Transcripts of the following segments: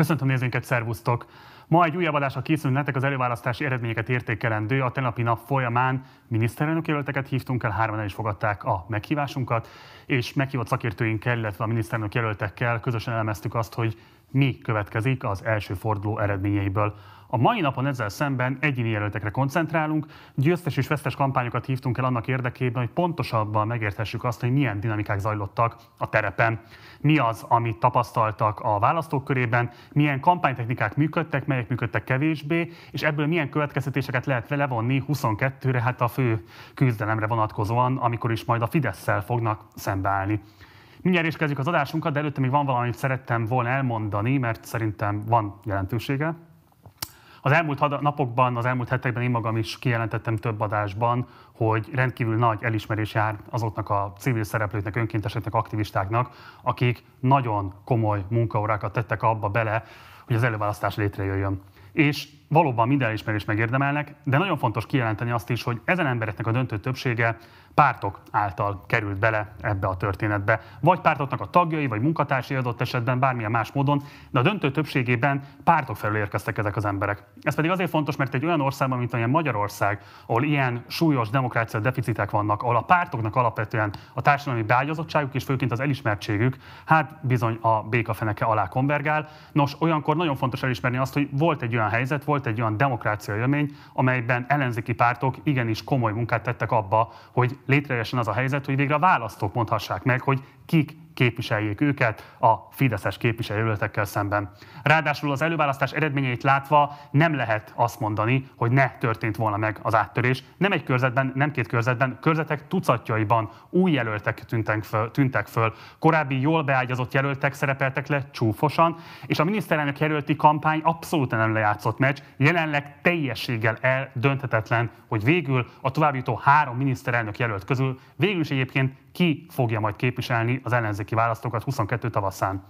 Köszöntöm nézőinket, szervusztok! Ma egy újabb adásra készülünk nektek az előválasztási eredményeket értékelendő. A tegnapi nap folyamán miniszterelnök jelölteket hívtunk el, hárman el is fogadták a meghívásunkat, és meghívott szakértőinkkel, illetve a miniszterelnök jelöltekkel közösen elemeztük azt, hogy mi következik az első forduló eredményeiből. A mai napon ezzel szemben egyéni jelöltekre koncentrálunk, győztes és vesztes kampányokat hívtunk el annak érdekében, hogy pontosabban megérthessük azt, hogy milyen dinamikák zajlottak a terepen. Mi az, amit tapasztaltak a választók körében, milyen kampánytechnikák működtek, melyek működtek kevésbé, és ebből milyen következtetéseket lehet levonni 22-re, hát a fő küzdelemre vonatkozóan, amikor is majd a Fidesz-szel fognak szembeállni. Mindjárt is kezdjük az adásunkat, de előtte még van valami, amit szerettem volna elmondani, mert szerintem van jelentősége. Az elmúlt napokban, az elmúlt hetekben én magam is kijelentettem több adásban, hogy rendkívül nagy elismerés jár azoknak a civil szereplőknek, önkénteseknek, aktivistáknak, akik nagyon komoly munkaórákat tettek abba bele, hogy az előválasztás létrejöjjön. És valóban minden elismerést megérdemelnek, de nagyon fontos kijelenteni azt is, hogy ezen embereknek a döntő többsége pártok által került bele ebbe a történetbe. Vagy pártoknak a tagjai, vagy munkatársai adott esetben bármilyen más módon, de a döntő többségében pártok felül érkeztek ezek az emberek. Ez pedig azért fontos, mert egy olyan országban, mint olyan Magyarország, ahol ilyen súlyos demokrácia deficitek vannak, ahol a pártoknak alapvetően a társadalmi beágyazottságuk és főként az elismertségük, hát bizony a békafeneke alá konvergál. Nos, olyankor nagyon fontos elismerni azt, hogy volt egy olyan helyzet, volt egy olyan demokrácia élmény, amelyben ellenzéki pártok igenis komoly munkát tettek abba, hogy létrejöjjön az a helyzet, hogy végre a választók mondhassák meg, hogy kik képviseljék őket a fideszes képviselőletekkel szemben. Ráadásul az előválasztás eredményeit látva nem lehet azt mondani, hogy ne történt volna meg az áttörés. Nem egy körzetben, nem két körzetben, körzetek tucatjaiban új jelöltek tűntek föl, tűntek föl. Korábbi jól beágyazott jelöltek szerepeltek le csúfosan, és a miniszterelnök jelölti kampány abszolút nem lejátszott meccs, jelenleg teljességgel eldönthetetlen, hogy végül a továbbjutó három miniszterelnök jelölt közül végül is egyébként ki fogja majd képviselni az ellenzéki választókat 22 tavaszán.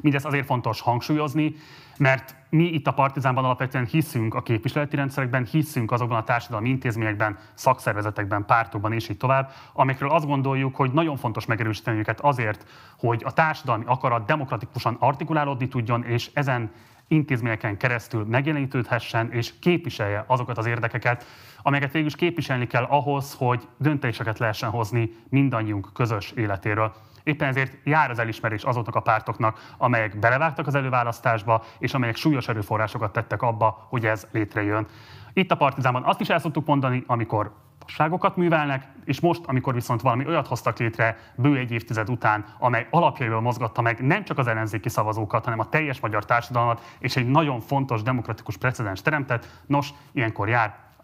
Mindezt azért fontos hangsúlyozni, mert mi itt a Partizánban alapvetően hiszünk a képviseleti rendszerekben, hiszünk azokban a társadalmi intézményekben, szakszervezetekben, pártokban és így tovább, amikről azt gondoljuk, hogy nagyon fontos megerősíteni őket azért, hogy a társadalmi akarat demokratikusan artikulálódni tudjon, és ezen intézményeken keresztül megjelenítődhessen és képviselje azokat az érdekeket, amelyeket végül is képviselni kell ahhoz, hogy döntéseket lehessen hozni mindannyiunk közös életéről. Éppen ezért jár az elismerés azoknak a pártoknak, amelyek belevágtak az előválasztásba, és amelyek súlyos erőforrásokat tettek abba, hogy ez létrejön. Itt a Partizánban azt is el szoktuk mondani, amikor fasságokat művelnek, és most, amikor viszont valami olyat hoztak létre bő egy évtized után, amely alapjaiból mozgatta meg nem csak az ellenzéki szavazókat, hanem a teljes magyar társadalmat, és egy nagyon fontos demokratikus precedens teremtett, nos, ilyenkor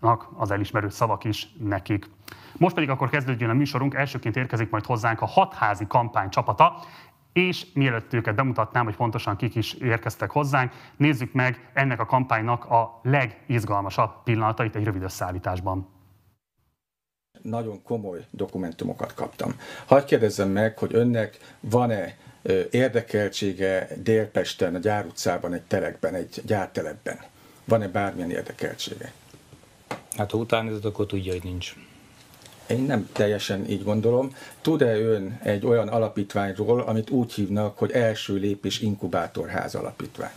járnak az elismerő szavak is nekik. Most pedig akkor kezdődjön a műsorunk, elsőként érkezik majd hozzánk a hatházi kampány csapata, és mielőtt őket bemutatnám, hogy pontosan kik is érkeztek hozzánk, nézzük meg ennek a kampánynak a legizgalmasabb pillanatait egy rövid összeállításban nagyon komoly dokumentumokat kaptam. Hadd kérdezzem meg, hogy önnek van-e érdekeltsége Délpesten, a Gyár utcában, egy telekben, egy gyártelepben? Van-e bármilyen érdekeltsége? Hát ha utánézett, akkor tudja, hogy nincs. Én nem teljesen így gondolom. Tud-e ön egy olyan alapítványról, amit úgy hívnak, hogy első lépés inkubátorház alapítvány?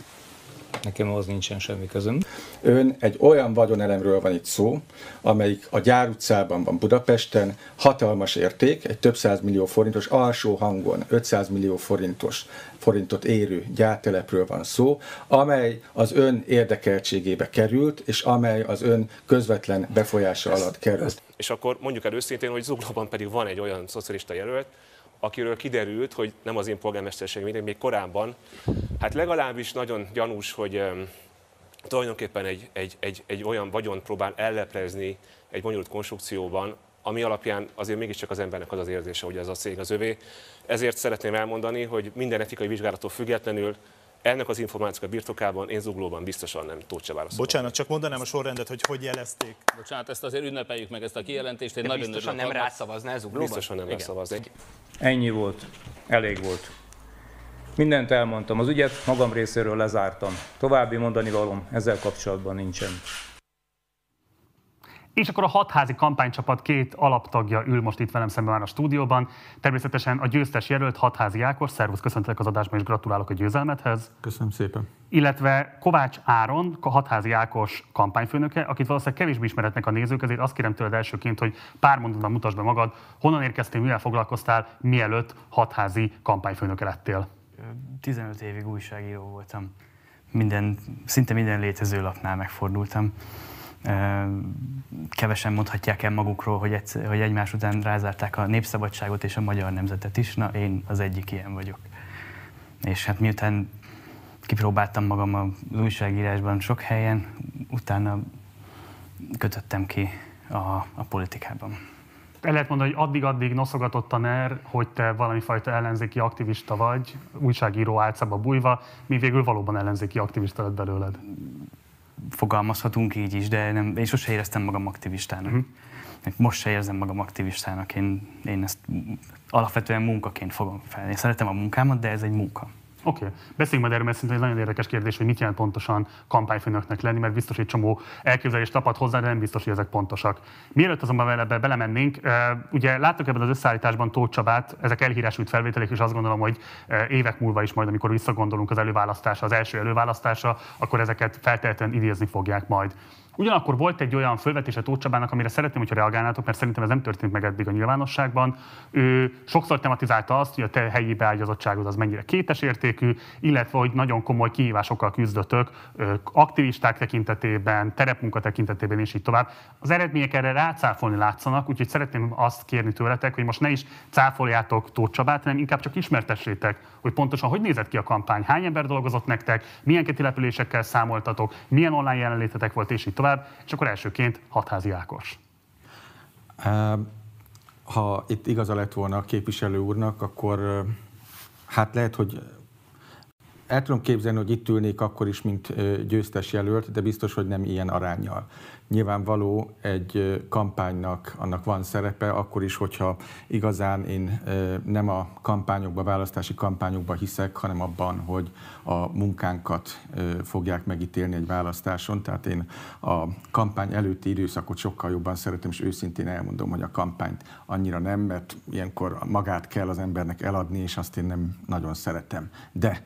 Nekem az nincsen semmi közöm. Ön egy olyan vagyonelemről van itt szó, amelyik a Gyár utcában van Budapesten, hatalmas érték, egy több millió forintos alsó hangon 500 millió forintos forintot érő gyártelepről van szó, amely az ön érdekeltségébe került, és amely az ön közvetlen befolyása alatt került. És akkor mondjuk el őszintén, hogy Zuglóban pedig van egy olyan szocialista jelölt, akiről kiderült, hogy nem az én polgármesterségem, még korábban, hát legalábbis nagyon gyanús, hogy um, tulajdonképpen egy, egy, egy, egy olyan vagyont próbál elleplezni egy bonyolult konstrukcióban, ami alapján azért mégiscsak az embernek az az érzése, hogy ez a cég az övé. Ezért szeretném elmondani, hogy minden etikai vizsgálattól függetlenül ennek az információk a birtokában én zuglóban biztosan nem Tóth válaszolom. Bocsánat, csak mondanám a sorrendet, hogy hogy jelezték. Bocsánat, ezt azért ünnepeljük meg ezt a kijelentést. Én De nagyon biztosan nem rászavazná zuglóban? Biztosan nem rászavazni. Ennyi volt. Elég volt. Mindent elmondtam. Az ügyet magam részéről lezártam. További mondani valom ezzel kapcsolatban nincsen. És akkor a hatházi kampánycsapat két alaptagja ül most itt velem szemben már a stúdióban. Természetesen a győztes jelölt hatházi Ákos. Szervusz, köszöntelek az adásban, és gratulálok a győzelmethez. Köszönöm szépen. Illetve Kovács Áron, a hatházi Ákos kampányfőnöke, akit valószínűleg kevésbé ismeretnek a nézők, ezért azt kérem tőled elsőként, hogy pár mondatban mutasd be magad, honnan érkeztél, mivel foglalkoztál, mielőtt hatházi kampányfőnöke lettél. 15 évig újságíró voltam. Minden, szinte minden létező lapnál megfordultam kevesen mondhatják el magukról, hogy, egyszer, hogy egymás után rázárták a népszabadságot és a magyar nemzetet is. Na, én az egyik ilyen vagyok. És hát miután kipróbáltam magam az újságírásban sok helyen, utána kötöttem ki a, a politikában. El lehet mondani, hogy addig-addig noszogatott a NER, hogy te valami fajta ellenzéki aktivista vagy, újságíró álcába bújva, mi végül valóban ellenzéki aktivista lett belőled fogalmazhatunk így is, de nem, én sose éreztem magam aktivistának. Uh-huh. Most se érzem magam aktivistának, én, én ezt alapvetően munkaként fogom fel. Én szeretem a munkámat, de ez egy munka. Oké, okay. beszéljünk majd erről, mert szerintem egy nagyon érdekes kérdés, hogy mit jelent pontosan kampányfőnöknek lenni, mert biztos, hogy csomó elképzelés tapad hozzá, de nem biztos, hogy ezek pontosak. Mielőtt azonban ebbe belemennénk, ugye láttuk ebben az összeállításban Tóth Csabát, ezek elhírásült felvételek, és azt gondolom, hogy évek múlva is majd, amikor visszagondolunk az előválasztásra, az első előválasztásra, akkor ezeket feltétlenül idézni fogják majd. Ugyanakkor volt egy olyan fölvetése Tóth Csabának, amire szeretném, hogyha reagálnátok, mert szerintem ez nem történt meg eddig a nyilvánosságban. Ő sokszor tematizálta azt, hogy a te helyi beágyazottságod az mennyire kétes értékű, illetve hogy nagyon komoly kihívásokkal küzdötök aktivisták tekintetében, terepmunka tekintetében és így tovább. Az eredmények erre rácáfolni látszanak, úgyhogy szeretném azt kérni tőletek, hogy most ne is cáfoljátok Tóth Csabát, hanem inkább csak ismertessétek, hogy pontosan hogy nézett ki a kampány, hány ember dolgozott nektek, milyen településekkel számoltatok, milyen online jelenlétetek volt, és így tovább tovább, és akkor elsőként Hatházi Ákos. Ha itt igaza lett volna a képviselő úrnak, akkor hát lehet, hogy el tudom képzelni, hogy itt ülnék akkor is, mint győztes jelölt, de biztos, hogy nem ilyen arányjal. Nyilvánvaló egy kampánynak annak van szerepe, akkor is, hogyha igazán én nem a kampányokba, választási kampányokba hiszek, hanem abban, hogy a munkánkat fogják megítélni egy választáson. Tehát én a kampány előtti időszakot sokkal jobban szeretem, és őszintén elmondom, hogy a kampányt annyira nem, mert ilyenkor magát kell az embernek eladni, és azt én nem nagyon szeretem. De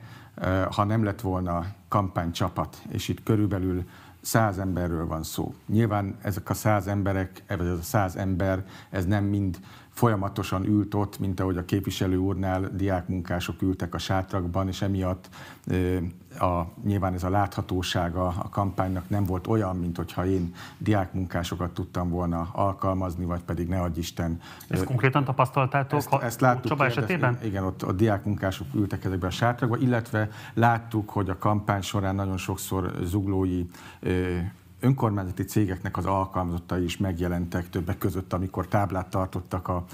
ha nem lett volna kampánycsapat, és itt körülbelül száz emberről van szó. Nyilván ezek a száz emberek, ez a száz ember, ez nem mind folyamatosan ült ott, mint ahogy a képviselő úrnál diákmunkások ültek a sátrakban, és emiatt a, nyilván ez a láthatósága a kampánynak nem volt olyan, mint hogyha én diákmunkásokat tudtam volna alkalmazni, vagy pedig ne adj Isten. Ezt konkrétan tapasztaltátok ezt, ezt láttuk Csaba esetében? Igen, ott a diákmunkások ültek ezekbe a sátrakba, illetve láttuk, hogy a kampány során nagyon sokszor zuglói önkormányzati cégeknek az alkalmazottai is megjelentek többek között, amikor táblát tartottak a,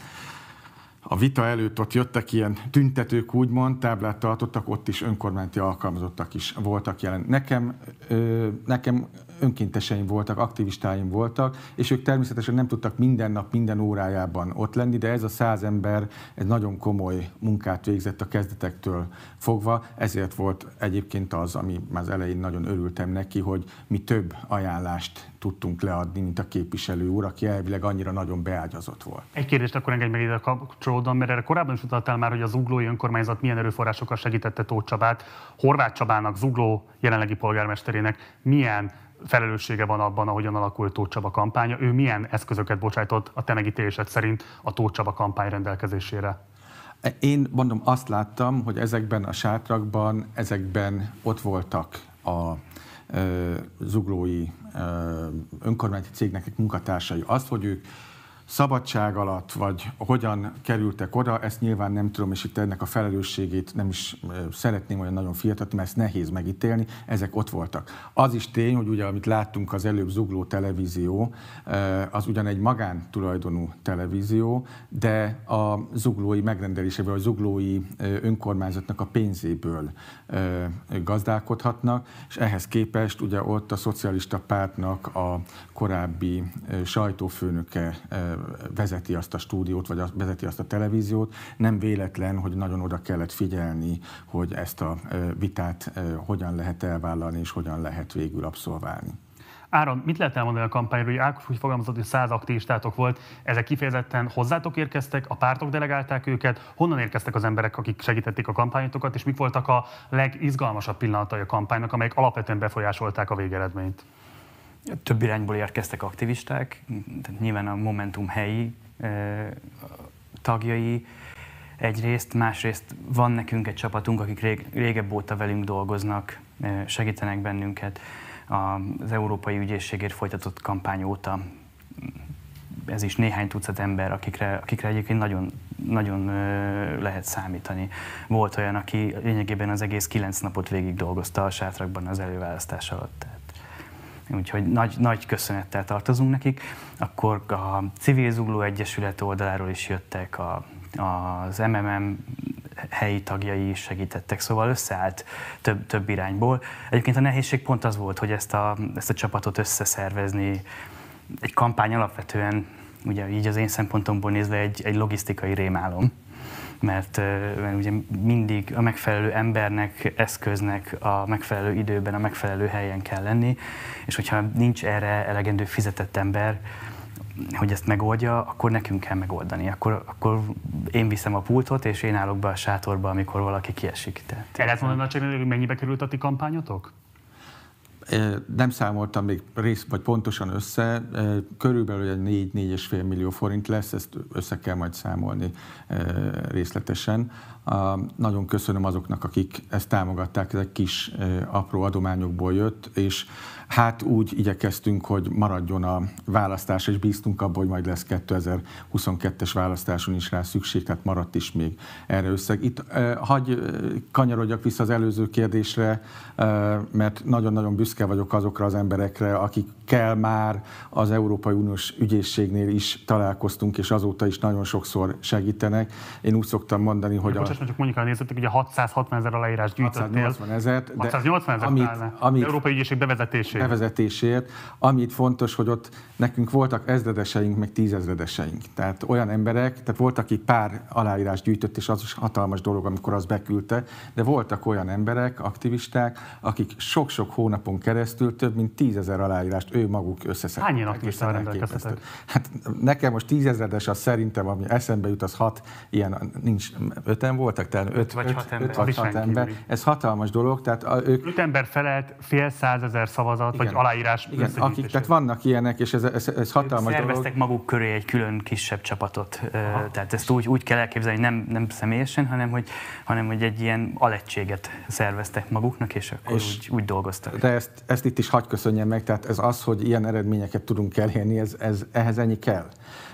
a vita előtt ott jöttek ilyen tüntetők, úgymond, táblát tartottak, ott is önkormányzati alkalmazottak is voltak jelen. Nekem, ö, nekem önkénteseim voltak, aktivistáim voltak, és ők természetesen nem tudtak minden nap, minden órájában ott lenni, de ez a száz ember egy nagyon komoly munkát végzett a kezdetektől fogva, ezért volt egyébként az, ami már az elején nagyon örültem neki, hogy mi több ajánlást tudtunk leadni, mint a képviselő úr, aki elvileg annyira nagyon beágyazott volt. Egy kérdést akkor engedj meg ide kapcsolódom, mert erre korábban is utaltál már, hogy az zuglói önkormányzat milyen erőforrásokkal segítette Tóth Csabát. Horváth Csabának, Zugló jelenlegi polgármesterének milyen felelőssége van abban, ahogyan alakult Tóth Csaba kampánya. Ő milyen eszközöket bocsájtott a te megítélésed szerint a Tóth Csaba kampány rendelkezésére? Én mondom, azt láttam, hogy ezekben a sátrakban, ezekben ott voltak a zuglói önkormányzati cégnek munkatársai. Azt, hogy ők szabadság alatt, vagy hogyan kerültek oda, ezt nyilván nem tudom, és itt ennek a felelősségét nem is szeretném olyan nagyon fiatal, mert ezt nehéz megítélni, ezek ott voltak. Az is tény, hogy ugye, amit láttunk az előbb Zugló televízió, az ugyan egy magántulajdonú televízió, de a zuglói megrendeléséből, a zuglói önkormányzatnak a pénzéből gazdálkodhatnak, és ehhez képest ugye ott a szocialista pártnak a korábbi sajtófőnöke vezeti azt a stúdiót, vagy vezeti azt a televíziót. Nem véletlen, hogy nagyon oda kellett figyelni, hogy ezt a vitát hogyan lehet elvállalni, és hogyan lehet végül abszolválni. Áron, mit lehet elmondani a kampányról, hogy Ákos úgy fogalmazott, hogy száz aktivistátok volt, ezek kifejezetten hozzátok érkeztek, a pártok delegálták őket, honnan érkeztek az emberek, akik segítették a kampányotokat, és mik voltak a legizgalmasabb pillanatai a kampánynak, amelyek alapvetően befolyásolták a végeredményt? Több irányból érkeztek aktivisták, tehát nyilván a Momentum helyi tagjai egyrészt, másrészt van nekünk egy csapatunk, akik rég, régebb óta velünk dolgoznak, segítenek bennünket az Európai Ügyészségért folytatott kampány óta ez is néhány tucat ember, akikre, akikre egyébként nagyon, nagyon lehet számítani. Volt olyan, aki lényegében az egész kilenc napot végig dolgozta a sátrakban az előválasztás alatt. Úgyhogy nagy, nagy köszönettel tartozunk nekik. Akkor a Civil Zugló Egyesület oldaláról is jöttek, a, az MMM helyi tagjai is segítettek, szóval összeállt több, több irányból. Egyébként a nehézség pont az volt, hogy ezt a, ezt a csapatot összeszervezni, egy kampány alapvetően, ugye így az én szempontomból nézve egy, egy logisztikai rémálom, mert, mert ugye mindig a megfelelő embernek, eszköznek a megfelelő időben, a megfelelő helyen kell lenni, és hogyha nincs erre elegendő fizetett ember, hogy ezt megoldja, akkor nekünk kell megoldani. Akkor, akkor én viszem a pultot, és én állok be a sátorba, amikor valaki kiesik. Tehát, El lehet mondani, hogy mennyibe került a ti kampányotok? Nem számoltam még rész, vagy pontosan össze, körülbelül egy 4-4,5 millió forint lesz, ezt össze kell majd számolni részletesen. Nagyon köszönöm azoknak, akik ezt támogatták, ezek kis apró adományokból jött, és Hát úgy igyekeztünk, hogy maradjon a választás, és bíztunk abban, hogy majd lesz 2022-es választáson is rá szükség, tehát maradt is még erre összeg. Itt hagy kanyarodjak vissza az előző kérdésre, mert nagyon-nagyon büszke vagyok azokra az emberekre, akikkel már az Európai Uniós ügyészségnél is találkoztunk, és azóta is nagyon sokszor segítenek. Én úgy szoktam mondani, hogy... Bocsáss, a... csak mondjuk nézőtök, hogy a 660 ezer aláírás gyűjtöttél. 680 ezer. 680 ezer amit, amit, Európai Ügyészség bevezetés bevezetésért. Amit fontos, hogy ott nekünk voltak ezredeseink, meg tízezredeseink. Tehát olyan emberek, tehát voltak, akik pár aláírás gyűjtött, és az is hatalmas dolog, amikor az beküldte, de voltak olyan emberek, aktivisták, akik sok-sok hónapon keresztül több mint tízezer aláírást ő maguk összeszedtek. Hány ilyen aktivistával rendelkeztetek? Hát nekem most tízezredes, az szerintem, ami eszembe jut, az hat, ilyen, nincs, öten voltak, tehát öt, öt vagy hat ember. Öt vagy hat ember. Ez hatalmas dolog. Tehát a, ők... Öt ember felelt fél százezer szavazat igen, vagy aláírás igen, akik, tehát vannak ilyenek, és ez, ez, ez hatalmas ők szerveztek dolog. maguk köré egy külön kisebb csapatot. Aha. Tehát ezt úgy, úgy kell elképzelni, nem, nem személyesen, hanem hogy, hanem hogy egy ilyen alegységet szerveztek maguknak, és akkor és, úgy, úgy dolgoztak. De ezt, ezt itt is hagy köszönjem meg, tehát ez az, hogy ilyen eredményeket tudunk elérni, ez, ez, ehhez ennyi kell.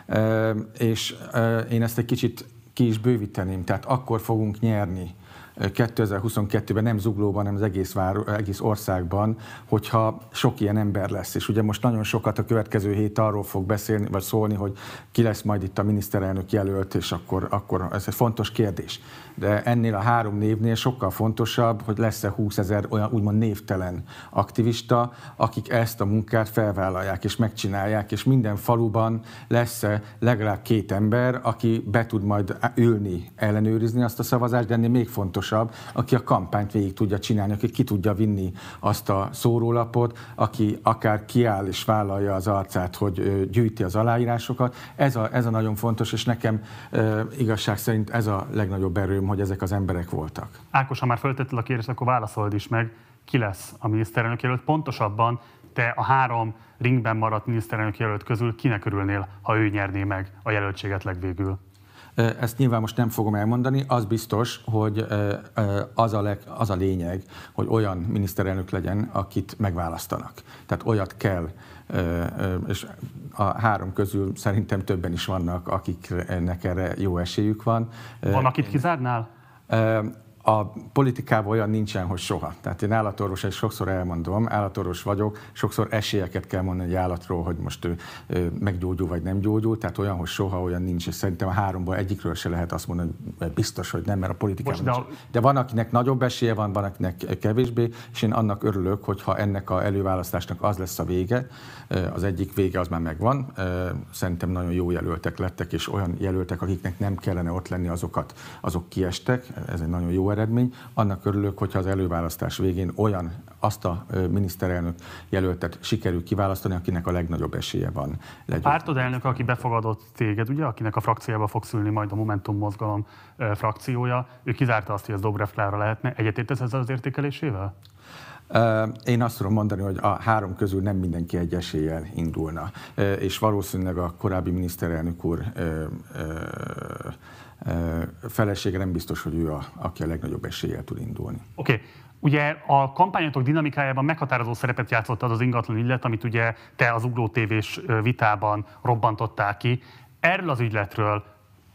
E, és e, én ezt egy kicsit ki is bővíteném, tehát akkor fogunk nyerni, 2022-ben nem Zuglóban, hanem az egész, vár, egész országban, hogyha sok ilyen ember lesz. És ugye most nagyon sokat a következő hét arról fog beszélni, vagy szólni, hogy ki lesz majd itt a miniszterelnök jelölt, és akkor, akkor ez egy fontos kérdés. De ennél a három névnél sokkal fontosabb, hogy lesz-e 20 ezer olyan úgymond névtelen aktivista, akik ezt a munkát felvállalják és megcsinálják, és minden faluban lesz-e legalább két ember, aki be tud majd ülni, ellenőrizni azt a szavazást, de ennél még fontos fontosabb, aki a kampányt végig tudja csinálni, aki ki tudja vinni azt a szórólapot, aki akár kiáll és vállalja az arcát, hogy gyűjti az aláírásokat. Ez a, ez a nagyon fontos, és nekem e, igazság szerint ez a legnagyobb erőm, hogy ezek az emberek voltak. Ákos, ha már föltetted a kérdést, akkor válaszold is meg, ki lesz a miniszterelnök jelölt. Pontosabban te a három ringben maradt miniszterelnök jelölt közül kinek örülnél, ha ő nyerné meg a jelöltséget legvégül? Ezt nyilván most nem fogom elmondani, az biztos, hogy az a, leg, az a lényeg, hogy olyan miniszterelnök legyen, akit megválasztanak. Tehát olyat kell, és a három közül szerintem többen is vannak, akiknek erre jó esélyük van. Van, akit kizárnál? A politikában olyan nincsen, hogy soha. Tehát én állatorvos, és sokszor elmondom, állatorvos vagyok, sokszor esélyeket kell mondani egy állatról, hogy most ő, ő meggyógyul vagy nem gyógyul, tehát olyan, hogy soha olyan nincs, és szerintem a háromból egyikről se lehet azt mondani, hogy biztos, hogy nem, mert a politikában Most, de, a... de van, akinek nagyobb esélye van, van, akinek kevésbé, és én annak örülök, hogyha ennek a előválasztásnak az lesz a vége, az egyik vége az már megvan, szerintem nagyon jó jelöltek lettek, és olyan jelöltek, akiknek nem kellene ott lenni, azokat, azok kiestek, ez egy nagyon jó eredmény. Annak örülök, hogyha az előválasztás végén olyan azt a miniszterelnök jelöltet sikerül kiválasztani, akinek a legnagyobb esélye van. A pártod elnök, aki befogadott téged, ugye, akinek a frakciába fog szülni majd a Momentum mozgalom frakciója, ő kizárta azt, hogy ez Dobrev Klára lehetne. Egyetértesz ezzel az értékelésével? Én azt tudom mondani, hogy a három közül nem mindenki egy eséllyel indulna, és valószínűleg a korábbi miniszterelnök úr felesége nem biztos, hogy ő a, aki a legnagyobb eséllyel tud indulni. Oké. Okay. Ugye a kampányatok dinamikájában meghatározó szerepet játszott az az ingatlan ügylet, amit ugye te az Ugló TV-s vitában robbantottál ki. Erről az ügyletről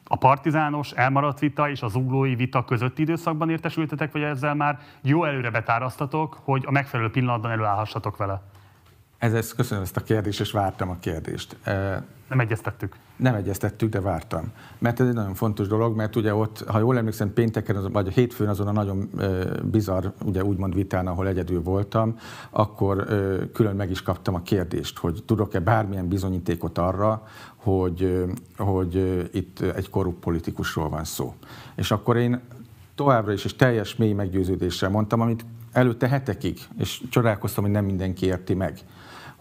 a partizános, elmaradt vita és az uglói vita közötti időszakban értesültetek, vagy ezzel már jó előre betárasztatok, hogy a megfelelő pillanatban előállhassatok vele? Ez, ez, köszönöm ezt a kérdést, és vártam a kérdést. Nem egyeztettük. Nem egyeztettük, de vártam. Mert ez egy nagyon fontos dolog, mert ugye ott, ha jól emlékszem, pénteken, vagy a hétfőn azon a nagyon bizarr, ugye úgymond vitán, ahol egyedül voltam, akkor külön meg is kaptam a kérdést, hogy tudok-e bármilyen bizonyítékot arra, hogy, hogy itt egy korrupt politikusról van szó. És akkor én továbbra is és teljes mély meggyőződéssel mondtam, amit előtte hetekig, és csodálkoztam, hogy nem mindenki érti meg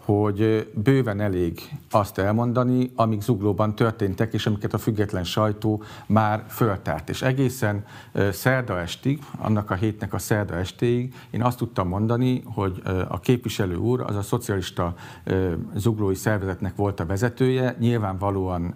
hogy bőven elég azt elmondani, amik zuglóban történtek, és amiket a független sajtó már föltárt. És egészen szerda estig, annak a hétnek a szerda estéig én azt tudtam mondani, hogy a képviselő úr az a szocialista zuglói szervezetnek volt a vezetője, nyilvánvalóan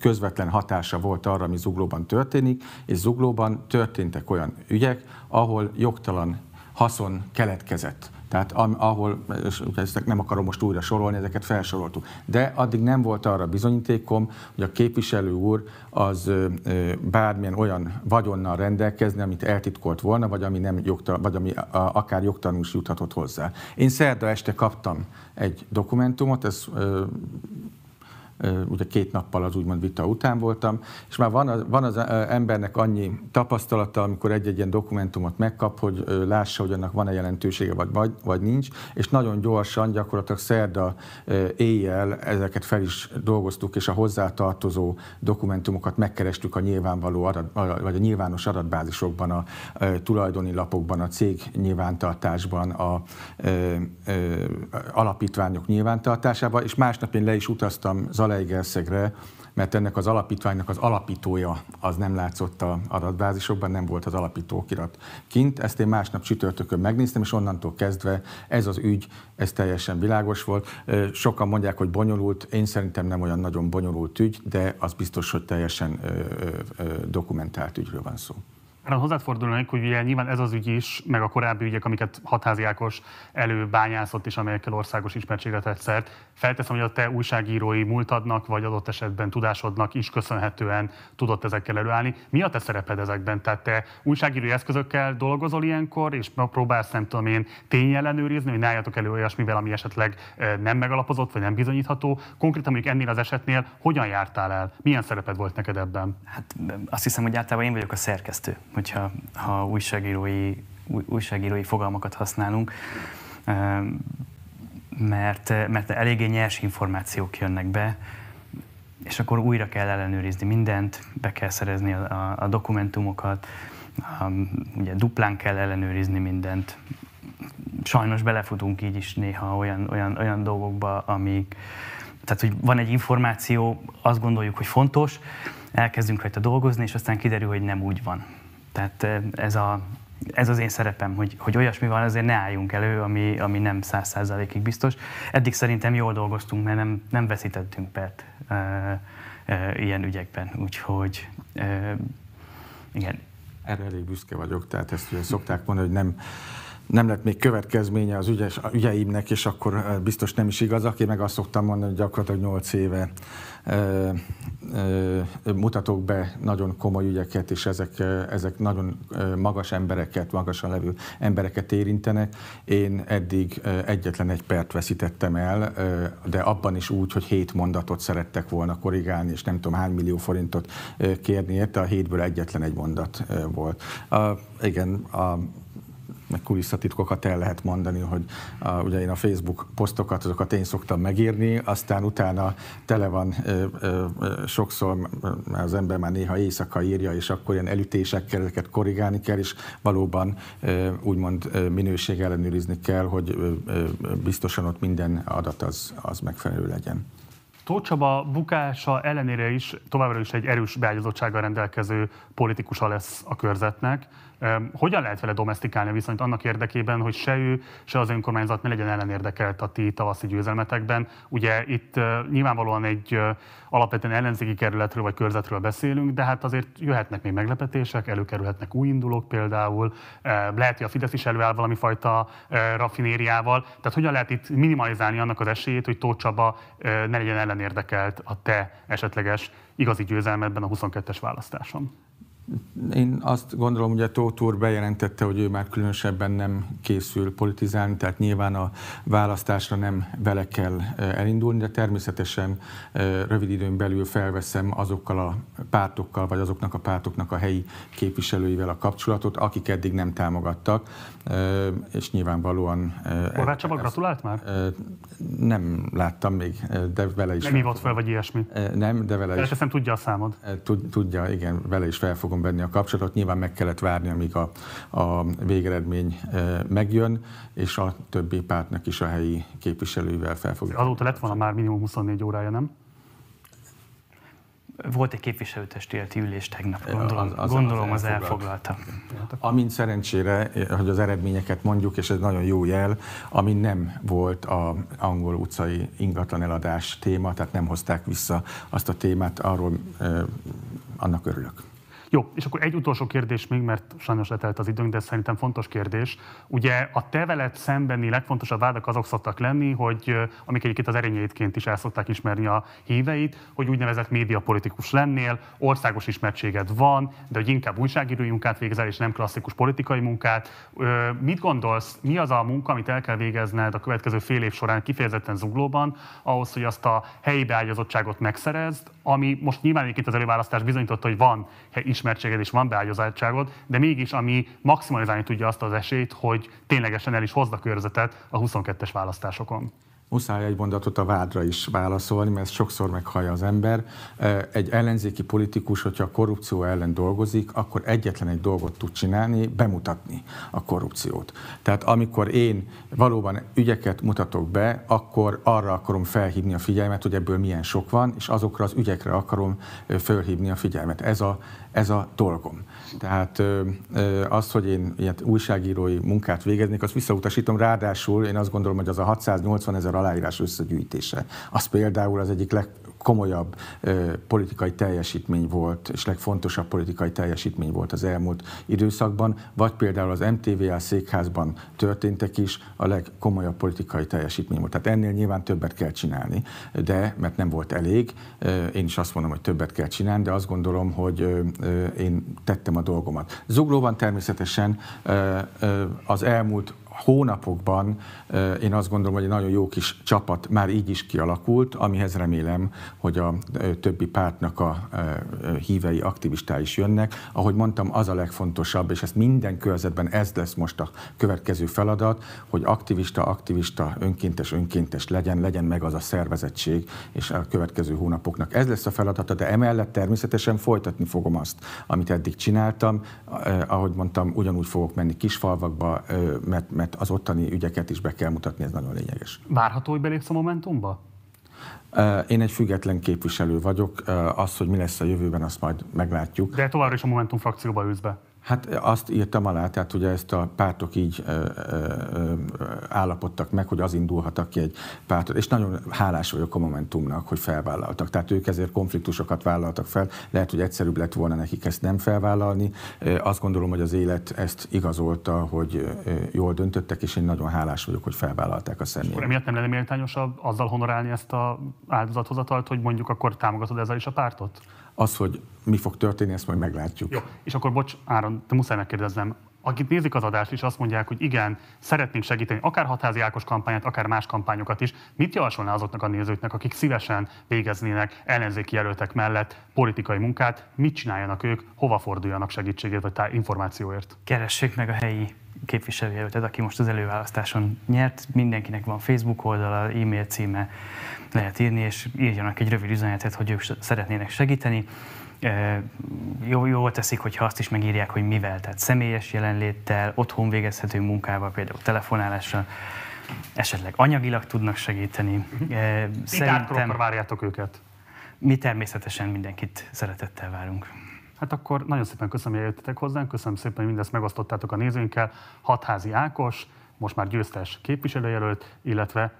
közvetlen hatása volt arra, ami zuglóban történik, és zuglóban történtek olyan ügyek, ahol jogtalan haszon keletkezett tehát ahol, és ezt nem akarom most újra sorolni, ezeket felsoroltuk. De addig nem volt arra bizonyítékom, hogy a képviselő úr az bármilyen olyan vagyonnal rendelkezni, amit eltitkolt volna, vagy ami, nem jogtal, vagy ami akár jogtalanul is juthatott hozzá. Én szerda este kaptam egy dokumentumot, ez ugye két nappal az úgymond vita után voltam, és már van az, van az embernek annyi tapasztalata, amikor egy-egy ilyen dokumentumot megkap, hogy lássa, hogy annak van-e jelentősége, vagy, vagy, vagy nincs, és nagyon gyorsan, gyakorlatilag szerda éjjel ezeket fel is dolgoztuk, és a hozzátartozó dokumentumokat megkerestük a nyilvánvaló adat, vagy a nyilvános adatbázisokban, a tulajdoni lapokban, a cég nyilvántartásban, a, a, a alapítványok nyilvántartásában, és másnap én le is utaztam Zalaegerszegre, mert ennek az alapítványnak az alapítója az nem látszott a adatbázisokban, nem volt az alapítókirat kint. Ezt én másnap csütörtökön megnéztem, és onnantól kezdve ez az ügy, ez teljesen világos volt. Sokan mondják, hogy bonyolult, én szerintem nem olyan nagyon bonyolult ügy, de az biztos, hogy teljesen dokumentált ügyről van szó. Erre hozzád fordulnék, hogy ugye nyilván ez az ügy is, meg a korábbi ügyek, amiket Hatházi Ákos előbányászott és amelyekkel országos ismertségre tett szert. Felteszem, hogy a te újságírói múltadnak, vagy adott esetben tudásodnak is köszönhetően tudott ezekkel előállni. Mi a te szereped ezekben? Tehát te újságírói eszközökkel dolgozol ilyenkor, és próbálsz, nem tudom én, tényellenőrizni, hogy ne álljatok elő olyasmivel, ami esetleg nem megalapozott, vagy nem bizonyítható. Konkrétan mondjuk ennél az esetnél hogyan jártál el? Milyen szereped volt neked ebben? Hát azt hiszem, hogy általában én vagyok a szerkesztő hogyha ha újságírói, újságírói fogalmakat használunk, mert, mert eléggé nyers információk jönnek be, és akkor újra kell ellenőrizni mindent, be kell szerezni a, a, a dokumentumokat, a, ugye duplán kell ellenőrizni mindent. Sajnos belefutunk így is néha olyan, olyan, olyan dolgokba, amik, tehát hogy van egy információ, azt gondoljuk, hogy fontos, elkezdünk rajta dolgozni, és aztán kiderül, hogy nem úgy van. Tehát ez, a, ez az én szerepem, hogy, hogy olyasmi van, azért ne álljunk elő, ami, ami nem száz százalékig biztos. Eddig szerintem jól dolgoztunk, mert nem, nem veszítettünk pert e, e, ilyen ügyekben, úgyhogy e, igen. Erre elég büszke vagyok, tehát ezt ugye szokták mondani, hogy nem nem lett még következménye az ügyes, ügyeimnek, és akkor biztos nem is igaz. Aki meg azt szoktam mondani, hogy gyakorlatilag 8 éve mutatok be nagyon komoly ügyeket, és ezek, ezek nagyon magas embereket, magasan levő embereket érintenek. Én eddig egyetlen egy pert veszítettem el, de abban is úgy, hogy hét mondatot szerettek volna korrigálni, és nem tudom hány millió forintot kérni érte, a hétből egyetlen egy mondat volt. A, igen, a meg kulisszatitkokat el lehet mondani, hogy a, ugye én a Facebook posztokat, azokat én szoktam megírni, aztán utána tele van ö, ö, sokszor, az ember már néha éjszaka írja, és akkor ilyen elütésekkel ezeket korrigálni kell, és valóban ö, úgymond minőség ellenőrizni kell, hogy ö, ö, biztosan ott minden adat az, az megfelelő legyen. Tóth Csaba bukása ellenére is továbbra is egy erős beágyazottsággal rendelkező politikusa lesz a körzetnek. Hogyan lehet vele domestikálni viszont annak érdekében, hogy se ő, se az önkormányzat ne legyen ellenérdekelt a ti tavaszi győzelmetekben? Ugye itt nyilvánvalóan egy alapvetően ellenzéki kerületről vagy körzetről beszélünk, de hát azért jöhetnek még meglepetések, előkerülhetnek új indulók például, lehet, hogy a Fidesz is előáll valami fajta rafinériával. Tehát hogyan lehet itt minimalizálni annak az esélyét, hogy Tóth Csaba ne legyen ellenérdekelt a te esetleges igazi győzelmedben a 22-es választáson? Én azt gondolom, hogy a úr bejelentette, hogy ő már különösebben nem készül politizálni, tehát nyilván a választásra nem vele kell elindulni, de természetesen rövid időn belül felveszem azokkal a pártokkal, vagy azoknak a pártoknak a helyi képviselőivel a kapcsolatot, akik eddig nem támogattak, és nyilvánvalóan... Horváth Csaba gratulált már? Nem láttam még, de vele is... Nem hívott fel, vagy ilyesmi? Nem, de vele is... Ezt tudja a számod? Tudja, igen, vele is fel fogom venni a kapcsolatot. Nyilván meg kellett várni, amíg a, a végeredmény megjön, és a többi pártnak is a helyi képviselőivel fel fog. Azóta lett volna már minimum 24 órája, nem? Volt egy képviselőtestületi ülés tegnap, gondolom, az, az, gondolom az, az elfoglalta. Amint szerencsére, hogy az eredményeket mondjuk, és ez nagyon jó jel, ami nem volt a angol utcai ingatlan eladás téma, tehát nem hozták vissza azt a témát, arról eh, annak örülök. Jó, és akkor egy utolsó kérdés még, mert sajnos letelt az időnk, de szerintem fontos kérdés. Ugye a te veled szembeni legfontosabb vádak azok szoktak lenni, hogy amik egyébként az erényeidként is el szokták ismerni a híveit, hogy úgynevezett médiapolitikus lennél, országos ismertséged van, de hogy inkább újságírói munkát végezel, és nem klasszikus politikai munkát. Mit gondolsz, mi az a munka, amit el kell végezned a következő fél év során kifejezetten zuglóban, ahhoz, hogy azt a helyi beágyazottságot megszerezd, ami most nyilván itt az előválasztás bizonyította, hogy van ismertséged és van beágyazottságod, de mégis ami maximalizálni tudja azt az esélyt, hogy ténylegesen el is hozd a körzetet a 22-es választásokon muszáj egy mondatot a vádra is válaszolni, mert ezt sokszor meghallja az ember. Egy ellenzéki politikus, hogyha a korrupció ellen dolgozik, akkor egyetlen egy dolgot tud csinálni, bemutatni a korrupciót. Tehát amikor én valóban ügyeket mutatok be, akkor arra akarom felhívni a figyelmet, hogy ebből milyen sok van, és azokra az ügyekre akarom felhívni a figyelmet. Ez a, ez a dolgom. Tehát az, hogy én ilyen újságírói munkát végeznék, azt visszautasítom. Ráadásul én azt gondolom, hogy az a 680 ezer aláírás összegyűjtése, az például az egyik leg, komolyabb ö, politikai teljesítmény volt, és legfontosabb politikai teljesítmény volt az elmúlt időszakban, vagy például az MTVA székházban történtek is a legkomolyabb politikai teljesítmény volt. Tehát ennél nyilván többet kell csinálni, de mert nem volt elég, én is azt mondom, hogy többet kell csinálni, de azt gondolom, hogy én tettem a dolgomat. Zuglóban természetesen az elmúlt hónapokban én azt gondolom, hogy egy nagyon jó kis csapat már így is kialakult, amihez remélem, hogy a többi pártnak a hívei, aktivistái is jönnek. Ahogy mondtam, az a legfontosabb, és ezt minden körzetben ez lesz most a következő feladat, hogy aktivista, aktivista, önkéntes, önkéntes legyen, legyen meg az a szervezettség, és a következő hónapoknak ez lesz a feladata, de emellett természetesen folytatni fogom azt, amit eddig csináltam. Ahogy mondtam, ugyanúgy fogok menni kisfalvakba, mert, mert mert az ottani ügyeket is be kell mutatni, ez nagyon lényeges. Várható, hogy belépsz a Momentumba? Én egy független képviselő vagyok, az, hogy mi lesz a jövőben, azt majd meglátjuk. De továbbra is a Momentum frakcióba ülsz be? Hát azt írtam alá, tehát ugye ezt a pártok így ö, ö, állapodtak meg, hogy az indulhatak ki egy pártot, és nagyon hálás vagyok a Momentumnak, hogy felvállaltak. Tehát ők ezért konfliktusokat vállaltak fel, lehet, hogy egyszerűbb lett volna nekik ezt nem felvállalni. Azt gondolom, hogy az élet ezt igazolta, hogy jól döntöttek, és én nagyon hálás vagyok, hogy felvállalták a személyt. Akkor emiatt nem lenne méltányosabb azzal honorálni ezt a áldozathozatalt, hogy mondjuk akkor támogatod ezzel is a pártot? Az, hogy mi fog történni, ezt majd meglátjuk. Jó, és akkor bocs, Áron, te muszáj megkérdeznem, akik nézik az adást, és azt mondják, hogy igen, szeretnénk segíteni akár hatházi Ákos kampányát, akár más kampányokat is, mit javasolná azoknak a nézőknek, akik szívesen végeznének ellenzéki jelöltek mellett politikai munkát, mit csináljanak ők, hova forduljanak segítségért vagy információért? Keressék meg a helyi képviselőjelöltet, aki most az előválasztáson nyert. Mindenkinek van Facebook oldala, e-mail címe, lehet írni, és írjanak egy rövid üzenetet, hogy ők szeretnének segíteni. Jó, jól teszik, hogyha azt is megírják, hogy mivel, tehát személyes jelenléttel, otthon végezhető munkával, például telefonálással, esetleg anyagilag tudnak segíteni. Szerintem... várjátok őket? Mi természetesen mindenkit szeretettel várunk. Hát akkor nagyon szépen köszönöm, hogy eljöttetek hozzánk, köszönöm szépen, hogy mindezt megosztottátok a nézőinkkel. Hatházi Ákos, most már győztes képviselőjelölt, illetve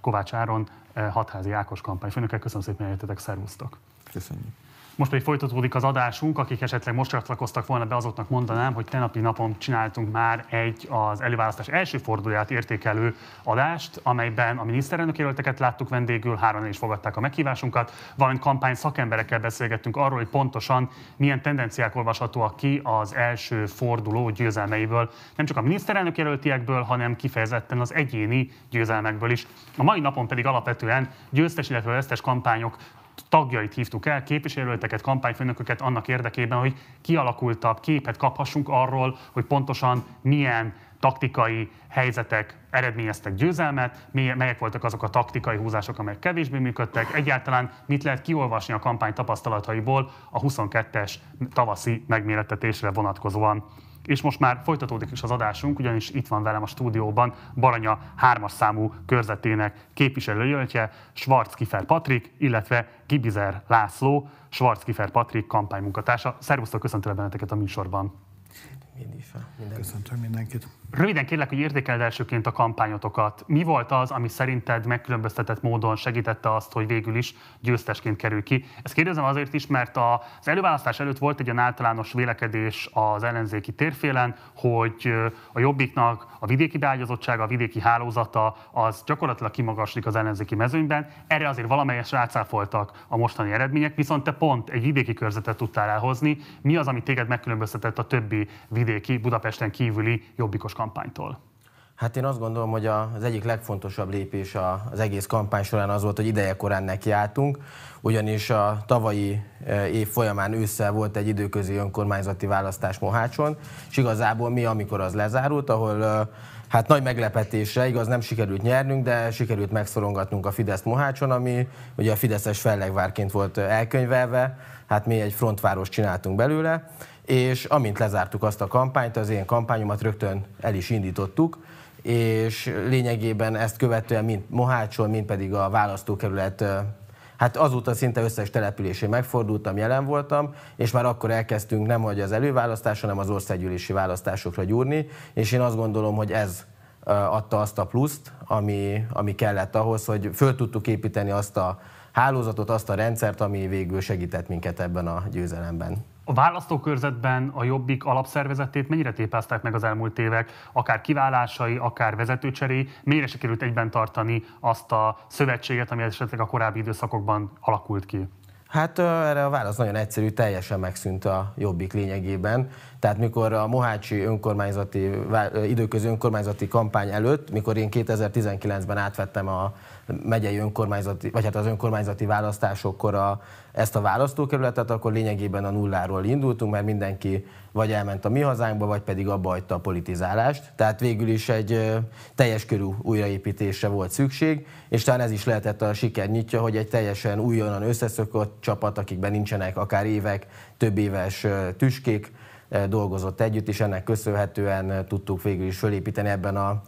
Kovács Áron, Hatházi Ákos kampányfőnöke. Köszönöm szépen, hogy eljöttetek, szervusztok! Köszönjük! Most pedig folytatódik az adásunk, akik esetleg most csatlakoztak volna be, azoknak mondanám, hogy tenapi napon csináltunk már egy az előválasztás első fordulóját értékelő adást, amelyben a miniszterelnök jelölteket láttuk vendégül, három is fogadták a meghívásunkat, valamint kampány szakemberekkel beszélgettünk arról, hogy pontosan milyen tendenciák olvashatóak ki az első forduló győzelmeiből. Nem csak a miniszterelnök jelöltiekből, hanem kifejezetten az egyéni győzelmekből is. A mai napon pedig alapvetően győztes, illetve vesztes kampányok tagjait hívtuk el, képviselőteket, kampányfőnököket annak érdekében, hogy kialakultabb képet kaphassunk arról, hogy pontosan milyen taktikai helyzetek eredményeztek győzelmet, melyek voltak azok a taktikai húzások, amelyek kevésbé működtek, egyáltalán mit lehet kiolvasni a kampány tapasztalataiból a 22-es tavaszi megmérettetésre vonatkozóan. És most már folytatódik is az adásunk, ugyanis itt van velem a stúdióban Baranya 3-as számú körzetének képviselőjelöltje, Schwarzkifer Patrik, illetve Gibizer László, Schwarzkifer Patrik kampánymunkatársa. Szervusztok, köszöntelek benneteket a műsorban. Köszöntöm mindenkit. Röviden kérlek, hogy értékeld elsőként a kampányotokat. Mi volt az, ami szerinted megkülönböztetett módon segítette azt, hogy végül is győztesként kerül ki? Ezt kérdezem azért is, mert az előválasztás előtt volt egy olyan általános vélekedés az ellenzéki térfélen, hogy a Jobbiknak a vidéki beágyazottsága, a vidéki hálózata az gyakorlatilag kimagaslik az ellenzéki mezőnyben. Erre azért valamelyes rácáfoltak a mostani eredmények, viszont te pont egy vidéki körzetet tudtál elhozni. Mi az, ami téged megkülönböztetett a többi vidéki, Budapesten kívüli jobbikos kampánytól? Hát én azt gondolom, hogy az egyik legfontosabb lépés az egész kampány során az volt, hogy ideje korán nekiálltunk, ugyanis a tavalyi e, év folyamán ősszel volt egy időközi önkormányzati választás Mohácson, és igazából mi, amikor az lezárult, ahol e, Hát nagy meglepetésre, igaz nem sikerült nyernünk, de sikerült megszorongatnunk a Fidesz Mohácson, ami ugye a Fideszes fellegvárként volt elkönyvelve, hát mi egy frontváros csináltunk belőle, és amint lezártuk azt a kampányt, az én kampányomat rögtön el is indítottuk, és lényegében ezt követően mind Mohácsol, mind pedig a választókerület Hát azóta szinte összes településén megfordultam, jelen voltam, és már akkor elkezdtünk nem hogy az előválasztás, hanem az országgyűlési választásokra gyúrni, és én azt gondolom, hogy ez adta azt a pluszt, ami, ami kellett ahhoz, hogy föl tudtuk építeni azt a hálózatot, azt a rendszert, ami végül segített minket ebben a győzelemben. A választókörzetben a Jobbik alapszervezetét mennyire tépázták meg az elmúlt évek, akár kiválásai, akár vezetőcseréi, mennyire sikerült egyben tartani azt a szövetséget, ami esetleg a korábbi időszakokban alakult ki? Hát erre a válasz nagyon egyszerű, teljesen megszűnt a Jobbik lényegében. Tehát mikor a Mohácsi önkormányzati, időközi önkormányzati kampány előtt, mikor én 2019-ben átvettem a megyei önkormányzati, vagy hát az önkormányzati választásokkor a, ezt a választókerületet, akkor lényegében a nulláról indultunk, mert mindenki vagy elment a mi hazánkba, vagy pedig abba hagyta a politizálást. Tehát végül is egy teljes körű újraépítésre volt szükség, és talán ez is lehetett a siker nyitja, hogy egy teljesen újonnan összeszökött csapat, akikben nincsenek akár évek, több éves tüskék, dolgozott együtt, és ennek köszönhetően tudtuk végül is fölépíteni ebben a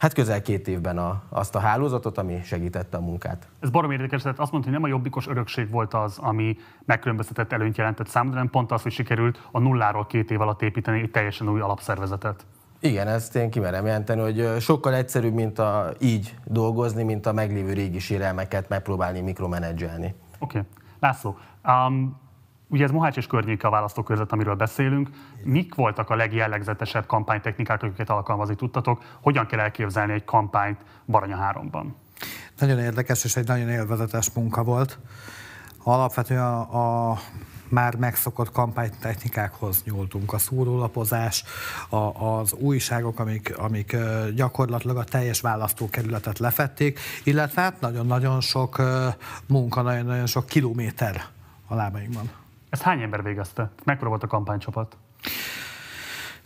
hát közel két évben a, azt a hálózatot, ami segítette a munkát. Ez barom érdekes, tehát azt mondta, hogy nem a jobbikos örökség volt az, ami megkülönböztetett előnyt jelentett számomra, hanem pont az, hogy sikerült a nulláról két év alatt építeni egy teljesen új alapszervezetet. Igen, ezt én kimerem jelenteni, hogy sokkal egyszerűbb, mint a, így dolgozni, mint a meglévő régi sérelmeket megpróbálni mikromenedzselni. Oké. Okay. László, um, Ugye ez Mohács és környéke a választókörzet, amiről beszélünk. Mik voltak a legjellegzetesebb kampánytechnikák, amiket alkalmazni tudtatok? Hogyan kell elképzelni egy kampányt Baranya 3-ban? Nagyon érdekes és egy nagyon élvezetes munka volt. Alapvetően a, már megszokott kampánytechnikákhoz nyúltunk. A szórólapozás, a, az újságok, amik, amik gyakorlatilag a teljes választókerületet lefették, illetve hát nagyon-nagyon sok munka, nagyon-nagyon sok kilométer a lábainkban. Ezt hány ember végezte? Mekkora volt a kampánycsapat?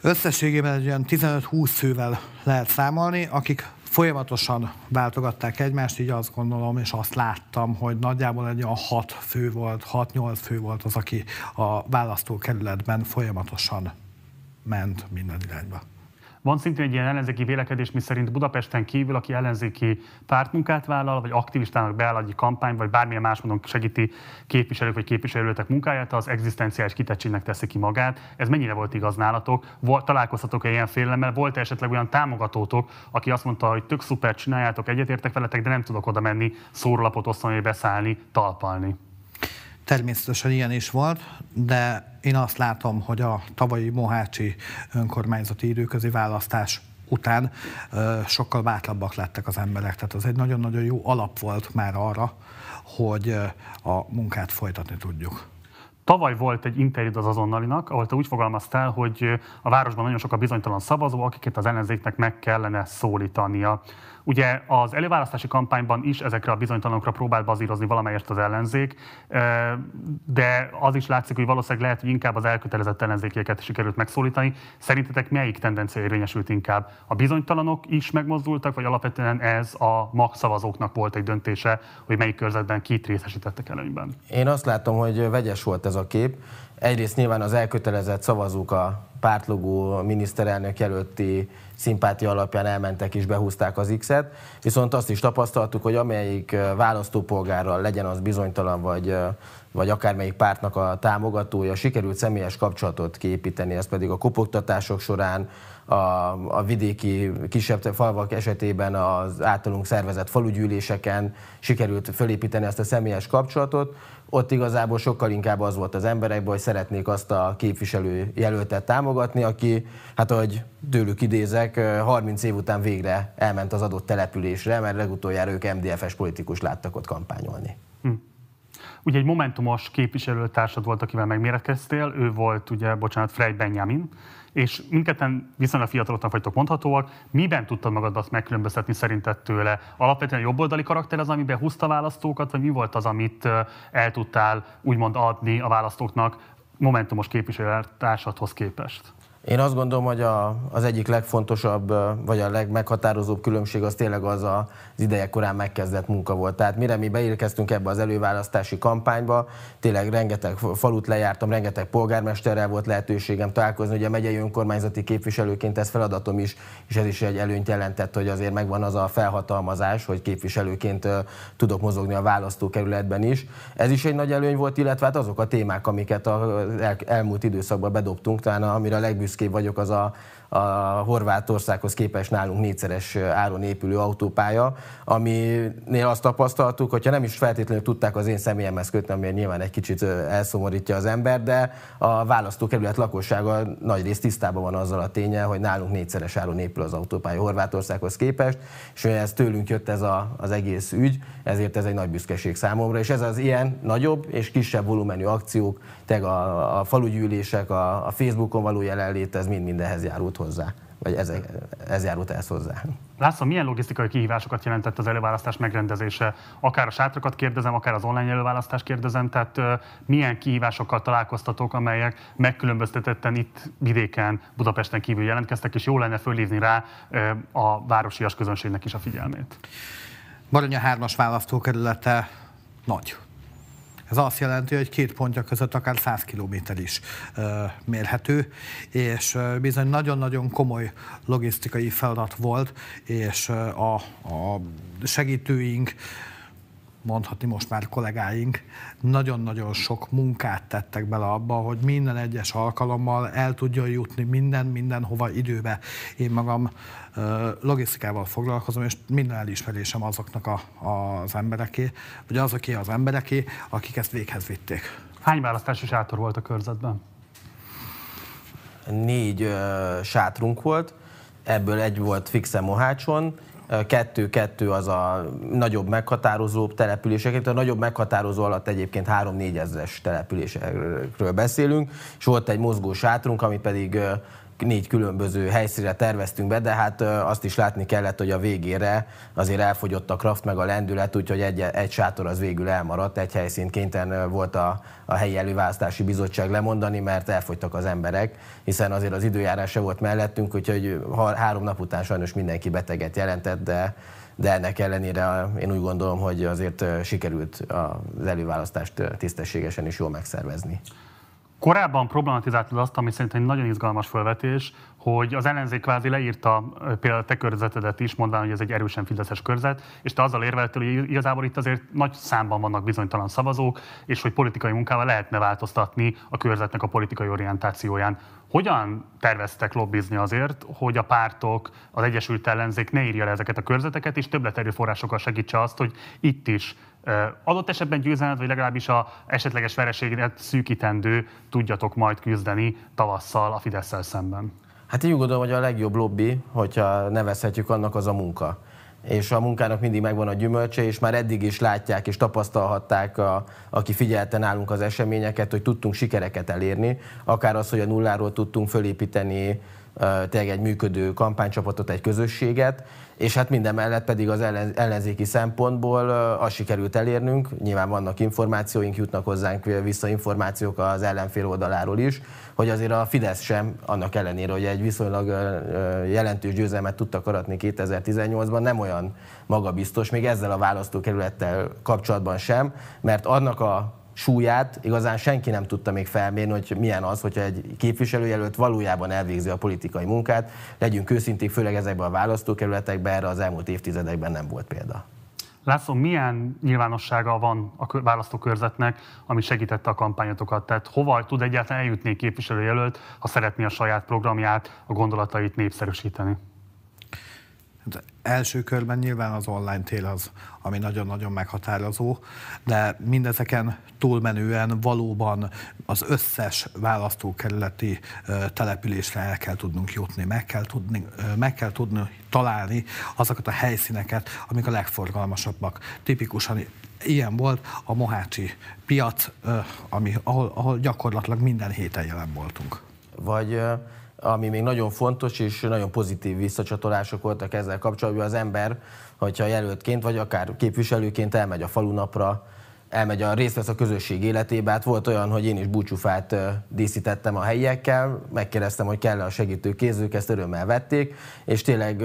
Összességében egy olyan 15-20 fővel lehet számolni, akik folyamatosan váltogatták egymást, így azt gondolom, és azt láttam, hogy nagyjából egy olyan 6 fő volt, 6-8 fő volt az, aki a választókerületben folyamatosan ment minden irányba. Van szintén egy ilyen ellenzéki vélekedés, mi szerint Budapesten kívül, aki ellenzéki pártmunkát vállal, vagy aktivistának beáll egy kampány, vagy bármilyen más módon segíti képviselők vagy képviselőtek munkáját, az egzisztenciális kitettségnek teszi ki magát. Ez mennyire volt igaz nálatok? Volt, találkoztatok-e ilyen félelemmel? Volt esetleg olyan támogatótok, aki azt mondta, hogy tök szuper csináljátok, egyetértek veletek, de nem tudok oda menni, szórólapot osztani, beszállni, talpalni? Természetesen ilyen is volt, de én azt látom, hogy a tavalyi Mohácsi önkormányzati időközi választás után sokkal bátrabbak lettek az emberek. Tehát az egy nagyon-nagyon jó alap volt már arra, hogy a munkát folytatni tudjuk. Tavaly volt egy interjúd az azonnalinak, ahol te úgy fogalmaztál, hogy a városban nagyon sok a bizonytalan szavazó, akiket az ellenzéknek meg kellene szólítania. Ugye az előválasztási kampányban is ezekre a bizonytalanokra próbált bazírozni valamelyest az ellenzék, de az is látszik, hogy valószínűleg lehet, hogy inkább az elkötelezett ellenzékieket sikerült megszólítani. Szerintetek melyik tendencia érvényesült inkább? A bizonytalanok is megmozdultak, vagy alapvetően ez a magszavazóknak volt egy döntése, hogy melyik körzetben kit részesítettek előnyben? Én azt látom, hogy vegyes volt ez a kép. Egyrészt nyilván az elkötelezett szavazók a pártlogó miniszterelnök jelölti szimpátia alapján elmentek és behúzták az X-et, viszont azt is tapasztaltuk, hogy amelyik választópolgárral legyen az bizonytalan, vagy, vagy akármelyik pártnak a támogatója, sikerült személyes kapcsolatot kiépíteni, ez pedig a kopogtatások során, a, a vidéki kisebb falvak esetében az általunk szervezett falugyűléseken sikerült fölépíteni ezt a személyes kapcsolatot, ott igazából sokkal inkább az volt az emberekben, hogy szeretnék azt a képviselő jelöltet támogatni, aki, hát ahogy tőlük idézek, 30 év után végre elment az adott településre, mert legutoljára ők MDF-es politikus láttak ott kampányolni. Hm. Ugye egy momentumos képviselőtársad volt, akivel megméretkeztél, ő volt ugye, bocsánat, Frey Benjamin, és mindketten viszonylag fiataloknak vagytok mondhatóak. Miben tudtad magad azt megkülönböztetni szerinted tőle? Alapvetően jobboldali karakter az, amiben húzta választókat, vagy mi volt az, amit el tudtál úgymond adni a választóknak momentumos képviselőtársadhoz képest? Én azt gondolom, hogy a, az egyik legfontosabb, vagy a legmeghatározóbb különbség az tényleg az a, az ideje korán megkezdett munka volt. Tehát mire mi beérkeztünk ebbe az előválasztási kampányba, tényleg rengeteg falut lejártam, rengeteg polgármesterrel volt lehetőségem találkozni, ugye a megyei önkormányzati képviselőként ez feladatom is, és ez is egy előnyt jelentett, hogy azért megvan az a felhatalmazás, hogy képviselőként tudok mozogni a választókerületben is. Ez is egy nagy előny volt, illetve hát azok a témák, amiket az elmúlt időszakban bedobtunk, talán amire a legbüszkébb büszkébb vagyok, az a, a Horvátországhoz képest nálunk négyszeres áron épülő autópálya, aminél azt tapasztaltuk, hogyha nem is feltétlenül tudták az én személyemhez kötni, ami nyilván egy kicsit elszomorítja az ember, de a választókerület lakossága nagy rész tisztában van azzal a tényel, hogy nálunk négyszeres áron épül az autópálya Horvátországhoz képest, és ez tőlünk jött ez a, az egész ügy, ezért ez egy nagy büszkeség számomra, és ez az ilyen nagyobb és kisebb volumenű akciók, teg a, a falugyűlések, a, a Facebookon való jelenlét, ez mind mindenhez járult hozzá, vagy ez, ez járult ehhez hozzá. László, milyen logisztikai kihívásokat jelentett az előválasztás megrendezése? Akár a sátrakat kérdezem, akár az online előválasztást kérdezem, tehát milyen kihívásokkal találkoztatok, amelyek megkülönböztetetten itt vidéken, Budapesten kívül jelentkeztek, és jó lenne fölhívni rá a városias közönségnek is a figyelmét? Baranya 3-as választókerülete nagy. Ez azt jelenti, hogy két pontja között akár 100 kilométer is mérhető, és bizony nagyon-nagyon komoly logisztikai feladat volt, és a, a segítőink, mondhatni most már kollégáink, nagyon-nagyon sok munkát tettek bele abba, hogy minden egyes alkalommal el tudjon jutni minden, mindenhova időbe. Én magam logisztikával foglalkozom, és minden elismerésem azoknak a, az embereké, vagy azoké az embereké, akik ezt véghez vitték. Hány választási sátor volt a körzetben? Négy uh, sátrunk volt, ebből egy volt fixen Mohácson, kettő-kettő az a nagyobb meghatározó települések, a nagyobb meghatározó alatt egyébként 3-4 ezres településekről beszélünk, és volt egy mozgó sátrunk, ami pedig négy különböző helyszínre terveztünk be, de hát azt is látni kellett, hogy a végére azért elfogyott a kraft meg a lendület, úgyhogy egy, egy sátor az végül elmaradt, egy helyszínt kénytelen volt a, a helyi előválasztási bizottság lemondani, mert elfogytak az emberek, hiszen azért az időjárás se volt mellettünk, úgyhogy három nap után sajnos mindenki beteget jelentett, de de ennek ellenére én úgy gondolom, hogy azért sikerült az előválasztást tisztességesen és jól megszervezni. Korábban problematizáltad azt, ami szerintem egy nagyon izgalmas felvetés, hogy az ellenzék kvázi leírta például te körzetedet is, mondván, hogy ez egy erősen fideszes körzet, és te azzal érveltél, hogy igazából itt azért nagy számban vannak bizonytalan szavazók, és hogy politikai munkával lehetne változtatni a körzetnek a politikai orientációján. Hogyan terveztek lobbizni azért, hogy a pártok, az Egyesült Ellenzék ne írja le ezeket a körzeteket, és többleterőforrásokkal segítse azt, hogy itt is adott esetben győzelmet, vagy legalábbis a esetleges vereséget szűkítendő tudjatok majd küzdeni tavasszal a fidesz szemben? Hát úgy gondolom, hogy a legjobb lobby, hogyha nevezhetjük annak, az a munka. És a munkának mindig megvan a gyümölcse, és már eddig is látják és tapasztalhatták, a, aki figyelte nálunk az eseményeket, hogy tudtunk sikereket elérni, akár az, hogy a nulláról tudtunk fölépíteni tényleg egy működő kampánycsapatot, egy közösséget, és hát minden mellett pedig az ellenzéki szempontból azt sikerült elérnünk, nyilván vannak információink, jutnak hozzánk vissza információk az ellenfél oldaláról is, hogy azért a Fidesz sem, annak ellenére, hogy egy viszonylag jelentős győzelmet tudtak aratni 2018-ban, nem olyan magabiztos, még ezzel a választókerülettel kapcsolatban sem, mert annak a súlyát igazán senki nem tudta még felmérni, hogy milyen az, hogyha egy képviselőjelölt valójában elvégzi a politikai munkát. Legyünk őszinték, főleg ezekben a választókerületekben erre az elmúlt évtizedekben nem volt példa. László, milyen nyilvánossága van a választókörzetnek, ami segítette a kampányotokat? Tehát hova tud egyáltalán eljutni képviselőjelölt, ha szeretné a saját programját, a gondolatait népszerűsíteni? Hát első körben nyilván az online tél az, ami nagyon-nagyon meghatározó, de mindezeken túlmenően valóban az összes választókerületi településre el kell tudnunk jutni, meg kell tudni, meg kell tudni találni azokat a helyszíneket, amik a legforgalmasabbak. Tipikusan ilyen volt a Mohácsi piac, ami, ahol, ahol gyakorlatilag minden héten jelen voltunk. Vagy ami még nagyon fontos, és nagyon pozitív visszacsatolások voltak ezzel kapcsolatban, az ember, hogyha jelöltként, vagy akár képviselőként elmegy a falunapra, elmegy a részt vesz a közösség életébe. Hát volt olyan, hogy én is búcsúfát díszítettem a helyiekkel, megkérdeztem, hogy kell a segítő kézők, ezt örömmel vették, és tényleg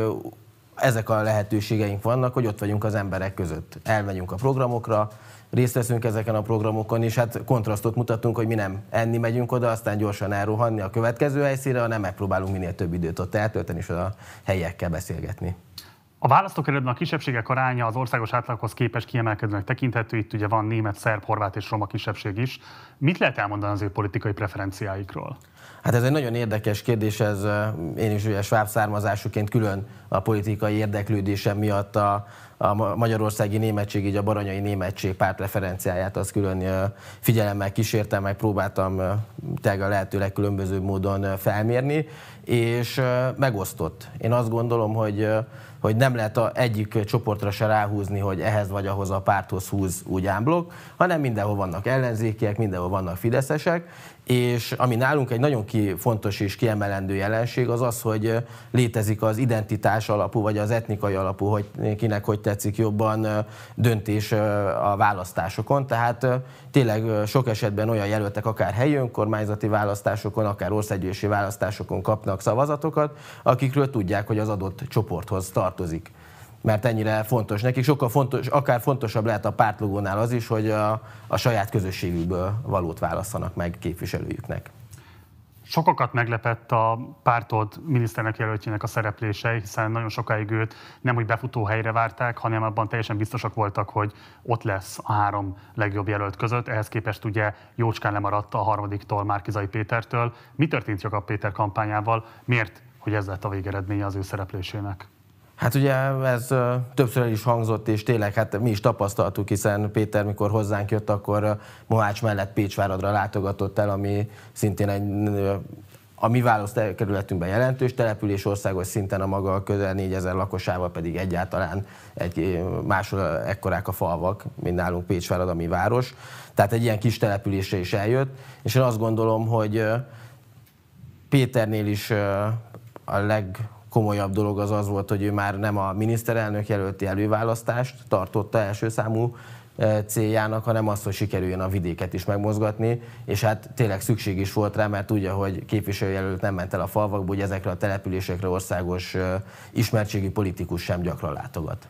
ezek a lehetőségeink vannak, hogy ott vagyunk az emberek között. Elmegyünk a programokra, részt veszünk ezeken a programokon, és hát kontrasztot mutatunk, hogy mi nem enni megyünk oda, aztán gyorsan elrohanni a következő helyszínre, hanem megpróbálunk minél több időt ott eltölteni, és a helyiekkel beszélgetni. A választókerületben a kisebbségek aránya az országos átlaghoz képest kiemelkedőnek tekinthető. Itt ugye van német, szerb, horvát és roma kisebbség is. Mit lehet elmondani az ő politikai preferenciáikról? Hát ez egy nagyon érdekes kérdés, ez én is ugye sváb származásúként külön a politikai érdeklődésem miatt a, a magyarországi németség, így a baranyai németség pártreferenciáját az külön figyelemmel kísértem, meg próbáltam tényleg a lehető legkülönbözőbb módon felmérni, és megosztott. Én azt gondolom, hogy hogy nem lehet a egyik csoportra se ráhúzni, hogy ehhez vagy ahhoz a párthoz húz úgy ámblok, hanem mindenhol vannak ellenzékiek, mindenhol vannak fideszesek, és ami nálunk egy nagyon ki, fontos és kiemelendő jelenség az az, hogy létezik az identitás alapú, vagy az etnikai alapú, hogy kinek hogy tetszik jobban döntés a választásokon. Tehát tényleg sok esetben olyan jelöltek, akár helyi önkormányzati választásokon, akár országgyűlési választásokon kapnak szavazatokat, akikről tudják, hogy az adott csoporthoz tartozik mert ennyire fontos. Nekik sokkal fontos, akár fontosabb lehet a pártlogónál az is, hogy a, a saját közösségükből valót válasszanak meg képviselőjüknek. Sokakat meglepett a pártod miniszternek jelöltjének a szereplése, hiszen nagyon sokáig őt nem úgy befutó helyre várták, hanem abban teljesen biztosak voltak, hogy ott lesz a három legjobb jelölt között. Ehhez képest ugye jócskán lemaradt a harmadiktól, Márkizai Pétertől. Mi történt Jakab Péter kampányával? Miért, hogy ez lett a végeredménye az ő szereplésének? Hát ugye ez többször is hangzott, és tényleg hát mi is tapasztaltuk, hiszen Péter, mikor hozzánk jött, akkor Mohács mellett Pécsváradra látogatott el, ami szintén egy a mi választókerületünkben jelentős település, országos szinten a maga közel 4000 lakosával pedig egyáltalán egy máshol ekkorák a falvak, mint nálunk Pécsvárad, a mi város. Tehát egy ilyen kis településre is eljött, és én azt gondolom, hogy Péternél is a legkomolyabb dolog az az volt, hogy ő már nem a miniszterelnök jelölti előválasztást tartotta első számú céljának, hanem azt, hogy sikerüljön a vidéket is megmozgatni, és hát tényleg szükség is volt rá, mert tudja, hogy képviselőjelölt nem ment el a falvakba, hogy ezekre a településekre országos ismertségi politikus sem gyakran látogat.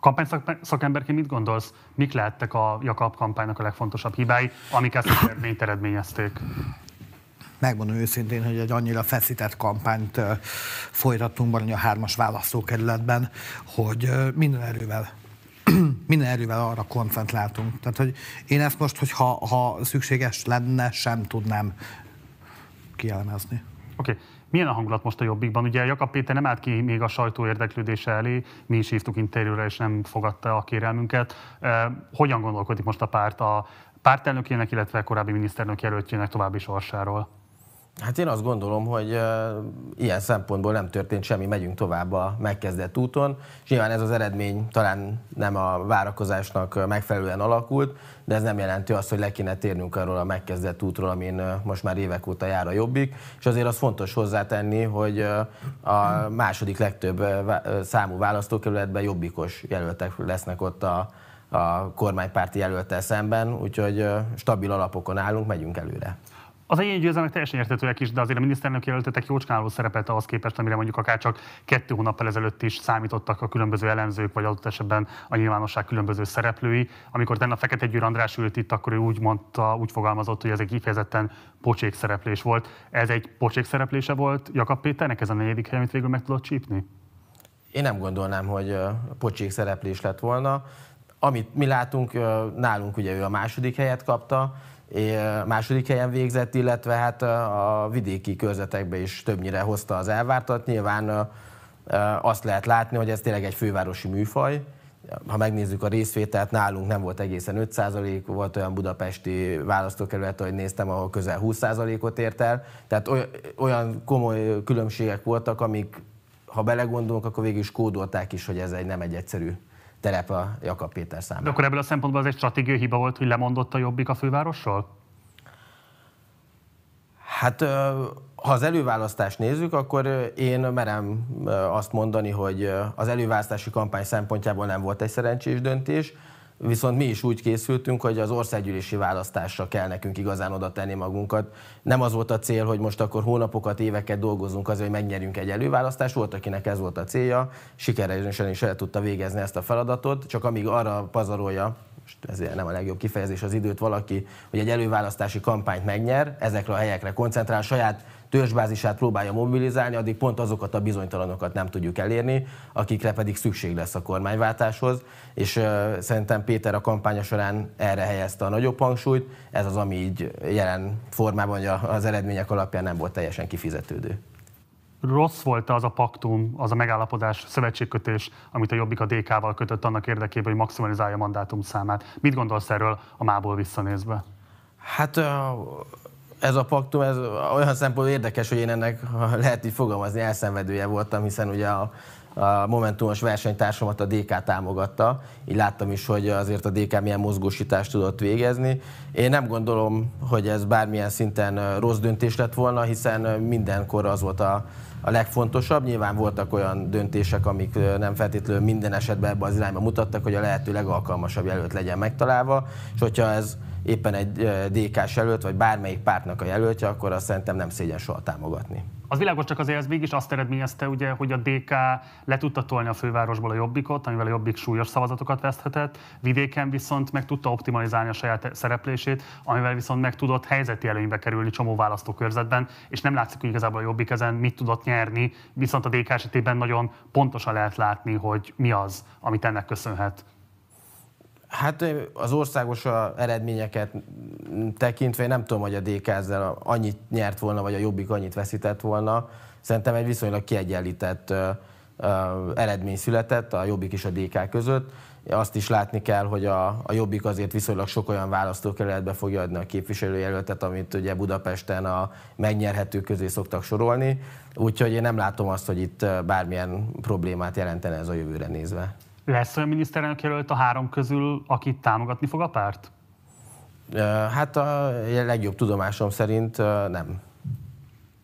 Kampány szakemberként mit gondolsz, mik lehettek a Jakab kampánynak a legfontosabb hibái, amik ezt a eredményt eredményezték? Megmondom őszintén, hogy egy annyira feszített kampányt folytattunk valami a hármas választókerületben, hogy minden erővel minden erővel arra koncentráltunk. Tehát, hogy én ezt most, hogy ha, szükséges lenne, sem tudnám kielemezni. Oké. Okay. Milyen a hangulat most a Jobbikban? Ugye Jakab Péter nem állt ki még a sajtó érdeklődése elé, mi is hívtuk interjúra, és nem fogadta a kérelmünket. Hogyan gondolkodik most a párt a pártelnökének, illetve korábbi miniszterelnök jelöltjének további sorsáról? Hát én azt gondolom, hogy ilyen szempontból nem történt semmi, megyünk tovább a megkezdett úton, és nyilván ez az eredmény talán nem a várakozásnak megfelelően alakult, de ez nem jelenti azt, hogy le kéne térnünk arról a megkezdett útról, amin most már évek óta jár a Jobbik, és azért az fontos hozzátenni, hogy a második legtöbb számú választókerületben jobbikos jelöltek lesznek ott a, a kormánypárti jelöltel szemben, úgyhogy stabil alapokon állunk, megyünk előre. Az egyéni győzelmek teljesen értetőek is, de azért a miniszterelnök jelöltetek jócskáló szerepelt ahhoz képest, amire mondjuk akár csak kettő hónappal ezelőtt is számítottak a különböző elemzők, vagy adott esetben a nyilvánosság különböző szereplői. Amikor a Fekete Győr András ült itt, akkor ő úgy mondta, úgy fogalmazott, hogy ez egy kifejezetten pocsék szereplés volt. Ez egy pocsék szereplése volt Jakab Péternek, ez a negyedik hely, amit végül meg tudott csípni? Én nem gondolnám, hogy pocsék szereplés lett volna. Amit mi látunk, nálunk ugye ő a második helyet kapta, második helyen végzett, illetve hát a vidéki körzetekbe is többnyire hozta az elvártat. Nyilván azt lehet látni, hogy ez tényleg egy fővárosi műfaj, ha megnézzük a részvételt, nálunk nem volt egészen 5%, volt olyan budapesti választókerület, hogy néztem, ahol közel 20%-ot ért el. Tehát olyan komoly különbségek voltak, amik, ha belegondolunk, akkor végül is kódolták is, hogy ez egy nem egy egyszerű terep a Jakab Péter számára. De akkor ebből a szempontból az egy stratégiai hiba volt, hogy lemondott a Jobbik a fővárosról? Hát ha az előválasztást nézzük, akkor én merem azt mondani, hogy az előválasztási kampány szempontjából nem volt egy szerencsés döntés. Viszont mi is úgy készültünk, hogy az országgyűlési választásra kell nekünk igazán oda tenni magunkat. Nem az volt a cél, hogy most akkor hónapokat, éveket dolgozunk azért, hogy megnyerjünk egy előválasztást. Volt, akinek ez volt a célja, sikeresen is el tudta végezni ezt a feladatot, csak amíg arra pazarolja, most ezért nem a legjobb kifejezés az időt valaki, hogy egy előválasztási kampányt megnyer, ezekre a helyekre koncentrál, saját törzsbázisát próbálja mobilizálni, addig pont azokat a bizonytalanokat nem tudjuk elérni, akikre pedig szükség lesz a kormányváltáshoz, és uh, szerintem Péter a kampánya során erre helyezte a nagyobb hangsúlyt, ez az, ami így jelen formában az eredmények alapján nem volt teljesen kifizetődő rossz volt az a paktum, az a megállapodás, szövetségkötés, amit a Jobbik a DK-val kötött annak érdekében, hogy maximalizálja a mandátum számát. Mit gondolsz erről a mából visszanézve? Hát ez a paktum, ez olyan szempontból érdekes, hogy én ennek, ha lehet így fogalmazni, elszenvedője voltam, hiszen ugye a, a Momentumos versenytársamat a DK támogatta, így láttam is, hogy azért a DK milyen mozgósítást tudott végezni. Én nem gondolom, hogy ez bármilyen szinten rossz döntés lett volna, hiszen mindenkor az volt a, a legfontosabb. Nyilván voltak olyan döntések, amik nem feltétlenül minden esetben ebbe az irányba mutattak, hogy a lehető legalkalmasabb jelölt legyen megtalálva, és hogyha ez éppen egy DK-s jelölt, vagy bármelyik pártnak a jelöltje, akkor azt szerintem nem szégyen soha támogatni. Az világos csak azért ez mégis azt eredményezte, ugye, hogy a DK le tudta tolni a fővárosból a jobbikot, amivel a jobbik súlyos szavazatokat veszthetett, vidéken viszont meg tudta optimalizálni a saját szereplését, amivel viszont meg tudott helyzeti előnybe kerülni csomó választókörzetben, és nem látszik, hogy igazából a jobbik ezen mit tudott nyerni, viszont a DK esetében nagyon pontosan lehet látni, hogy mi az, amit ennek köszönhet. Hát az országos eredményeket tekintve én nem tudom, hogy a DK ezzel annyit nyert volna, vagy a Jobbik annyit veszített volna. Szerintem egy viszonylag kiegyenlített eredmény született a Jobbik és a DK között. Azt is látni kell, hogy a, a Jobbik azért viszonylag sok olyan választókerületbe fogja adni a képviselőjelöltet, amit ugye Budapesten a megnyerhető közé szoktak sorolni. Úgyhogy én nem látom azt, hogy itt bármilyen problémát jelentene ez a jövőre nézve. Lesz olyan miniszterelnök jelölt a három közül, akit támogatni fog a párt? Hát a legjobb tudomásom szerint nem.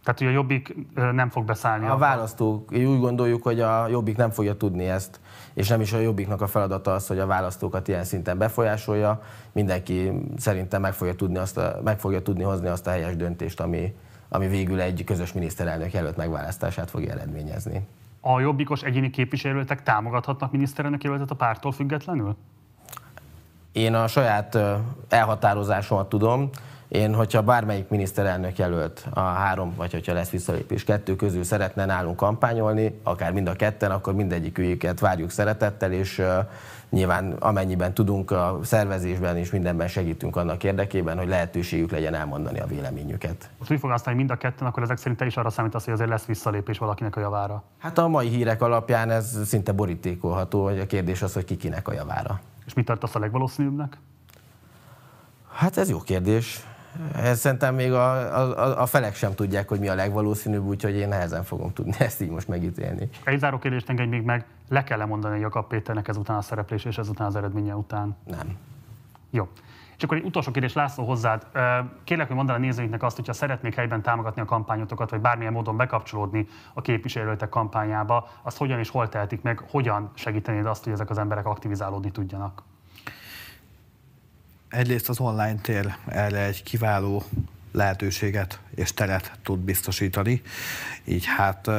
Tehát, hogy a Jobbik nem fog beszállni. A választók, úgy gondoljuk, hogy a Jobbik nem fogja tudni ezt, és nem is a Jobbiknak a feladata az, hogy a választókat ilyen szinten befolyásolja. Mindenki szerintem meg fogja tudni, azt a, meg fogja tudni hozni azt a helyes döntést, ami, ami végül egy közös miniszterelnök jelölt megválasztását fogja eredményezni. A jobbikos egyéni képviselőtek támogathatnak miniszterelnök jelöltet a pártól függetlenül? Én a saját elhatározásomat tudom. Én, hogyha bármelyik miniszterelnök jelölt a három, vagy hogyha lesz visszalépés kettő közül szeretne nálunk kampányolni, akár mind a ketten, akkor mindegyik ügyüket várjuk szeretettel, és nyilván amennyiben tudunk a szervezésben és mindenben segítünk annak érdekében, hogy lehetőségük legyen elmondani a véleményüket. Most mi fog azt mind a ketten, akkor ezek szerint te is arra számítasz, hogy azért lesz visszalépés valakinek a javára? Hát a mai hírek alapján ez szinte borítékolható, hogy a kérdés az, hogy kikinek a javára. És mit tartasz a legvalószínűbbnek? Hát ez jó kérdés. Ez szerintem még a, a, a felek sem tudják, hogy mi a legvalószínűbb, úgyhogy én nehezen fogom tudni ezt így most megítélni. Egy záró kérdést engedj még meg, le kell mondani Jakab Péternek ezután a szereplés és ezután az eredménye után? Nem. Jó. És akkor egy utolsó kérdés László hozzád. Kérlek, hogy mondd el a nézőinknek azt, hogyha szeretnék helyben támogatni a kampányotokat, vagy bármilyen módon bekapcsolódni a képviselőtek kampányába, azt hogyan és hol tehetik meg, hogyan segítenéd azt, hogy ezek az emberek aktivizálódni tudjanak? egyrészt az online tér erre egy kiváló lehetőséget és teret tud biztosítani. Így hát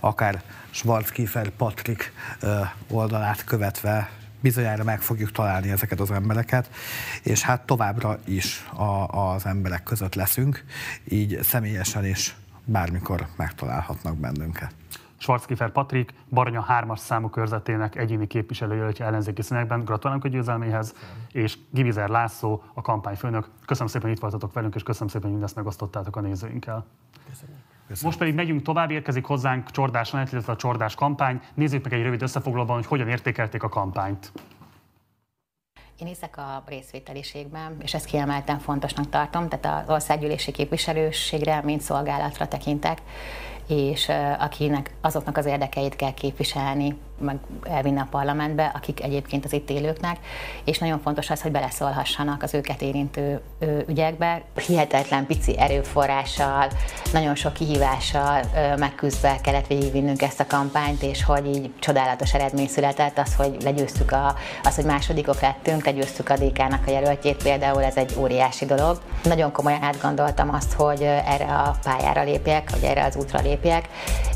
akár Schwarzkiefer Patrik oldalát követve bizonyára meg fogjuk találni ezeket az embereket, és hát továbbra is a, az emberek között leszünk, így személyesen is bármikor megtalálhatnak bennünket. Schwarzkiefer Patrik, Baranya 3-as számú körzetének egyéni képviselőjelöltje ellenzéki színekben. Gratulálunk a győzelméhez, és Givizer László, a kampányfőnök. Köszönöm szépen, hogy itt voltatok velünk, és köszönöm szépen, hogy mindezt megosztottátok a nézőinkkel. Köszönjük. Köszönöm. Most pedig megyünk tovább, érkezik hozzánk Csordás illetve a Csordás kampány. Nézzük meg egy rövid összefoglalóban, hogy hogyan értékelték a kampányt. Én hiszek a részvételiségben, és ezt kiemelten fontosnak tartom, tehát az országgyűlési képviselőségre, mint szolgálatra tekintek, és akinek azoknak az érdekeit kell képviselni, meg elvinni a parlamentbe, akik egyébként az itt élőknek, és nagyon fontos az, hogy beleszólhassanak az őket érintő ügyekbe. Hihetetlen pici erőforrással, nagyon sok kihívással megküzdve kellett végigvinnünk ezt a kampányt, és hogy így csodálatos eredmény született, az, hogy legyőztük a, az, hogy másodikok lettünk, legyőztük a DK-nak a jelöltjét, például ez egy óriási dolog. Nagyon komolyan átgondoltam azt, hogy erre a pályára lépjek, vagy erre az útra lépjek,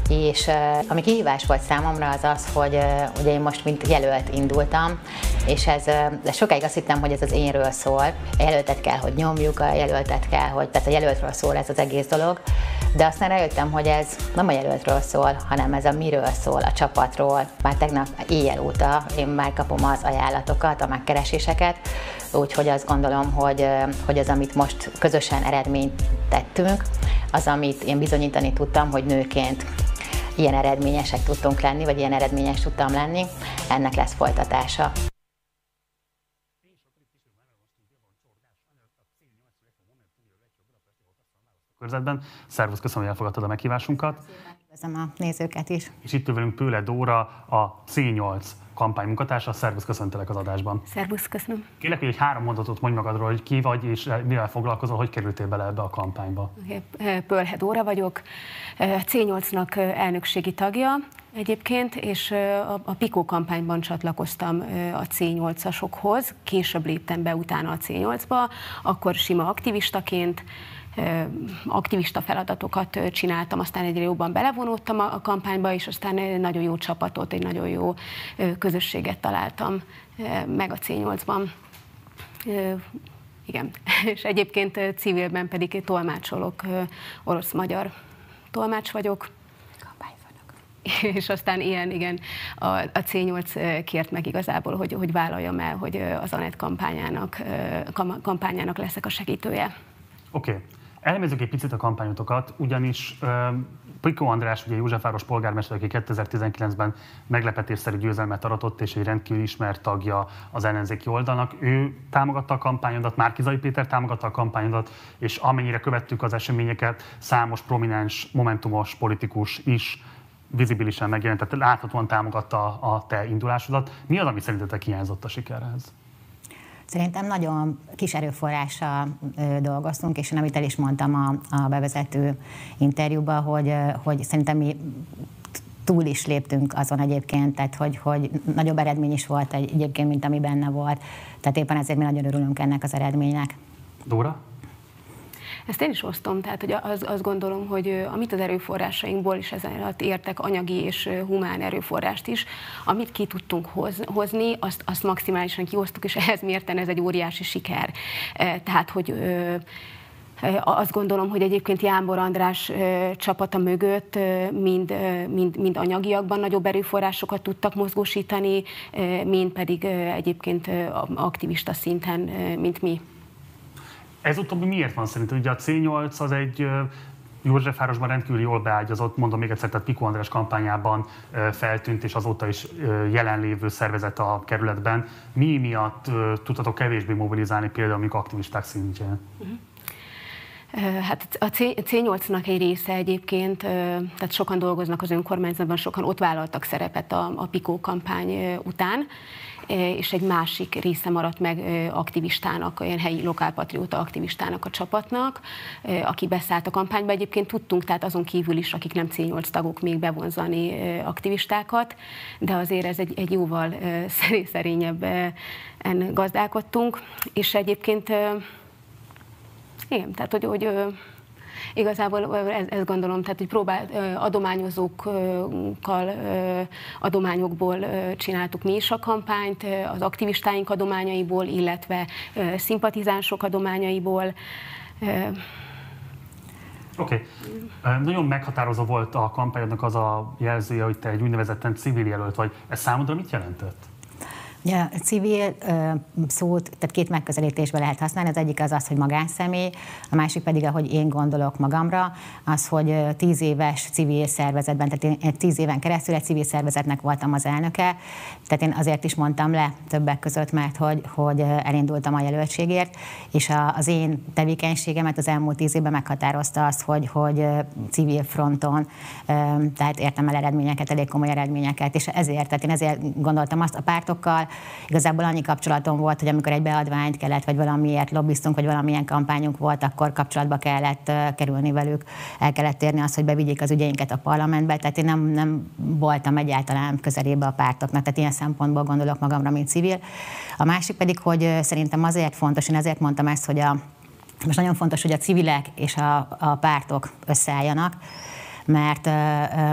és ami kihívás volt számomra az az, hogy hogy ugye én most mint jelölt indultam, és ez, de sokáig azt hittem, hogy ez az énről szól. A jelöltet kell, hogy nyomjuk, a jelöltet kell, hogy, tehát a jelöltről szól ez az egész dolog. De aztán rájöttem, hogy ez nem a jelöltről szól, hanem ez a miről szól, a csapatról. Már tegnap éjjel óta én már kapom az ajánlatokat, a megkereséseket, úgyhogy azt gondolom, hogy, hogy az, amit most közösen eredményt tettünk, az, amit én bizonyítani tudtam, hogy nőként ilyen eredményesek tudtunk lenni, vagy ilyen eredményes tudtam lenni, ennek lesz folytatása. körzetben. Szervusz, köszönöm, hogy elfogadtad a meghívásunkat. Köszönöm a nézőket is. És itt velünk Pőle Dóra, a C8 kampánymunkatársa. Szervusz, köszöntelek az adásban. Szervusz, köszönöm. Kérlek, hogy egy három mondatot mondj magadról, hogy ki vagy, és mivel foglalkozol, hogy kerültél bele ebbe a kampányba. Pölhe Dóra vagyok, C8-nak elnökségi tagja egyébként, és a Pico kampányban csatlakoztam a C8-asokhoz, később léptem be utána a C8-ba, akkor sima aktivistaként, aktivista feladatokat csináltam, aztán egyre jobban belevonódtam a kampányba, és aztán nagyon jó csapatot, egy nagyon jó közösséget találtam meg a C8-ban. Igen, és egyébként civilben pedig tolmácsolok, orosz-magyar tolmács vagyok. És aztán ilyen, igen, a, a C8 kért meg igazából, hogy, hogy vállaljam el, hogy az Anett kampányának, kampányának leszek a segítője. Oké. Okay. Elemezzük egy picit a kampányotokat, ugyanis uh, Piko András, ugye Józsefváros polgármester, aki 2019-ben meglepetésszerű győzelmet aratott, és egy rendkívül ismert tagja az ellenzéki oldalnak. Ő támogatta a kampányodat, Márkizai Péter támogatta a kampányodat, és amennyire követtük az eseményeket, számos prominens, momentumos politikus is vizibilisen megjelent, tehát láthatóan támogatta a te indulásodat. Mi az, ami szerintetek hiányzott a sikerhez? Szerintem nagyon kis erőforrással dolgoztunk, és én amit el is mondtam a, a bevezető interjúban, hogy, hogy szerintem mi túl is léptünk azon egyébként, tehát hogy, hogy nagyobb eredmény is volt egyébként, mint ami benne volt. Tehát éppen ezért mi nagyon örülünk ennek az eredménynek. Dóra? Ezt én is osztom, tehát hogy az, azt gondolom, hogy amit az erőforrásainkból is ezen alatt értek, anyagi és humán erőforrást is, amit ki tudtunk hoz, hozni, azt, azt maximálisan kihoztuk, és ehhez mérten ez egy óriási siker. Tehát, hogy azt gondolom, hogy egyébként Jámbor András csapata mögött mind, mind, mind anyagiakban nagyobb erőforrásokat tudtak mozgósítani, mind pedig egyébként aktivista szinten, mint mi. Ez utóbbi miért van szerintem? Ugye a C8 az egy Józsefvárosban rendkívül jól beágyazott, mondom még egyszer, tehát Piko András kampányában feltűnt, és azóta is jelenlévő szervezet a kerületben. Mi miatt tudtatok kevésbé mobilizálni például mondjuk aktivisták szintjén? Uh-huh. Hát a C8-nak egy része egyébként, tehát sokan dolgoznak az önkormányzatban, sokan ott vállaltak szerepet a, a PIKO kampány után, és egy másik része maradt meg aktivistának, olyan helyi lokálpatrióta aktivistának a csapatnak, aki beszállt a kampányba. Egyébként tudtunk, tehát azon kívül is, akik nem C8 tagok, még bevonzani aktivistákat, de azért ez egy, egy jóval szerényebben gazdálkodtunk, és egyébként igen, tehát hogy, hogy igazából ezt ez gondolom, tehát hogy próbál adományozókkal, adományokból csináltuk mi is a kampányt, az aktivistáink adományaiból, illetve szimpatizánsok adományaiból. Oké. Okay. Nagyon meghatározó volt a kampányodnak az a jelzője, hogy te egy úgynevezetten civil jelölt vagy. Ez számodra mit jelentett? Ja, civil szót, tehát két megközelítésben lehet használni. Az egyik az az, hogy magánszemély, a másik pedig, ahogy én gondolok magamra, az, hogy tíz éves civil szervezetben, tehát én tíz éven keresztül egy civil szervezetnek voltam az elnöke, tehát én azért is mondtam le többek között, mert hogy, hogy elindultam a jelöltségért, és a, az én tevékenységemet az elmúlt tíz évben meghatározta azt, hogy, hogy civil fronton, tehát értem el eredményeket, elég komoly eredményeket, és ezért, tehát én ezért gondoltam azt a pártokkal, Igazából annyi kapcsolatom volt, hogy amikor egy beadványt kellett, vagy valamiért lobbiztunk, vagy valamilyen kampányunk volt, akkor kapcsolatba kellett kerülni velük, el kellett érni azt, hogy bevigyék az ügyeinket a parlamentbe. Tehát én nem, nem voltam egyáltalán közelébe a pártoknak, tehát ilyen szempontból gondolok magamra, mint civil. A másik pedig, hogy szerintem azért fontos, én ezért mondtam ezt, hogy a most nagyon fontos, hogy a civilek és a, a pártok összeálljanak, mert,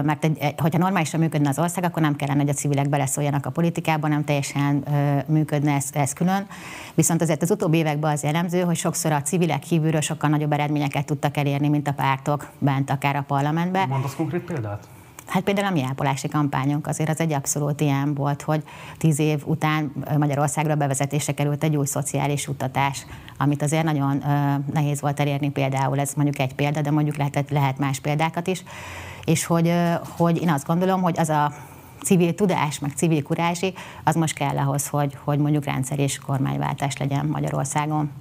mert egy, hogyha normálisan működne az ország, akkor nem kellene, hogy a civilek beleszóljanak a politikába, nem teljesen működne ez, ez külön. Viszont azért az utóbbi években az jellemző, hogy sokszor a civilek kívülről sokkal nagyobb eredményeket tudtak elérni, mint a pártok bent akár a parlamentben. Mondasz konkrét példát? Hát például a mi ápolási kampányunk azért az egy abszolút ilyen volt, hogy tíz év után Magyarországra bevezetése került egy új szociális utatás, amit azért nagyon nehéz volt elérni például, ez mondjuk egy példa, de mondjuk lehet, lehet más példákat is, és hogy, hogy én azt gondolom, hogy az a civil tudás, meg civil kurázsi, az most kell ahhoz, hogy, hogy mondjuk rendszer és kormányváltás legyen Magyarországon.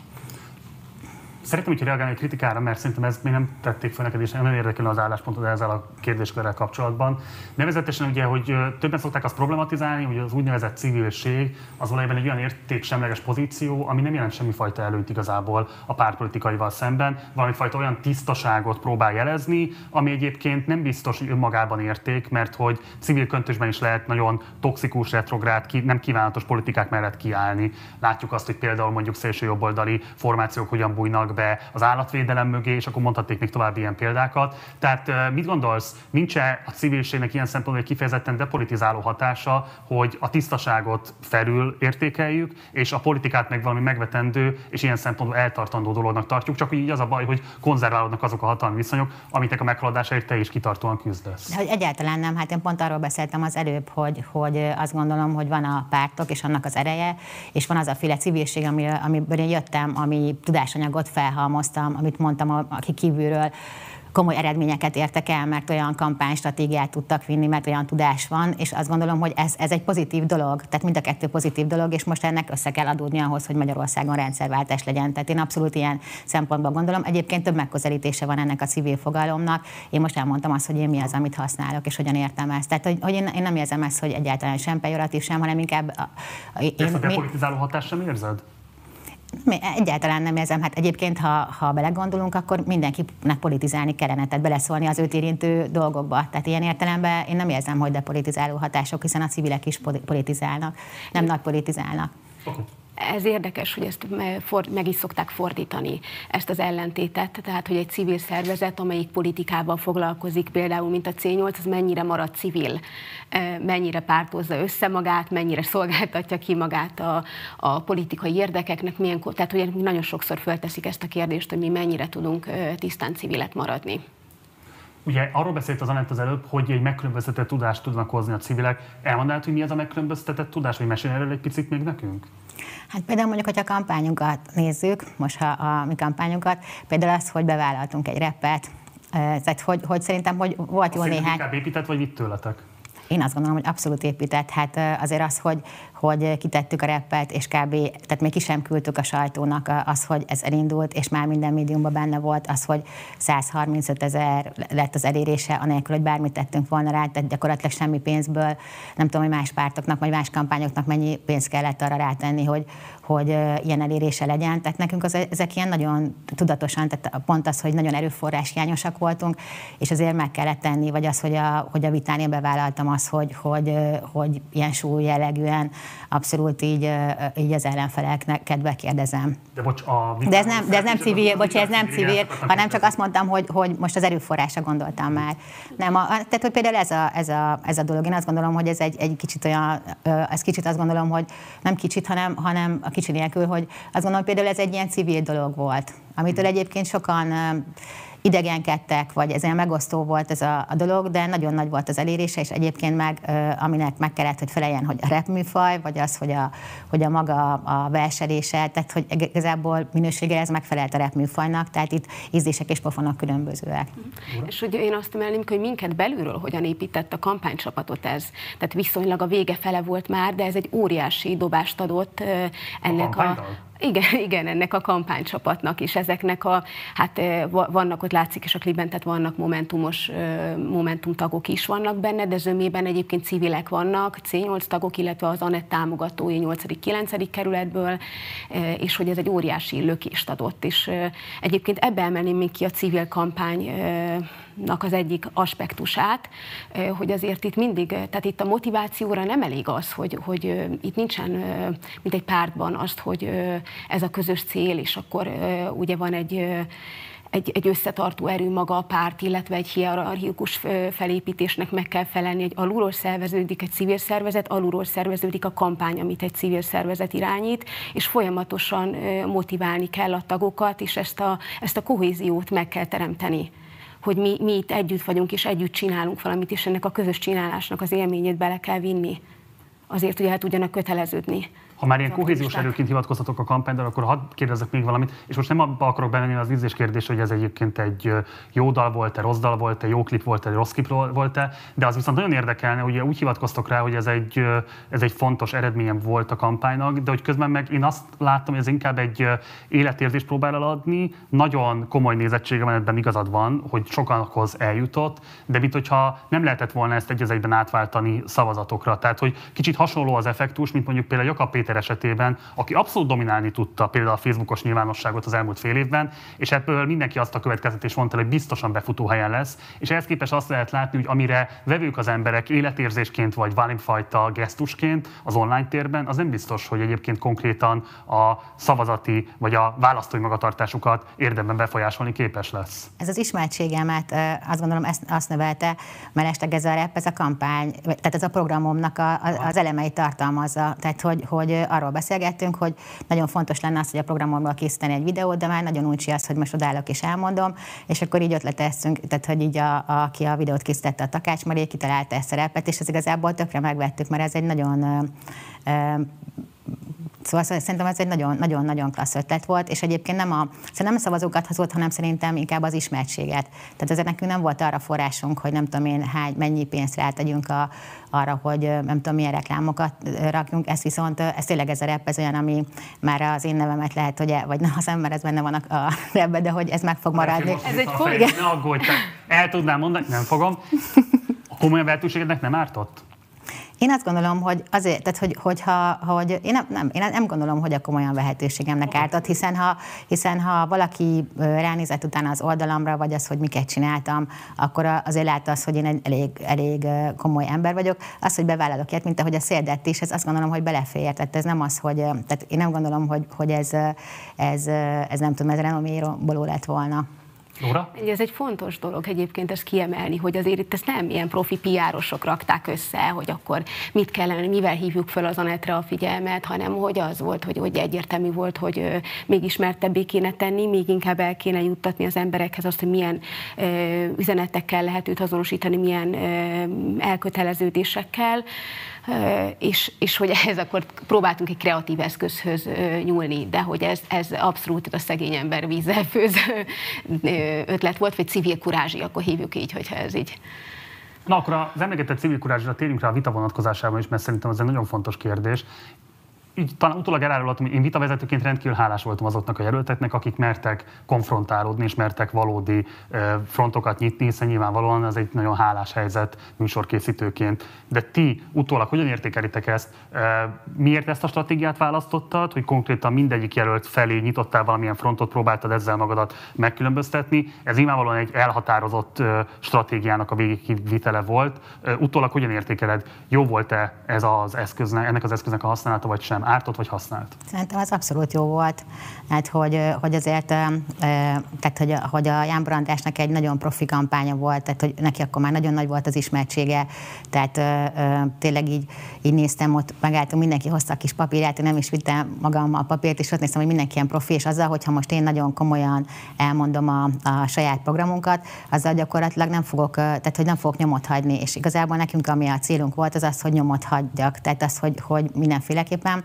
Szeretném, hogy reagálni a kritikára, mert szerintem ez még nem tették fel neked, és nem érdekel az álláspontod ezzel a kérdéskörrel kapcsolatban. Nevezetesen ugye, hogy többen szokták azt problematizálni, hogy az úgynevezett civilség az valójában egy olyan értéksemleges pozíció, ami nem jelent semmifajta előnyt igazából a pártpolitikaival szemben, valamifajta olyan tisztaságot próbál jelezni, ami egyébként nem biztos, hogy önmagában érték, mert hogy civil köntösben is lehet nagyon toxikus, retrográd, nem kívánatos politikák mellett kiállni. Látjuk azt, hogy például mondjuk szélsőjobboldali formációk hogyan bújnak be az állatvédelem mögé, és akkor mondhatnék még további ilyen példákat. Tehát mit gondolsz, nincs-e a civilségnek ilyen szempontból egy kifejezetten depolitizáló hatása, hogy a tisztaságot felül értékeljük, és a politikát meg valami megvetendő és ilyen szempontból eltartandó dolognak tartjuk, csak így az a baj, hogy konzerválódnak azok a hatalmi viszonyok, amiknek a meghaladásáért te is kitartóan küzdesz. De hogy egyáltalán nem, hát én pont arról beszéltem az előbb, hogy, hogy azt gondolom, hogy van a pártok és annak az ereje, és van az a féle civilség, amiből én jöttem, ami tudásanyagot fel felhalmoztam, amit mondtam, aki kívülről komoly eredményeket értek el, mert olyan kampánystratégiát tudtak vinni, mert olyan tudás van, és azt gondolom, hogy ez, ez egy pozitív dolog, tehát mind a kettő pozitív dolog, és most ennek össze kell adódni ahhoz, hogy Magyarországon rendszerváltás legyen. Tehát én abszolút ilyen szempontból gondolom. Egyébként több megközelítése van ennek a civil fogalomnak. Én most elmondtam azt, hogy én mi az, amit használok, és hogyan értem ezt. Tehát, hogy, hogy én, én nem érzem ezt, hogy egyáltalán sem pejoratív sem, hanem inkább... A, a, én, Ezt a depolitizáló hatást sem érzed? Egyáltalán nem érzem. Hát egyébként, ha, ha belegondolunk, akkor mindenkinek politizálni kellene, tehát beleszólni az őt érintő dolgokba. Tehát ilyen értelemben én nem érzem, hogy depolitizáló hatások, hiszen a civilek is politizálnak, nem nagy politizálnak. Ez érdekes, hogy ezt meg is szokták fordítani, ezt az ellentétet, tehát hogy egy civil szervezet, amelyik politikával foglalkozik, például mint a C8, az mennyire marad civil, mennyire pártozza össze magát, mennyire szolgáltatja ki magát a, a politikai érdekeknek, milyen, tehát hogy nagyon sokszor fölteszik ezt a kérdést, hogy mi mennyire tudunk tisztán civilek maradni. Ugye arról beszélt az Anett az előbb, hogy egy megkülönböztetett tudást tudnak hozni a civilek. Elmondanád, hogy mi az a megkülönböztetett tudás, vagy mesél erről egy picit még nekünk? Hát például mondjuk, hogyha a kampányunkat nézzük, most ha a mi kampányunkat, például az, hogy bevállaltunk egy repet, tehát hogy, hogy szerintem, hogy volt jó néhány... Inkább épített, vagy vitt tőletek? Én azt gondolom, hogy abszolút épített. Hát azért az, hogy, hogy kitettük a reppet, és kb. tehát még ki sem küldtük a sajtónak az, hogy ez elindult, és már minden médiumban benne volt az, hogy 135 ezer lett az elérése, anélkül, hogy bármit tettünk volna rá, tehát gyakorlatilag semmi pénzből, nem tudom, hogy más pártoknak, vagy más kampányoknak mennyi pénzt kellett arra rátenni, hogy, hogy ilyen elérése legyen. Tehát nekünk az, ezek ilyen nagyon tudatosan, tehát pont az, hogy nagyon erőforrás hiányosak voltunk, és azért meg kellett tenni, vagy az, hogy a, hogy a vitán én bevállaltam az, hogy, hogy, hogy ilyen súly jellegűen abszolút így, így az ellenfeleknek kedve kérdezem. De bocs, a de ez nem, de ez nem civil, bocs, ez nem civil, hanem csak azt mondtam, hogy, hogy most az erőforrásra gondoltam már. Nem, a, tehát hogy például ez a, ez, a, ez a dolog, én azt gondolom, hogy ez egy, egy kicsit olyan, ez kicsit azt gondolom, hogy nem kicsit, hanem, hanem a kicsi nélkül, hogy azt gondolom, például ez egy ilyen civil dolog volt, amitől egyébként sokan idegenkedtek, vagy ez olyan megosztó volt ez a, a dolog, de nagyon nagy volt az elérése, és egyébként meg, aminek meg kellett, hogy feleljen, hogy a repműfaj, vagy az, hogy a, hogy a maga a verselése, tehát hogy igazából minősége ez megfelelt a repműfajnak, tehát itt ízlések és pofonok különbözőek. Mm. És hogy én azt emelném, hogy minket belülről hogyan épített a kampánycsapatot ez. Tehát viszonylag a vége fele volt már, de ez egy óriási dobást adott ennek a, a igen, igen, ennek a kampánycsapatnak is, ezeknek a, hát vannak ott látszik is a klipben, tehát vannak momentumos, momentum tagok is vannak benne, de zömében egyébként civilek vannak, C8 tagok, illetve az ANET támogatói 8.-9. kerületből, és hogy ez egy óriási lökést adott, és egyébként ebbe emelném még ki a civil kampány az egyik aspektusát, hogy azért itt mindig, tehát itt a motivációra nem elég az, hogy, hogy itt nincsen, mint egy pártban azt, hogy ez a közös cél, és akkor ugye van egy egy, egy összetartó erő maga a párt, illetve egy hierarchikus felépítésnek meg kell felelni, egy alulról szerveződik egy civil szervezet, alulról szerveződik a kampány, amit egy civil szervezet irányít, és folyamatosan motiválni kell a tagokat, és ezt a, ezt a kohéziót meg kell teremteni hogy mi, mi itt együtt vagyunk, és együtt csinálunk valamit, és ennek a közös csinálásnak az élményét bele kell vinni. Azért, hogy el tudjanak köteleződni. Ha már ilyen kohéziós erőként hivatkozhatok a kampányra, akkor hadd kérdezzek még valamit, és most nem abba akarok bemenni az ízlés kérdés, hogy ez egyébként egy jó dal volt-e, rossz dal volt-e, jó klip volt-e, rossz klip volt-e, de az viszont nagyon érdekelne, ugye úgy hivatkoztok rá, hogy ez egy, ez egy fontos eredményem volt a kampánynak, de hogy közben meg én azt láttam, hogy ez inkább egy életérzést próbál adni, nagyon komoly nézettsége van, ebben igazad van, hogy sokanhoz eljutott, de mint hogyha nem lehetett volna ezt egy egyben átváltani szavazatokra. Tehát, hogy kicsit hasonló az effektus, mint mondjuk például Jakab Péter esetében, aki abszolút dominálni tudta például a Facebookos nyilvánosságot az elmúlt fél évben, és ebből mindenki azt a következtetés mondta, hogy biztosan befutó helyen lesz, és ehhez képest azt lehet látni, hogy amire vevők az emberek életérzésként vagy valamifajta gesztusként az online térben, az nem biztos, hogy egyébként konkrétan a szavazati vagy a választói magatartásukat érdemben befolyásolni képes lesz. Ez az ismertségemet azt gondolom ezt, azt növelte, mert ez a rep, ez a kampány, tehát ez a programomnak a, az elemeit tartalmazza. Tehát, hogy, hogy arról beszélgettünk, hogy nagyon fontos lenne az, hogy a programomból készíteni egy videót, de már nagyon uncsi az, hogy most odállok és elmondom, és akkor így ötleteztünk, tehát hogy így a, a, aki a videót készítette a Takács Maria, kitalálta ezt szerepet, és ez igazából tökre megvettük, mert ez egy nagyon Szóval szerintem ez egy nagyon-nagyon klassz ötlet volt, és egyébként nem a, szerintem nem a szavazókat hazott, hanem szerintem inkább az ismertséget. Tehát ezért nekünk nem volt arra forrásunk, hogy nem tudom én, hány, mennyi pénzt rátegyünk a, arra, hogy nem tudom milyen reklámokat rakjunk. Ez viszont, ez tényleg ez a rep, ez olyan, ami már az én nevemet lehet, hogy e, vagy nem az ember, ez benne van a, a repbe, de hogy ez meg fog maradni. Ez egy fog... Ne aggódj, el tudnám mondani, nem fogom. A komolyabb nem ártott? Én azt gondolom, hogy azért, tehát hogy, hogyha, hogy én, nem, nem, én nem gondolom, hogy a komolyan vehetőségemnek ártott, hiszen ha, hiszen ha valaki ránézett utána az oldalamra, vagy az, hogy miket csináltam, akkor azért látta az, hogy én egy elég, elég komoly ember vagyok. Az, hogy bevállalok ilyet, mint ahogy a széldett is, ez azt gondolom, hogy belefér. Tehát ez nem az, hogy, tehát én nem gondolom, hogy, hogy ez, ez, ez nem tudom, ez renoméról lett volna. Laura? Ez egy fontos dolog egyébként ezt kiemelni, hogy azért itt ezt nem ilyen profi piárosok rakták össze, hogy akkor mit kellene, mivel hívjuk fel az Anetre a figyelmet, hanem hogy az volt, hogy, hogy egyértelmű volt, hogy még ismertebbé kéne tenni, még inkább el kéne juttatni az emberekhez azt, hogy milyen ö, üzenetekkel lehet őt azonosítani, milyen ö, elköteleződésekkel és, és hogy ehhez akkor próbáltunk egy kreatív eszközhöz nyúlni, de hogy ez, ez abszolút a szegény ember vízzel főz ötlet volt, vagy civil kurázsi, akkor hívjuk így, hogyha ez így. Na akkor az emlegetett civil kurázsra térjünk rá a vita vonatkozásában is, mert szerintem ez egy nagyon fontos kérdés így talán utólag elárulhatom, hogy én vitavezetőként rendkívül hálás voltam azoknak a jelölteknek, akik mertek konfrontálódni és mertek valódi frontokat nyitni, hiszen nyilvánvalóan ez egy nagyon hálás helyzet műsorkészítőként. De ti utólag hogyan értékelitek ezt? Miért ezt a stratégiát választottad, hogy konkrétan mindegyik jelölt felé nyitottál valamilyen frontot, próbáltad ezzel magadat megkülönböztetni? Ez nyilvánvalóan egy elhatározott stratégiának a végigvitele volt. Utólag hogyan értékeled? Jó volt-e ez az eszköznek, ennek az eszköznek a használata, vagy sem? Ártott vagy használt? Szerintem az abszolút jó volt. Hát, hogy, hogy azért, tehát, hogy, hogy a Ján Brandásnak egy nagyon profi kampánya volt, tehát, hogy neki akkor már nagyon nagy volt az ismertsége, tehát tényleg így, így néztem, ott megálltam, mindenki hozta a kis papírját, én nem is vittem magam a papírt, és ott néztem, hogy mindenki ilyen profi, és azzal, hogyha most én nagyon komolyan elmondom a, a saját programunkat, azzal gyakorlatilag nem fogok, tehát hogy nem fogok nyomot hagyni, és igazából nekünk, ami a célunk volt, az az, hogy nyomot hagyjak, tehát az, hogy, hogy mindenféleképpen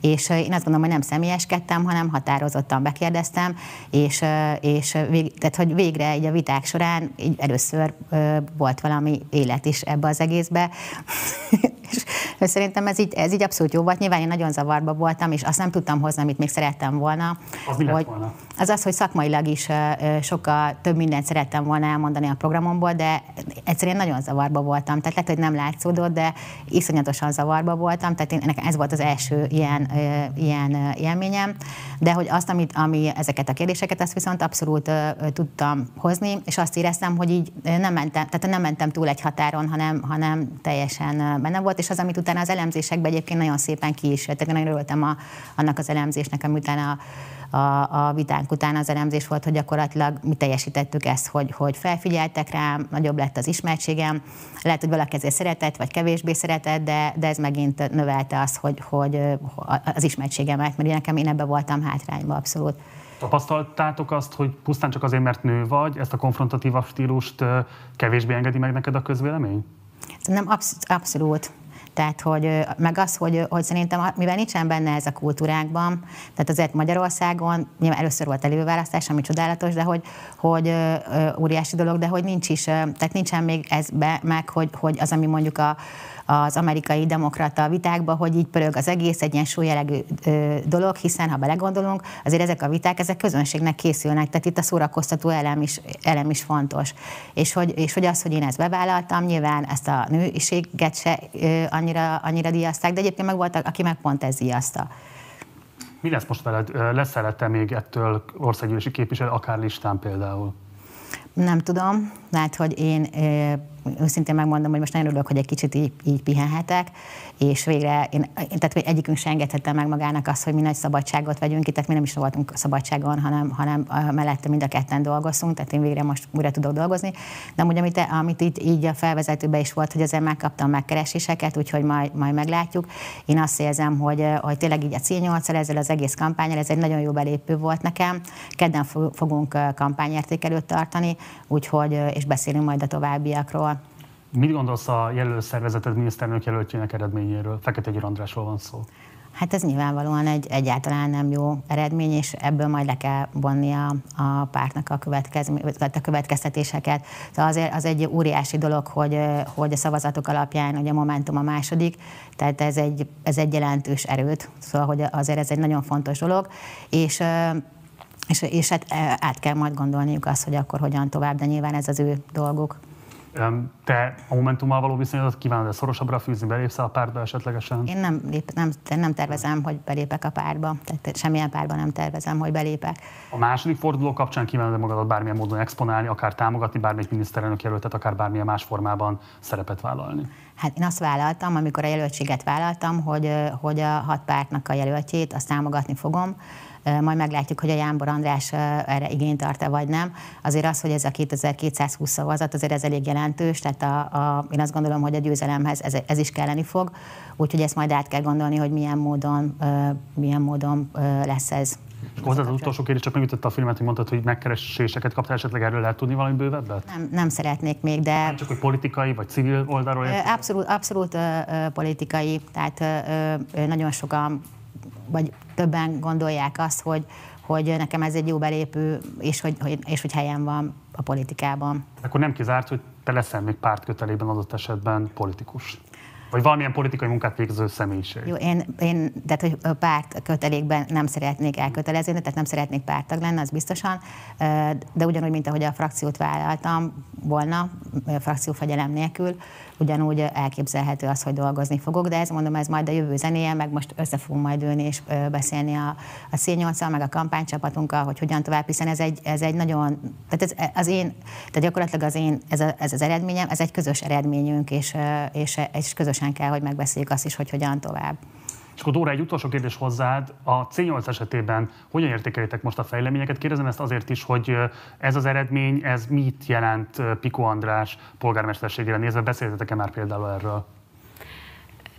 és én azt gondolom, hogy nem személyeskedtem, hanem határozottan bekérdeztem, és, és vég, tehát, hogy végre így a viták során így először volt valami élet is ebbe az egészbe. és szerintem ez így, ez így abszolút jó volt. Nyilván én nagyon zavarba voltam, és azt nem tudtam hozni, amit még szerettem volna. Az mi hogy, volna? Az az, hogy szakmailag is sokkal több mindent szerettem volna elmondani a programomból, de egyszerűen nagyon zavarba voltam. Tehát lehet, hogy nem látszódott, de iszonyatosan zavarba voltam. Tehát én, nekem ez volt az első ilyen, ilyen élményem. De hogy azt, amit, ami ezeket a kérdéseket, azt viszont abszolút tudtam hozni, és azt éreztem, hogy így nem mentem, tehát nem mentem túl egy határon, hanem, hanem teljesen benne volt, és az, amit utána az elemzésekben egyébként nagyon szépen ki is, tehát nagyon örültem a, annak az elemzésnek, ami utána a, a, a vitánk után az elemzés volt, hogy gyakorlatilag mi teljesítettük ezt, hogy, hogy felfigyeltek rám, nagyobb lett az ismertségem. Lehet, hogy valaki ezért szeretett, vagy kevésbé szeretett, de, de ez megint növelte azt, hogy, hogy az ismertségemet, mert nekem én ebbe voltam hátrányba abszolút. Tapasztaltátok azt, hogy pusztán csak azért, mert nő vagy, ezt a konfrontatívabb stílust kevésbé engedi meg neked a közvélemény? Nem, absz- abszolút. Tehát, hogy meg az, hogy, hogy szerintem, mivel nincsen benne ez a kultúrákban, tehát azért Magyarországon, nyilván először volt előválasztás, ami csodálatos, de hogy, hogy óriási dolog, de hogy nincs is, tehát nincsen még ez be, meg, hogy, hogy az, ami mondjuk a, az amerikai demokrata vitákba, hogy így pörög az egész egy ilyen súlyelegű dolog, hiszen ha belegondolunk, azért ezek a viták, ezek közönségnek készülnek, tehát itt a szórakoztató elem is, elem is fontos. És hogy, és hogy az, hogy én ezt bevállaltam, nyilván ezt a nőiséget se annyira, annyira díjazták, de egyébként meg volt, aki meg pont ez díjazta. Mi lesz most veled? Lesz-e te még ettől országgyűlési képviselő, akár listán például? Nem tudom, lehet, hogy én őszintén megmondom, hogy most nagyon örülök, hogy egy kicsit így, így pihenhetek, és végre én, tehát egyikünk sem engedhette meg magának azt, hogy mi nagy szabadságot vegyünk ki, tehát mi nem is voltunk szabadságon, hanem, hanem mellette mind a ketten dolgozunk, tehát én végre most újra tudok dolgozni. De amúgy, amit, amit így, így a felvezetőben is volt, hogy azért megkaptam megkereséseket, úgyhogy majd, majd meglátjuk. Én azt érzem, hogy, hogy tényleg így a c 8 ezzel az egész kampányal, ez egy nagyon jó belépő volt nekem. Kedden fogunk kampányértékelőt tartani, úgyhogy, és beszélünk majd a továbbiakról. Mit gondolsz a jelölő szervezeted miniszternök jelöltjének eredményéről? Fekete Győr Andrásról van szó. Hát ez nyilvánvalóan egy egyáltalán nem jó eredmény, és ebből majd le kell vonni a, a pártnak a, a következtetéseket. Szóval azért az egy óriási dolog, hogy, hogy a szavazatok alapján ugye Momentum a második, tehát ez egy, ez egy jelentős erőt, szóval hogy azért ez egy nagyon fontos dolog, és és, és hát át kell majd gondolniuk azt, hogy akkor hogyan tovább, de nyilván ez az ő dolguk. Te a Momentummal való viszonyodat kívánod-e szorosabbra fűzni, belépsz a pártba esetlegesen? Én nem, lép, nem, nem tervezem, hogy belépek a pártba, tehát semmilyen pártba nem tervezem, hogy belépek. A második forduló kapcsán kívánod magadat bármilyen módon exponálni, akár támogatni bármelyik miniszterelnök jelöltet, akár bármilyen más formában szerepet vállalni? Hát én azt vállaltam, amikor a jelöltséget vállaltam, hogy, hogy a hat pártnak a jelöltjét azt támogatni fogom majd meglátjuk, hogy a Jánbor András erre igényt tart-e vagy nem. Azért az, hogy ez a 2220 szavazat, azért ez elég jelentős, tehát a, a, én azt gondolom, hogy a győzelemhez ez, ez is kelleni fog, úgyhogy ezt majd át kell gondolni, hogy milyen módon, milyen módon lesz ez. Hozzá az utolsó kérdés, csak megütötte a filmet, hogy mondtad, hogy megkereséseket kaptál, esetleg erről lehet tudni valami bővebbet? Nem, nem szeretnék még, de... Nem csak, hogy politikai vagy civil oldalról érted? Abszolút, abszolút ö, ö, politikai, tehát ö, ö, nagyon sokan vagy többen gondolják azt, hogy, hogy nekem ez egy jó belépő, és hogy, hogy, és hogy helyem van a politikában. Akkor nem kizárt, hogy te leszel még pártkötelében adott esetben politikus? Vagy valamilyen politikai munkát végző személyiség? Jó, én, én tehát, hogy a párt kötelékben nem szeretnék elkötelezni, tehát nem szeretnék pártag lenni, az biztosan, de ugyanúgy, mint ahogy a frakciót vállaltam volna, frakciófegyelem nélkül, ugyanúgy elképzelhető az, hogy dolgozni fogok, de ez mondom, ez majd a jövő zenéje, meg most össze fogunk majd ülni és beszélni a, a c meg a kampánycsapatunkkal, hogy hogyan tovább, hiszen ez egy, ez egy nagyon, tehát ez, az én, tehát gyakorlatilag az én, ez, a, ez az eredményem, ez egy közös eredményünk, és, és, és közösen kell, hogy megbeszéljük azt is, hogy hogyan tovább. És akkor Dóra, egy utolsó kérdés hozzád. A C8 esetében hogyan értékelitek most a fejleményeket? Kérdezem ezt azért is, hogy ez az eredmény, ez mit jelent Piko András polgármesterségére nézve? Beszéltetek-e már például erről?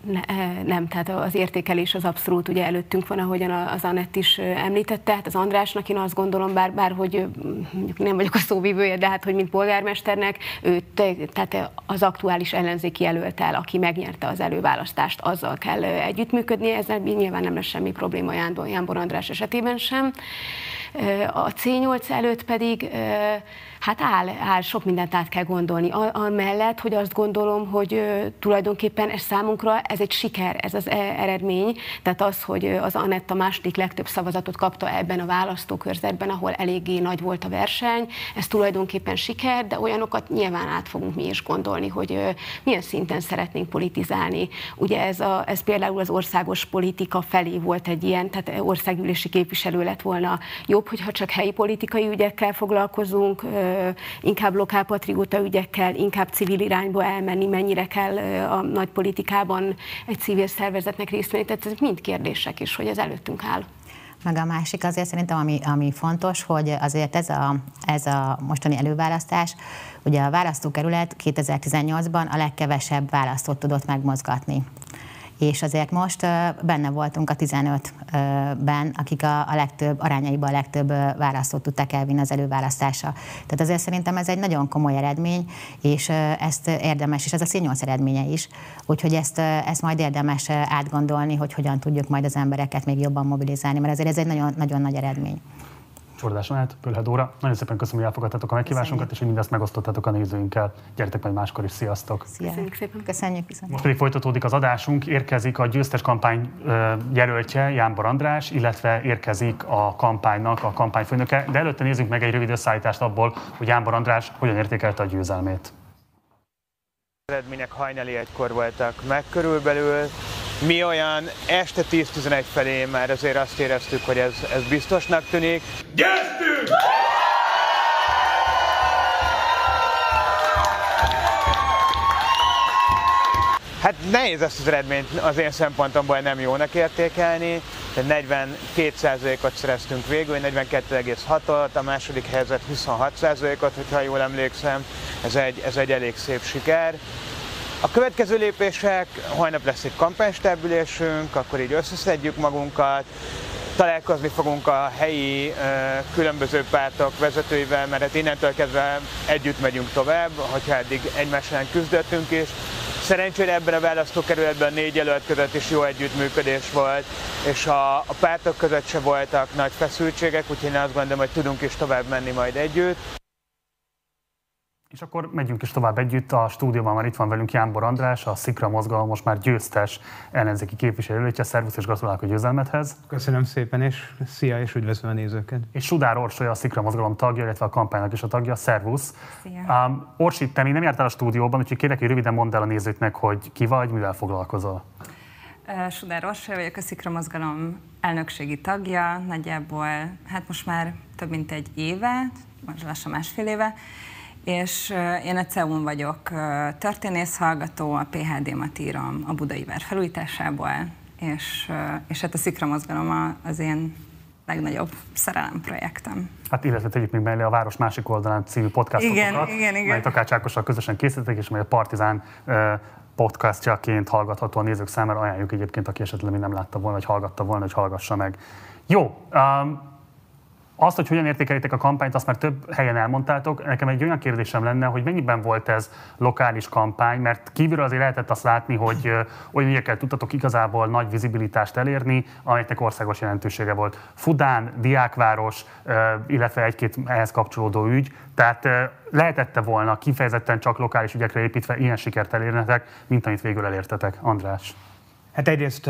Ne, nem, tehát az értékelés az abszolút ugye előttünk van, ahogyan az Anett is említette. Hát az Andrásnak én azt gondolom, bár, bár hogy nem vagyok a szóvívője, de hát, hogy mint polgármesternek, ő tehát az aktuális ellenzéki jelölt el, aki megnyerte az előválasztást, azzal kell együttműködni, ezzel nyilván nem lesz semmi probléma Jánbor András esetében sem. A C8 előtt pedig hát áll, áll, sok mindent át kell gondolni. Amellett, hogy azt gondolom, hogy tulajdonképpen ez számunkra ez egy siker, ez az e, eredmény. Tehát az, hogy az Anetta második legtöbb szavazatot kapta ebben a választókörzetben, ahol eléggé nagy volt a verseny, ez tulajdonképpen siker, de olyanokat nyilván át fogunk mi is gondolni, hogy milyen szinten szeretnénk politizálni. Ugye ez, a, ez például az országos politika felé volt egy ilyen, tehát országgyűlési képviselő lett volna jobb, hogyha csak helyi politikai ügyekkel foglalkozunk, inkább lokálpatrióta ügyekkel, inkább civil irányba elmenni, mennyire kell a nagy politikában egy civil szervezetnek részt venni. Tehát ez mind kérdések is, hogy ez előttünk áll. Meg a másik azért szerintem, ami, ami fontos, hogy azért ez a, ez a mostani előválasztás, ugye a választókerület 2018-ban a legkevesebb választót tudott megmozgatni és azért most benne voltunk a 15-ben, akik a, legtöbb, arányaiban a legtöbb választót tudták elvinni az előválasztásra. Tehát azért szerintem ez egy nagyon komoly eredmény, és ezt érdemes, és ez a színnyolc eredménye is, úgyhogy ezt, ezt majd érdemes átgondolni, hogy hogyan tudjuk majd az embereket még jobban mobilizálni, mert azért ez egy nagyon, nagyon nagy eredmény. Csordás Anett, Pölhe Dóra. Nagyon szépen köszönöm, hogy elfogadtatok a meghívásunkat, és hogy mindezt megosztottatok a nézőinkkel. Gyertek majd máskor is, sziasztok! Szia. Köszönjük szépen! Köszönjük, köszönjük. Most pedig folytatódik az adásunk, érkezik a győztes kampány jelöltje, Jánbor András, illetve érkezik a kampánynak a kampányfőnöke. De előtte nézzük meg egy rövid összeállítást abból, hogy Jánbor András hogyan értékelte a győzelmét. Eredmények hajnali egykor voltak meg körülbelül, mi olyan este 10-11 felé már azért azt éreztük, hogy ez, ez biztosnak tűnik. Gyertünk! Hát nehéz ezt az eredményt az én szempontomból nem jónak értékelni. Tehát 42%-ot szereztünk végül, 42,6-ot, a második helyzet 26%-ot, hogyha jól emlékszem. Ez egy, ez egy elég szép siker. A következő lépések, holnap lesz egy kampánystábülésünk, akkor így összeszedjük magunkat, találkozni fogunk a helyi különböző pártok vezetőivel, mert hát innentől kezdve együtt megyünk tovább, hogyha eddig egymás ellen küzdöttünk is. Szerencsére ebben a választókerületben négy jelölt között is jó együttműködés volt, és a, a pártok között se voltak nagy feszültségek, úgyhogy én azt gondolom, hogy tudunk is tovább menni majd együtt. És akkor megyünk is tovább együtt. A stúdióban már itt van velünk Jánbor András, a Szikra mozgalom most már győztes ellenzéki képviselője. Szervusz és gratulálok a győzelmethez. Köszönöm szépen, és szia, és üdvözlöm a nézőket. És Sudár Orsolya, a Szikra mozgalom tagja, illetve a kampánynak is a tagja. Szervusz. Szia. Um, Orsi, te még nem jártál a stúdióban, úgyhogy kérlek, hogy röviden mondd el a nézőknek, hogy ki vagy, mivel foglalkozol. Sudár Orsolya vagyok, a Szikra mozgalom elnökségi tagja, nagyjából, hát most már több mint egy éve, most lassan másfél éve, és én a CEUN vagyok történész hallgató, a PHD-mat írom a Budai Vár felújításából, és, és hát a Szikra mozgalom az én legnagyobb szerelem projektem. Hát illetve tegyük még mellé a Város másik oldalán című podcastokat, igen, igen, igen. melyet Takács Ákossal közösen készítettek, és mely a Partizán podcastjaként hallgatható a nézők számára. Ajánljuk egyébként, aki esetleg még nem látta volna, vagy hallgatta volna, hogy hallgassa meg. Jó, um, azt, hogy hogyan értékelitek a kampányt, azt már több helyen elmondtátok. Nekem egy olyan kérdésem lenne, hogy mennyiben volt ez lokális kampány, mert kívülről azért lehetett azt látni, hogy olyan ügyekkel tudtatok igazából nagy vizibilitást elérni, amelyeknek országos jelentősége volt. Fudán, Diákváros, illetve egy-két ehhez kapcsolódó ügy. Tehát lehetette volna kifejezetten csak lokális ügyekre építve ilyen sikert elérnetek, mint amit végül elértetek. András. Hát egyrészt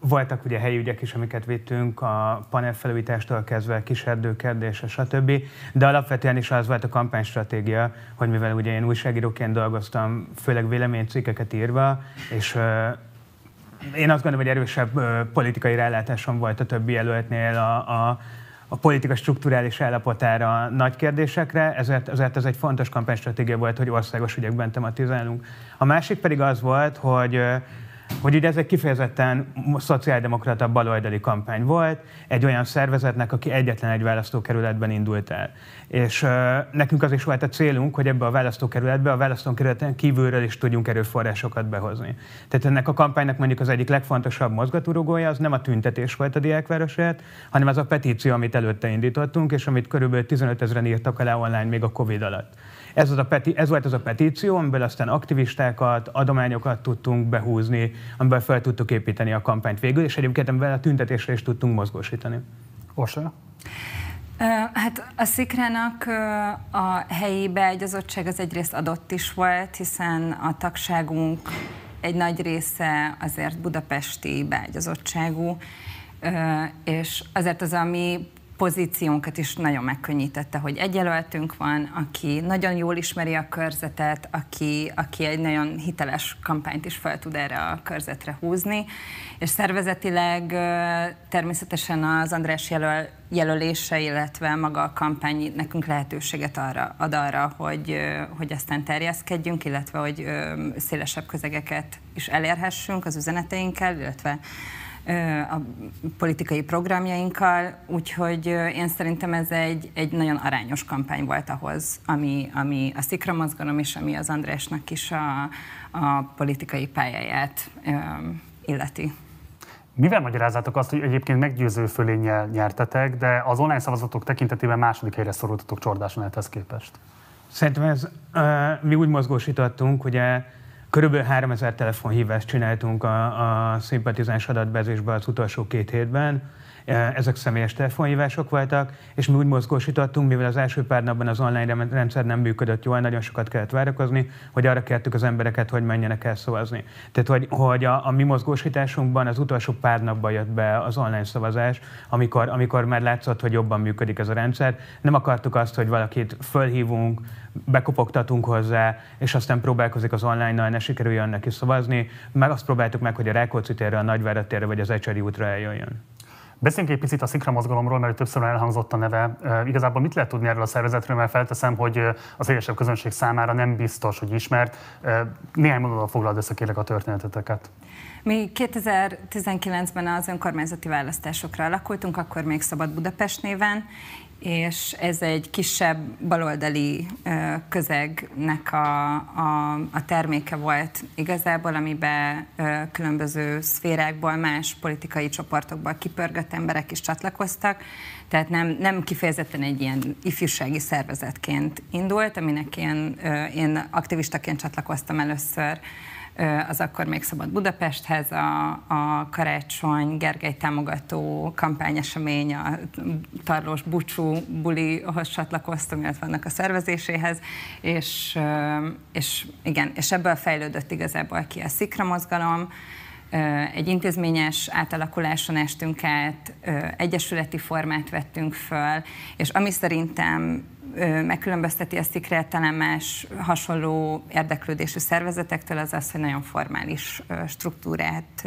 voltak ugye helyi ügyek is, amiket vittünk, a panelfelújítástól kezdve kiserdőkérdése, stb. De alapvetően is az volt a kampánystratégia, hogy mivel ugye én újságíróként dolgoztam, főleg véleménycikkeket írva, és én azt gondolom, hogy erősebb politikai rálátásom volt a többi jelöltnél a, a, a politika strukturális állapotára nagy kérdésekre, ezért, ezért ez egy fontos kampánystratégia volt, hogy országos ügyekben tematizálunk. A másik pedig az volt, hogy hogy ugye ez egy kifejezetten szociáldemokrata baloldali kampány volt, egy olyan szervezetnek, aki egyetlen egy választókerületben indult el. És uh, nekünk az is volt a célunk, hogy ebbe a választókerületbe, a választókerületen kívülről is tudjunk erőforrásokat behozni. Tehát ennek a kampánynak mondjuk az egyik legfontosabb mozgatórugója az nem a tüntetés volt a diákvárosért, hanem az a petíció, amit előtte indítottunk, és amit körülbelül 15 ezeren írtak alá online még a Covid alatt. Ez, az a peti, ez volt az a petíció, amiből aztán aktivistákat, adományokat tudtunk behúzni, amiből fel tudtuk építeni a kampányt végül, és egyébként amivel a tüntetésre is tudtunk mozgósítani. Orsa? Hát a Szikrának a helyi beágyazottság az egyrészt adott is volt, hiszen a tagságunk egy nagy része azért budapesti beágyazottságú, és azért az, ami pozíciónkat is nagyon megkönnyítette, hogy egy jelöltünk van, aki nagyon jól ismeri a körzetet, aki, aki egy nagyon hiteles kampányt is fel tud erre a körzetre húzni, és szervezetileg természetesen az András jelöl, jelölése, illetve maga a kampány nekünk lehetőséget arra, ad arra, hogy, hogy aztán terjeszkedjünk, illetve hogy szélesebb közegeket is elérhessünk az üzeneteinkkel, illetve a politikai programjainkkal, úgyhogy én szerintem ez egy, egy nagyon arányos kampány volt ahhoz, ami, ami a Szikra mozgalom és ami az Andrásnak is a, a politikai pályáját illeti. Mivel magyarázzátok azt, hogy egyébként meggyőző fölénnyel nyertetek, de az online szavazatok tekintetében második helyre szorultatok Csordás képest? Szerintem ez, uh, mi úgy mozgósítottunk, ugye Körülbelül 3000 telefonhívást csináltunk a, a szimpatizáns adatbázisban az utolsó két hétben, e, ezek személyes telefonhívások voltak, és mi úgy mozgósítottunk, mivel az első pár napban az online rendszer nem működött jól, nagyon sokat kellett várakozni, hogy arra kértük az embereket, hogy menjenek el szavazni. Tehát, hogy, hogy a, a mi mozgósításunkban az utolsó pár napban jött be az online szavazás, amikor, amikor már látszott, hogy jobban működik ez a rendszer. Nem akartuk azt, hogy valakit fölhívunk, bekopogtatunk hozzá, és aztán próbálkozik az online-nal, ne sikerüljön neki szavazni, meg azt próbáltuk meg, hogy a Rákóczi térre, a Nagyvárad térre vagy az Ecseri útra eljöjjön. Beszéljünk egy picit a Szikra mozgalomról, mert többször elhangzott a neve. Igazából mit lehet tudni erről a szervezetről, mert felteszem, hogy az élesebb közönség számára nem biztos, hogy ismert. Néhány mondatban foglald össze kérlek a történeteteket. Mi 2019-ben az önkormányzati választásokra alakultunk, akkor még Szabad Budapest néven, és ez egy kisebb baloldali közegnek a, a, a terméke volt igazából, amiben különböző szférákból, más politikai csoportokból kipörgött emberek is csatlakoztak, tehát nem, nem kifejezetten egy ilyen ifjúsági szervezetként indult, aminek én, én aktivistaként csatlakoztam először az akkor még szabad Budapesthez, a, a karácsony Gergely támogató kampányesemény, a Tarlós Bucsú bulihoz csatlakoztam, illetve annak a szervezéséhez, és, és igen, és ebből fejlődött igazából ki a Szikra mozgalom, egy intézményes átalakuláson estünk át, egyesületi formát vettünk föl, és ami szerintem megkülönbözteti a Szikret talán más hasonló érdeklődésű szervezetektől, az az, hogy nagyon formális struktúrát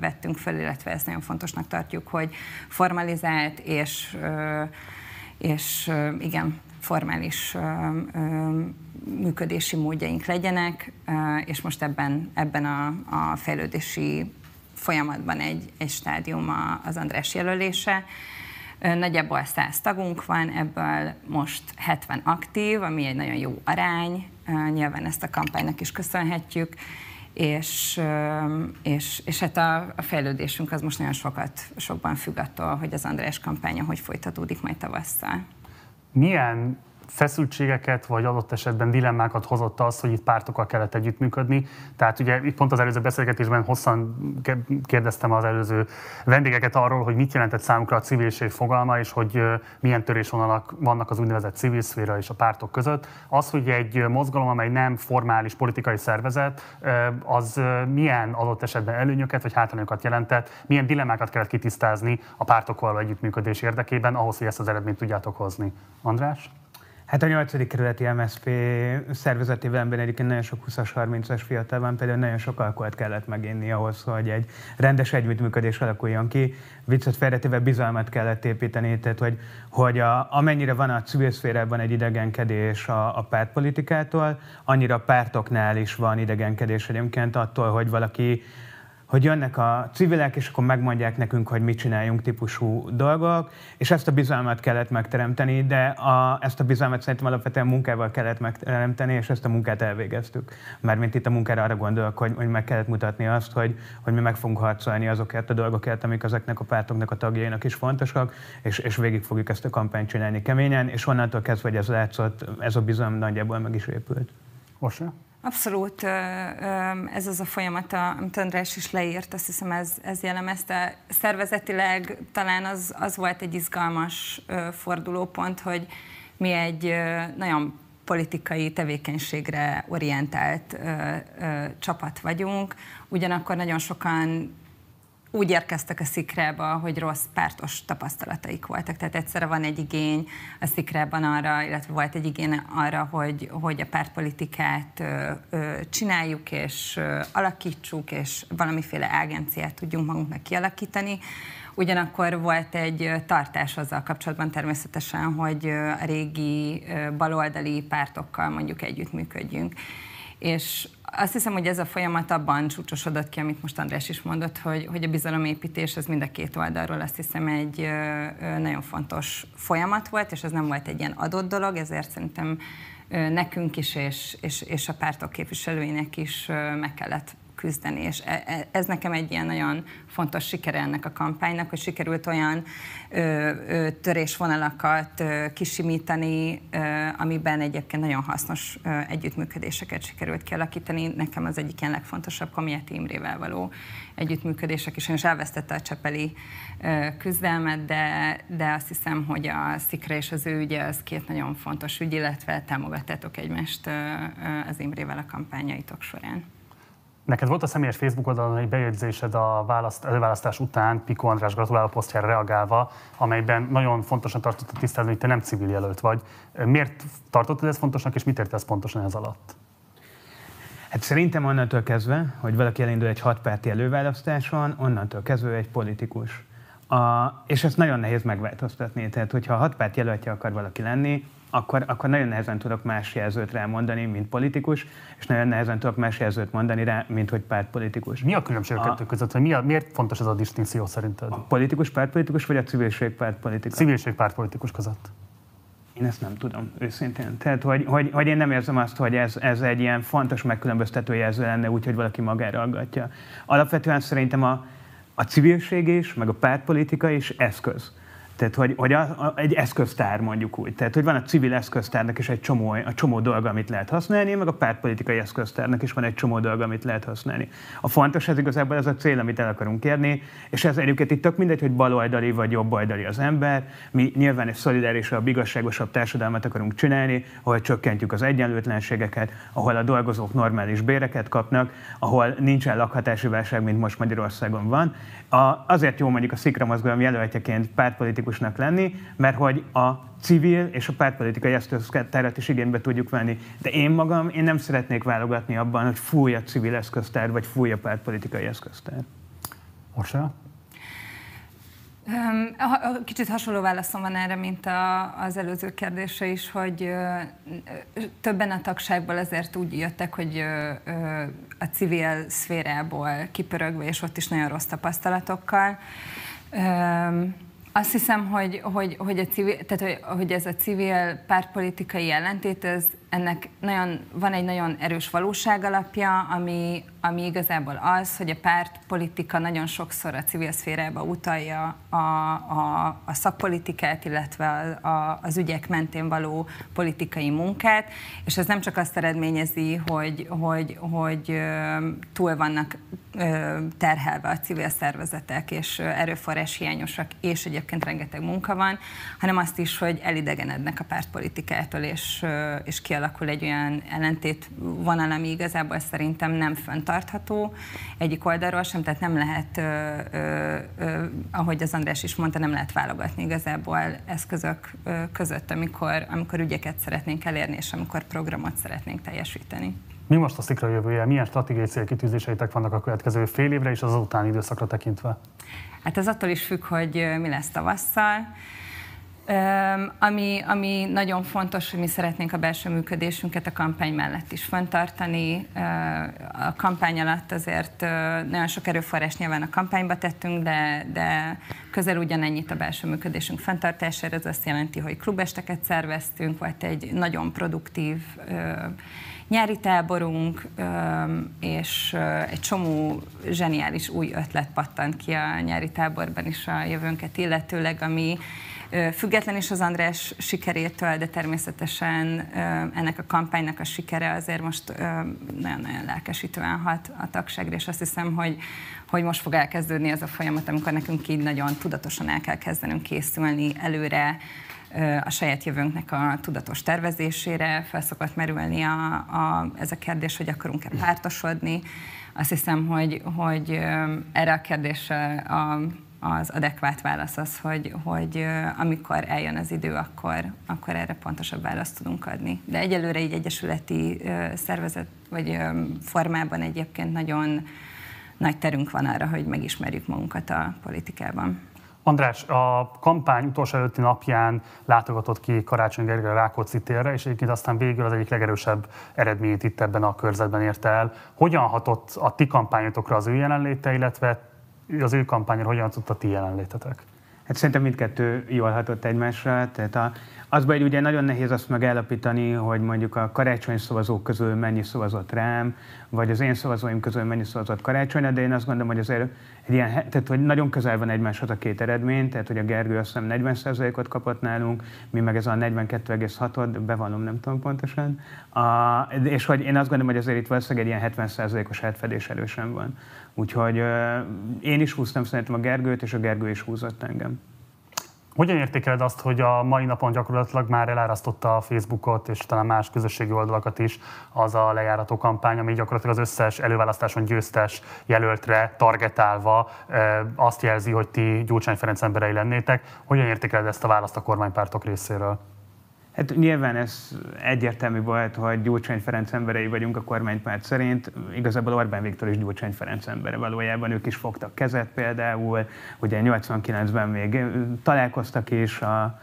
vettünk fel, illetve ezt nagyon fontosnak tartjuk, hogy formalizált és, és igen, formális működési módjaink legyenek, és most ebben, ebben a, a fejlődési folyamatban egy, egy stádium az András jelölése. Nagyjából 100 tagunk van, ebből most 70 aktív, ami egy nagyon jó arány, nyilván ezt a kampánynak is köszönhetjük, és, és, és hát a, a fejlődésünk az most nagyon sokat, sokban függ attól, hogy az András kampánya hogy folytatódik majd tavasszal. Milyen feszültségeket, vagy adott esetben dilemmákat hozott az, hogy itt pártokkal kellett együttműködni. Tehát ugye pont az előző beszélgetésben hosszan kérdeztem az előző vendégeket arról, hogy mit jelentett számukra a civiliség fogalma, és hogy milyen törésvonalak vannak az úgynevezett civil szféra és a pártok között. Az, hogy egy mozgalom, amely nem formális politikai szervezet, az milyen adott esetben előnyöket vagy hátrányokat jelentett, milyen dilemmákat kellett kitisztázni a pártokkal együttműködés érdekében, ahhoz, hogy ezt az eredményt tudjátok hozni. András? Hát a 8. kerületi MSZP szervezetében egyébként nagyon sok 20-as, 30-as fiatal van, például nagyon sok alkoholt kellett meginni ahhoz, hogy egy rendes együttműködés alakuljon ki. Viccet félretéve bizalmat kellett építeni, tehát hogy, hogy a, amennyire van a civil szférában egy idegenkedés a, a pártpolitikától, annyira a pártoknál is van idegenkedés egyébként attól, hogy valaki hogy jönnek a civilek, és akkor megmondják nekünk, hogy mit csináljunk típusú dolgok, és ezt a bizalmat kellett megteremteni, de a, ezt a bizalmat szerintem alapvetően munkával kellett megteremteni, és ezt a munkát elvégeztük. Mármint itt a munkára arra gondolok, hogy, hogy meg kellett mutatni azt, hogy, hogy mi meg fogunk harcolni azokért a dolgokért, amik ezeknek a pártoknak a tagjainak is fontosak, és, és végig fogjuk ezt a kampányt csinálni keményen, és onnantól kezdve, hogy ez látszott, ez a bizalom nagyjából meg is épült. Osra? Abszolút ez az a folyamat, amit András is leírt, azt hiszem ez, ez jellemezte. Szervezetileg talán az, az volt egy izgalmas fordulópont, hogy mi egy nagyon politikai tevékenységre orientált ö, ö, csapat vagyunk, ugyanakkor nagyon sokan úgy érkeztek a szikrába, hogy rossz pártos tapasztalataik voltak. Tehát egyszerre van egy igény a szikrában arra, illetve volt egy igény arra, hogy, hogy a pártpolitikát ö, ö, csináljuk és ö, alakítsuk, és valamiféle agenciát tudjunk magunknak kialakítani. Ugyanakkor volt egy tartás azzal kapcsolatban természetesen, hogy a régi baloldali pártokkal mondjuk együttműködjünk. És azt hiszem, hogy ez a folyamat abban csúcsosodott ki, amit most András is mondott, hogy, hogy a bizalomépítés az mind a két oldalról azt hiszem egy nagyon fontos folyamat volt, és ez nem volt egy ilyen adott dolog, ezért szerintem nekünk is és, és, és a pártok képviselőinek is meg kellett küzdeni, és e, e, ez nekem egy ilyen nagyon fontos sikere ennek a kampánynak, hogy sikerült olyan ö, ö, törésvonalakat ö, kisimítani, ö, amiben egyébként nagyon hasznos ö, együttműködéseket sikerült kialakítani. Nekem az egyik ilyen legfontosabb Komieti Imrével való együttműködések és elvesztette a Csepeli ö, küzdelmet, de, de azt hiszem, hogy a Szikra és az ő ügye az két nagyon fontos ügy, illetve támogattátok egymást ö, ö, az Imrével a kampányaitok során. Neked volt a személyes Facebook oldalon egy bejegyzésed a választ, előválasztás után Piko András gratuláló posztjára reagálva, amelyben nagyon fontosan tartottad tisztázni, hogy te nem civil jelölt vagy. Miért tartottad ezt fontosnak, és mit értesz pontosan ez alatt? Hát szerintem onnantól kezdve, hogy valaki elindul egy hatpárti előválasztáson, onnantól kezdve egy politikus. A, és ezt nagyon nehéz megváltoztatni. Tehát, hogyha hat párt jelöltje akar valaki lenni, akkor, akkor nagyon nehezen tudok más jelzőt rá mondani, mint politikus, és nagyon nehezen tudok más jelzőt mondani rá, mint hogy pártpolitikus. Mi a különbség a, kettő között? Mi a, miért fontos ez a distinkció szerinted? A politikus pártpolitikus, vagy a civilség pártpolitikus? Civilség pártpolitikus között. Én ezt nem tudom, őszintén. Tehát, hogy, hogy, hogy én nem érzem azt, hogy ez, ez egy ilyen fontos megkülönböztető jelző lenne, úgyhogy valaki magára aggatja. Alapvetően szerintem a, a civilség is, meg a pártpolitika is eszköz Tehát, hogy, hogy a, a, egy eszköztár mondjuk úgy. Tehát, hogy van a civil eszköztárnak is egy csomó, a csomó dolga, amit lehet használni, meg a pártpolitikai eszköztárnak is van egy csomó dolga, amit lehet használni. A fontos ez igazából az a cél, amit el akarunk érni, és ez egyébként itt tök mindegy, hogy baloldali vagy jobboldali az ember. Mi nyilván egy szolidárisabb, igazságosabb társadalmat akarunk csinálni, ahol csökkentjük az egyenlőtlenségeket, ahol a dolgozók normális béreket kapnak, ahol nincsen lakhatási válság, mint most Magyarországon van. A, azért jó mondjuk a Szikra mozgalom jelöltjeként pártpolitikusnak lenni, mert hogy a civil és a pártpolitikai eszköztárat is igénybe tudjuk venni. De én magam, én nem szeretnék válogatni abban, hogy fúj a civil eszköztár, vagy fúj a pártpolitikai eszköztár. Orsa? Kicsit hasonló válaszom van erre, mint a, az előző kérdése is, hogy többen a tagságból azért úgy jöttek, hogy a civil szférából kipörögve, és ott is nagyon rossz tapasztalatokkal. Azt hiszem, hogy, hogy, hogy, a civil, tehát, hogy, hogy ez a civil pártpolitikai jelentét, ez, ennek nagyon, van egy nagyon erős valóság alapja, ami, ami igazából az, hogy a pártpolitika nagyon sokszor a civil szférába utalja a, a, a szakpolitikát, illetve a, a, az ügyek mentén való politikai munkát, és ez nem csak azt eredményezi, hogy, hogy, hogy túl vannak terhelve a civil szervezetek, és erőforrás hiányosak, és egyébként rengeteg munka van, hanem azt is, hogy elidegenednek a pártpolitikától, és, és kialakul egy olyan ellentét vonal, ami igazából szerintem nem föntartható egyik oldalról sem, tehát nem lehet, ö, ö, ö, ahogy az András is mondta, nem lehet válogatni igazából eszközök között, amikor, amikor ügyeket szeretnénk elérni, és amikor programot szeretnénk teljesíteni. Mi most a szikra jövője? Milyen stratégiai célkitűzéseitek vannak a következő fél évre és az utáni időszakra tekintve? Hát ez attól is függ, hogy mi lesz tavasszal. Ami, ami nagyon fontos, hogy mi szeretnénk a belső működésünket a kampány mellett is fenntartani. Uh, a kampány alatt azért nagyon sok erőforrás nyilván a kampányba tettünk, de, de közel ugyanennyit a belső működésünk fenntartására. Ez azt jelenti, hogy klubesteket szerveztünk, volt egy nagyon produktív nyári táborunk, és egy csomó zseniális új ötlet pattant ki a nyári táborban is a jövőnket illetőleg, ami független is az András sikerétől, de természetesen ennek a kampánynak a sikere azért most nagyon-nagyon lelkesítően hat a tagságra, és azt hiszem, hogy, hogy most fog elkezdődni ez a folyamat, amikor nekünk így nagyon tudatosan el kell kezdenünk készülni előre, a saját jövőnknek a tudatos tervezésére fel szokott merülni a, a, ez a kérdés, hogy akarunk-e pártosodni. Azt hiszem, hogy, hogy erre a kérdésre a, az adekvát válasz az, hogy, hogy amikor eljön az idő, akkor, akkor erre pontosabb választ tudunk adni. De egyelőre így egyesületi szervezet vagy formában egyébként nagyon nagy terünk van arra, hogy megismerjük magunkat a politikában. András, a kampány utolsó előtti napján látogatott ki Karácsony Gergely Rákóczi térre, és egyébként aztán végül az egyik legerősebb eredményt itt ebben a körzetben érte el. Hogyan hatott a ti kampányotokra az ő jelenléte, illetve az ő kampányra hogyan tudta ti jelenlétetek? Hát szerintem mindkettő jól hatott egymásra. Tehát a, az baj, hogy ugye nagyon nehéz azt megállapítani, hogy mondjuk a karácsony szavazók közül mennyi szavazott rám, vagy az én szavazóim közül mennyi szavazott karácsonyra, de én azt gondolom, hogy azért egy ilyen, tehát hogy nagyon közel van egymáshoz a két eredmény, tehát hogy a Gergő azt hiszem 40%-ot kapott nálunk, mi meg ez a 42,6-ot, bevallom, nem tudom pontosan. A, és hogy én azt gondolom, hogy azért itt valószínűleg egy ilyen 70%-os átfedés erősen van. Úgyhogy én is húztam szerintem a Gergőt, és a Gergő is húzott engem. Hogyan értékeled azt, hogy a mai napon gyakorlatilag már elárasztotta a Facebookot és talán más közösségi oldalakat is az a lejárató kampány, ami gyakorlatilag az összes előválasztáson győztes jelöltre targetálva azt jelzi, hogy ti Gyurcsány Ferenc emberei lennétek. Hogyan értékeled ezt a választ a kormánypártok részéről? Hát nyilván ez egyértelmű volt, hogy Gyurcsány Ferenc emberei vagyunk a kormánypárt szerint. Igazából Orbán Viktor is Gyurcsány Ferenc embere valójában. Ők is fogtak kezet például. Ugye 89-ben még találkoztak is a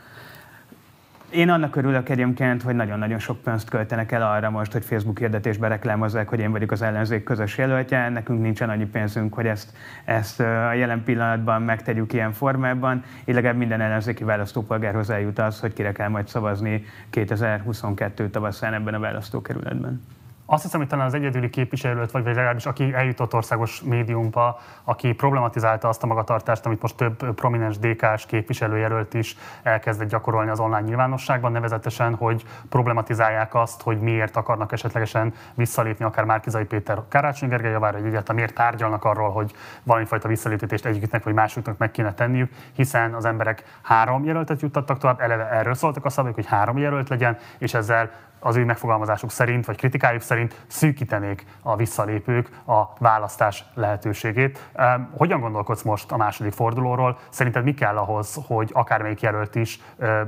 én annak örülök egyébként, hogy nagyon-nagyon sok pénzt költenek el arra most, hogy Facebook hirdetésbe reklámozzák, hogy én vagyok az ellenzék közös jelöltje. Nekünk nincsen annyi pénzünk, hogy ezt, ezt a jelen pillanatban megtegyük ilyen formában. Így legalább minden ellenzéki választópolgárhoz eljut az, hogy kire kell majd szavazni 2022 tavaszán ebben a választókerületben. Azt hiszem, hogy talán az egyedüli képviselőt, vagy legalábbis aki eljutott országos médiumba, aki problematizálta azt a magatartást, amit most több prominens DK-s képviselőjelölt is elkezdett gyakorolni az online nyilvánosságban, nevezetesen, hogy problematizálják azt, hogy miért akarnak esetlegesen visszalépni akár Márkizai Péter Karácsony Gergely javára, hogy egyáltalán miért tárgyalnak arról, hogy valamifajta visszaléptetést egyiknek vagy másiknak meg kéne tenniük, hiszen az emberek három jelöltet juttattak tovább, eleve erről szóltak a szabályok, hogy három jelölt legyen, és ezzel az ő megfogalmazásuk szerint, vagy kritikájuk szerint szűkítenék a visszalépők a választás lehetőségét. Hogyan gondolkodsz most a második fordulóról? Szerinted mi kell ahhoz, hogy akármelyik jelölt is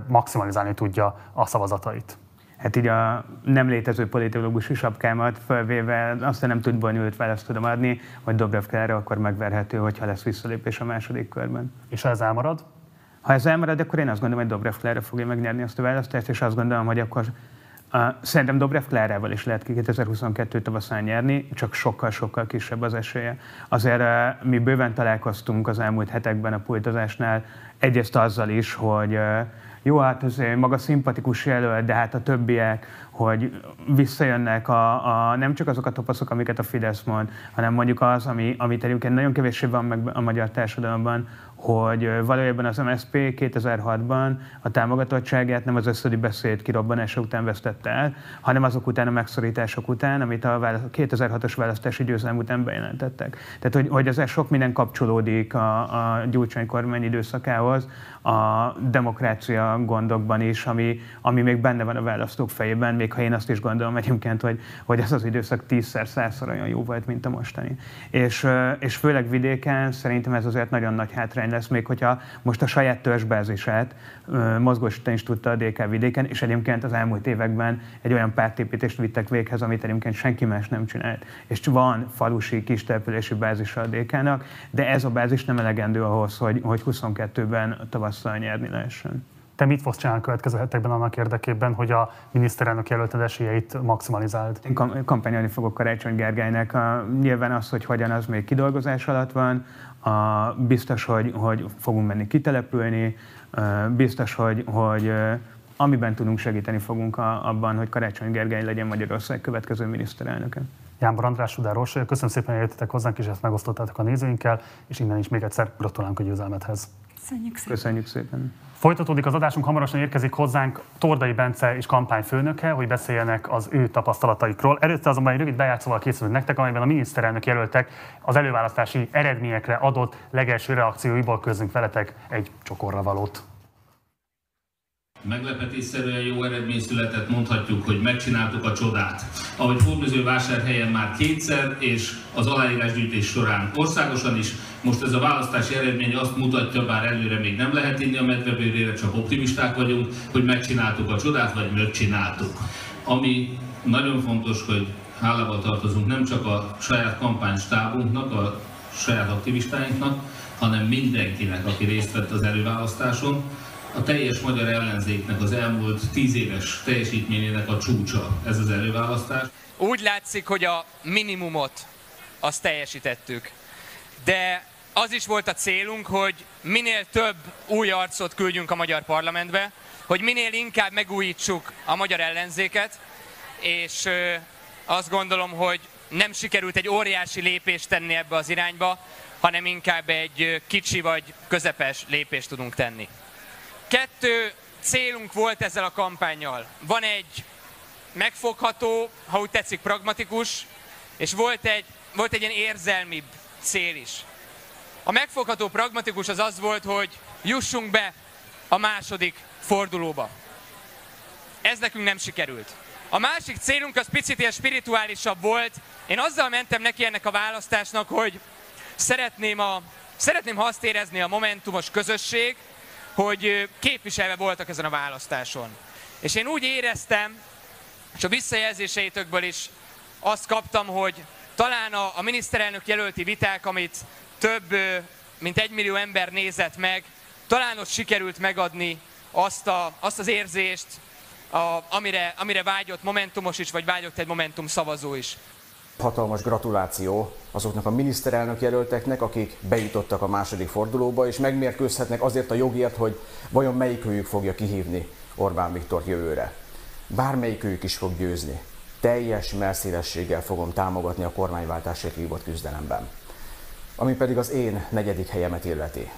maximalizálni tudja a szavazatait? hát így a nem létező politológusi sapkámat fölvéve azt nem tud bonyolult választ tudom adni, hogy Dobrev Klára akkor megverhető, hogyha lesz visszalépés a második körben. És ha ez elmarad? Ha ez elmarad, akkor én azt gondolom, hogy Dobrev Klára fogja megnyerni azt a választást, és azt gondolom, hogy akkor szerintem Dobrev Klárával is lehet ki 2022 tavaszán nyerni, csak sokkal-sokkal kisebb az esélye. Azért mi bőven találkoztunk az elmúlt hetekben a pultozásnál, egyrészt azzal is, hogy jó, hát ez maga szimpatikus jelölt, de hát a többiek, hogy visszajönnek a, a, nem csak azok a topaszok, amiket a Fidesz mond, hanem mondjuk az, ami, amit egyébként nagyon kevéssé van meg a magyar társadalomban, hogy valójában az MSZP 2006-ban a támogatottságát nem az összödi beszéd kirobbanása után vesztette el, hanem azok után a megszorítások után, amit a 2006-os választási győzelem után bejelentettek. Tehát, hogy, hogy ezzel sok minden kapcsolódik a, a Gyurcsány kormány időszakához, a demokrácia gondokban is, ami, ami még benne van a választók fejében, még ha én azt is gondolom egyébként, hogy, hogy ez az időszak tízszer, százszor olyan jó volt, mint a mostani. És, és főleg vidéken szerintem ez azért nagyon nagy hátrány lesz, még hogyha most a saját törzsbázisát mozgósítani is tudta a DK vidéken, és egyébként az elmúlt években egy olyan pártépítést vittek véghez, amit egyébként senki más nem csinált. És van falusi kis települési bázisa a DK-nak, de ez a bázis nem elegendő ahhoz, hogy, hogy 22-ben tavasszal nyerni lehessen. Te mit fogsz csinálni a következő hetekben annak érdekében, hogy a miniszterelnök jelölted esélyeit maximalizáld? Én kampányolni fogok Karácsony Gergelynek. A, nyilván az, hogy hogyan, az még kidolgozás alatt van. A, biztos, hogy, hogy fogunk menni kitelepülni. Biztos, hogy, hogy amiben tudunk segíteni fogunk abban, hogy Karácsony Gergely legyen Magyarország következő miniszterelnöke. Jánbor András, Sudáros, köszönöm szépen, hogy jöttetek hozzánk, és ezt megosztottátok a nézőinkkel, és innen is még egyszer gratulálunk a győzelmethez. Köszönjük szépen. Köszönjük szépen. Folytatódik az adásunk, hamarosan érkezik hozzánk Tordai Bence és kampányfőnöke, hogy beszéljenek az ő tapasztalataikról. Előtte azonban egy rövid bejátszóval készülünk nektek, amelyben a miniszterelnök jelöltek az előválasztási eredményekre adott legelső reakcióiból közünk veletek egy csokorra valót. Meglepetésszerűen jó eredmény született, mondhatjuk, hogy megcsináltuk a csodát. Ahogy vásárhelyen már kétszer, és az aláírásgyűjtés során országosan is, most ez a választási eredmény azt mutatja, bár előre még nem lehet inni a medvebőrére, csak optimisták vagyunk, hogy megcsináltuk a csodát, vagy megcsináltuk. Ami nagyon fontos, hogy hálával tartozunk nem csak a saját kampánystábunknak, a saját aktivistáinknak, hanem mindenkinek, aki részt vett az előválasztáson, a teljes magyar ellenzéknek az elmúlt tíz éves teljesítményének a csúcsa ez az előválasztás. Úgy látszik, hogy a minimumot azt teljesítettük. De az is volt a célunk, hogy minél több új arcot küldjünk a magyar parlamentbe, hogy minél inkább megújítsuk a magyar ellenzéket, és azt gondolom, hogy nem sikerült egy óriási lépést tenni ebbe az irányba, hanem inkább egy kicsi vagy közepes lépést tudunk tenni. Kettő célunk volt ezzel a kampányjal. Van egy megfogható, ha úgy tetszik, pragmatikus, és volt egy, volt egy ilyen érzelmibb cél is. A megfogható pragmatikus az az volt, hogy jussunk be a második fordulóba. Ez nekünk nem sikerült. A másik célunk az picit ilyen spirituálisabb volt. Én azzal mentem neki ennek a választásnak, hogy szeretném, a, szeretném ha azt érezni a momentumos közösség, hogy képviselve voltak ezen a választáson. És én úgy éreztem, és a visszajelzéseitokből is azt kaptam, hogy talán a, a miniszterelnök jelölti viták, amit több mint egy millió ember nézett meg, talán ott sikerült megadni azt, a, azt az érzést, a, amire, amire vágyott Momentumos is, vagy vágyott egy Momentum szavazó is. Hatalmas gratuláció azoknak a miniszterelnök jelölteknek, akik bejutottak a második fordulóba, és megmérkőzhetnek azért a jogért, hogy vajon melyikőjük fogja kihívni Orbán Viktor jövőre. Bármelyikőjük is fog győzni. teljes merszélességgel fogom támogatni a kormányváltásért vívott küzdelemben. Ami pedig az én negyedik helyemet illeti.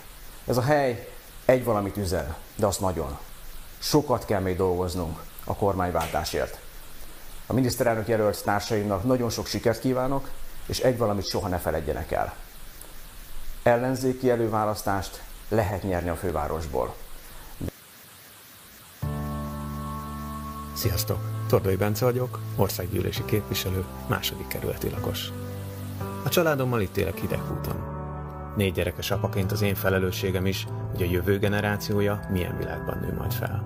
Ez a hely egy valamit üzen, de azt nagyon. Sokat kell még dolgoznunk a kormányváltásért. A miniszterelnök jelölt társaimnak nagyon sok sikert kívánok, és egy valamit soha ne feledjenek el. Ellenzéki előválasztást lehet nyerni a fővárosból. Sziasztok! Tordai Bence vagyok, országgyűlési képviselő, második kerületi lakos. A családommal itt élek Hidegkúton. Négy gyerekes apaként az én felelősségem is, hogy a jövő generációja milyen világban nő majd fel.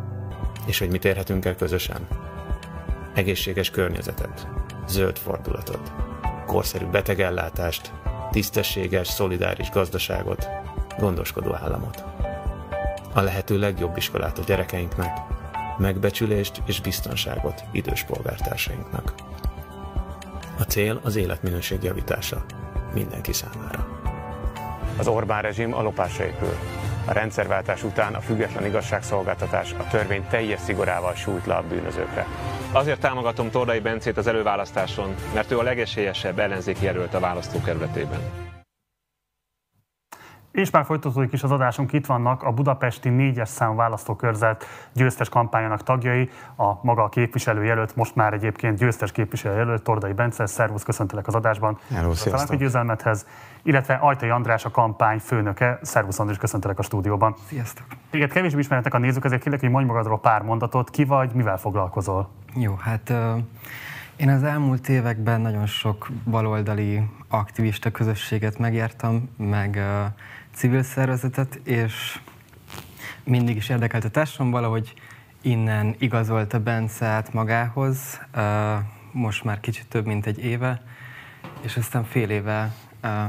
És hogy mit érhetünk el közösen? Egészséges környezetet, zöld fordulatot, korszerű betegellátást, tisztességes, szolidáris gazdaságot, gondoskodó államot. A lehető legjobb iskolát a gyerekeinknek, megbecsülést és biztonságot idős polgártársainknak. A cél az életminőség javítása mindenki számára. Az Orbán rezsim a lopásra épül. A rendszerváltás után a független igazságszolgáltatás a törvény teljes szigorával sújt le a bűnözőkre. Azért támogatom Tordai Bencét az előválasztáson, mert ő a legesélyesebb ellenzéki jelölt a választókerületében. És már folytatódik is az adásunk, itt vannak a budapesti négyes számú választókörzet győztes kampányának tagjai, a maga a képviselőjelölt, most már egyébként győztes képviselőjelölt, Tordai Bence, szervusz, köszöntelek az adásban. Hello, a győzelmethez, illetve Ajtai András, a kampány főnöke, szervusz András, köszöntelek a stúdióban. Sziasztok! Igen, kevésbé ismeretek a nézők, ezért kérlek, hogy mondj magadról pár mondatot, ki vagy, mivel foglalkozol? Jó, hát uh, én az elmúlt években nagyon sok baloldali aktivista közösséget megértem, meg uh, civil szervezetet, és mindig is érdekelt a társadalom, valahogy innen igazolta Bence magához, most már kicsit több, mint egy éve, és aztán fél éve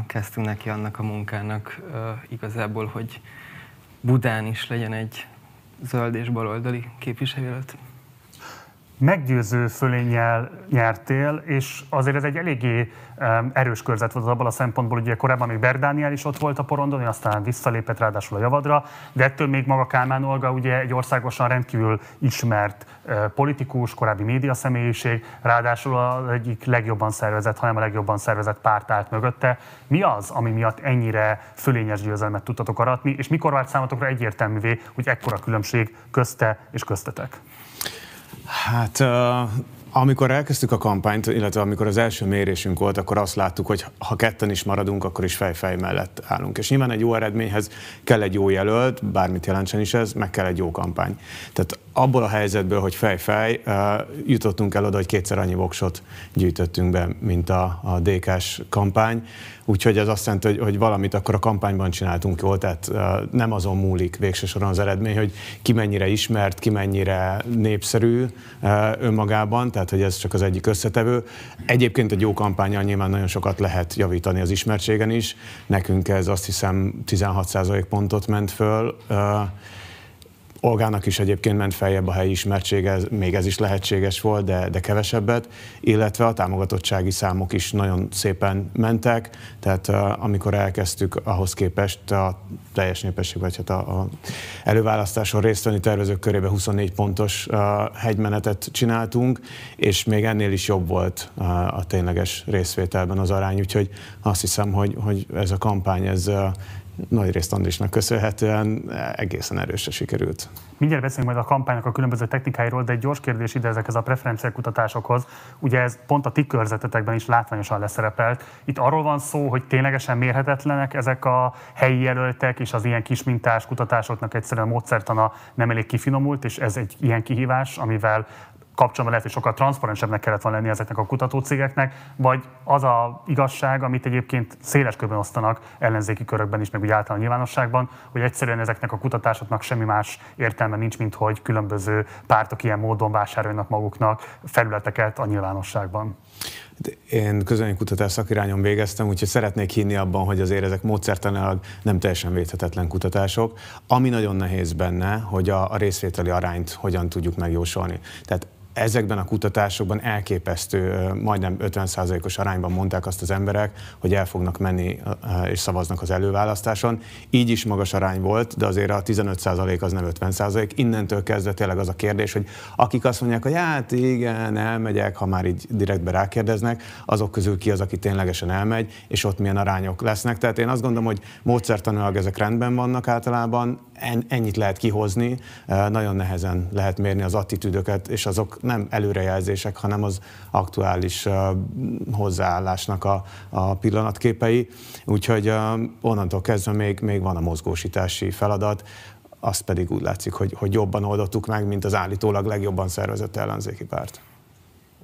kezdtünk neki annak a munkának igazából, hogy Budán is legyen egy zöld és baloldali képviselőt. Meggyőző fölénnyel nyertél, és azért ez egy eléggé erős körzet volt abban a szempontból, hogy ugye korábban még Berdániel is ott volt a porondon, aztán visszalépett ráadásul a javadra, de ettől még maga Kálmán Olga ugye egy országosan rendkívül ismert politikus, korábbi média személyiség, ráadásul az egyik legjobban szervezett, hanem a legjobban szervezett párt állt mögötte. Mi az, ami miatt ennyire fölényes győzelmet tudtatok aratni, és mikor vált számotokra egyértelművé, hogy ekkora különbség közte és köztetek? Hát amikor elkezdtük a kampányt, illetve amikor az első mérésünk volt, akkor azt láttuk, hogy ha ketten is maradunk, akkor is fejfej mellett állunk. És nyilván egy jó eredményhez kell egy jó jelölt, bármit jelentsen is ez, meg kell egy jó kampány. Tehát abból a helyzetből, hogy fej-fej, jutottunk el oda, hogy kétszer annyi voksot gyűjtöttünk be, mint a, a DK-s kampány. Úgyhogy ez azt jelenti, hogy, hogy valamit akkor a kampányban csináltunk jól, tehát nem azon múlik végső soron az eredmény, hogy ki mennyire ismert, ki mennyire népszerű önmagában, tehát hogy ez csak az egyik összetevő. Egyébként egy jó kampányal nyilván nagyon sokat lehet javítani az ismertségen is. Nekünk ez azt hiszem 16% pontot ment föl Olgának is egyébként ment feljebb a helyi ismertsége, még ez is lehetséges volt, de, de kevesebbet, illetve a támogatottsági számok is nagyon szépen mentek, tehát amikor elkezdtük ahhoz képest a teljes népesség, vagy hát a, a előválasztáson részt venni tervezők körébe 24 pontos hegymenetet csináltunk, és még ennél is jobb volt a tényleges részvételben az arány, úgyhogy azt hiszem, hogy, hogy ez a kampány ez nagy részt Andrisnak köszönhetően egészen erősre sikerült. Mindjárt beszélünk majd a kampánynak a különböző technikáiról, de egy gyors kérdés ide ezekhez a preferenciakutatásokhoz. Ugye ez pont a ti körzetetekben is látványosan leszerepelt. Itt arról van szó, hogy ténylegesen mérhetetlenek ezek a helyi jelöltek, és az ilyen kismintás kutatásoknak egyszerűen a módszertana nem elég kifinomult, és ez egy ilyen kihívás, amivel kapcsolatban lehet, hogy sokkal transzparensebbnek kellett volna lenni ezeknek a kutatócégeknek, vagy az a igazság, amit egyébként széles körben osztanak ellenzéki körökben is, meg úgy általán nyilvánosságban, hogy egyszerűen ezeknek a kutatásoknak semmi más értelme nincs, mint hogy különböző pártok ilyen módon vásárolnak maguknak felületeket a nyilvánosságban. Én kutatás szakirányon végeztem, úgyhogy szeretnék hinni abban, hogy azért ezek módszertanilag nem teljesen védhetetlen kutatások. Ami nagyon nehéz benne, hogy a, a részvételi arányt hogyan tudjuk megjósolni. Tehát ezekben a kutatásokban elképesztő, majdnem 50%-os arányban mondták azt az emberek, hogy el fognak menni és szavaznak az előválasztáson. Így is magas arány volt, de azért a 15% az nem 50%. Innentől kezdve tényleg az a kérdés, hogy akik azt mondják, hogy hát igen, elmegyek, ha már így direktbe rákérdeznek, azok közül ki az, aki ténylegesen elmegy, és ott milyen arányok lesznek. Tehát én azt gondolom, hogy módszertanilag ezek rendben vannak általában, ennyit lehet kihozni, nagyon nehezen lehet mérni az attitűdöket, és azok nem előrejelzések, hanem az aktuális hozzáállásnak a, a pillanatképei. Úgyhogy onnantól kezdve még, még van a mozgósítási feladat, azt pedig úgy látszik, hogy, hogy jobban oldottuk meg, mint az állítólag legjobban szervezett ellenzéki párt.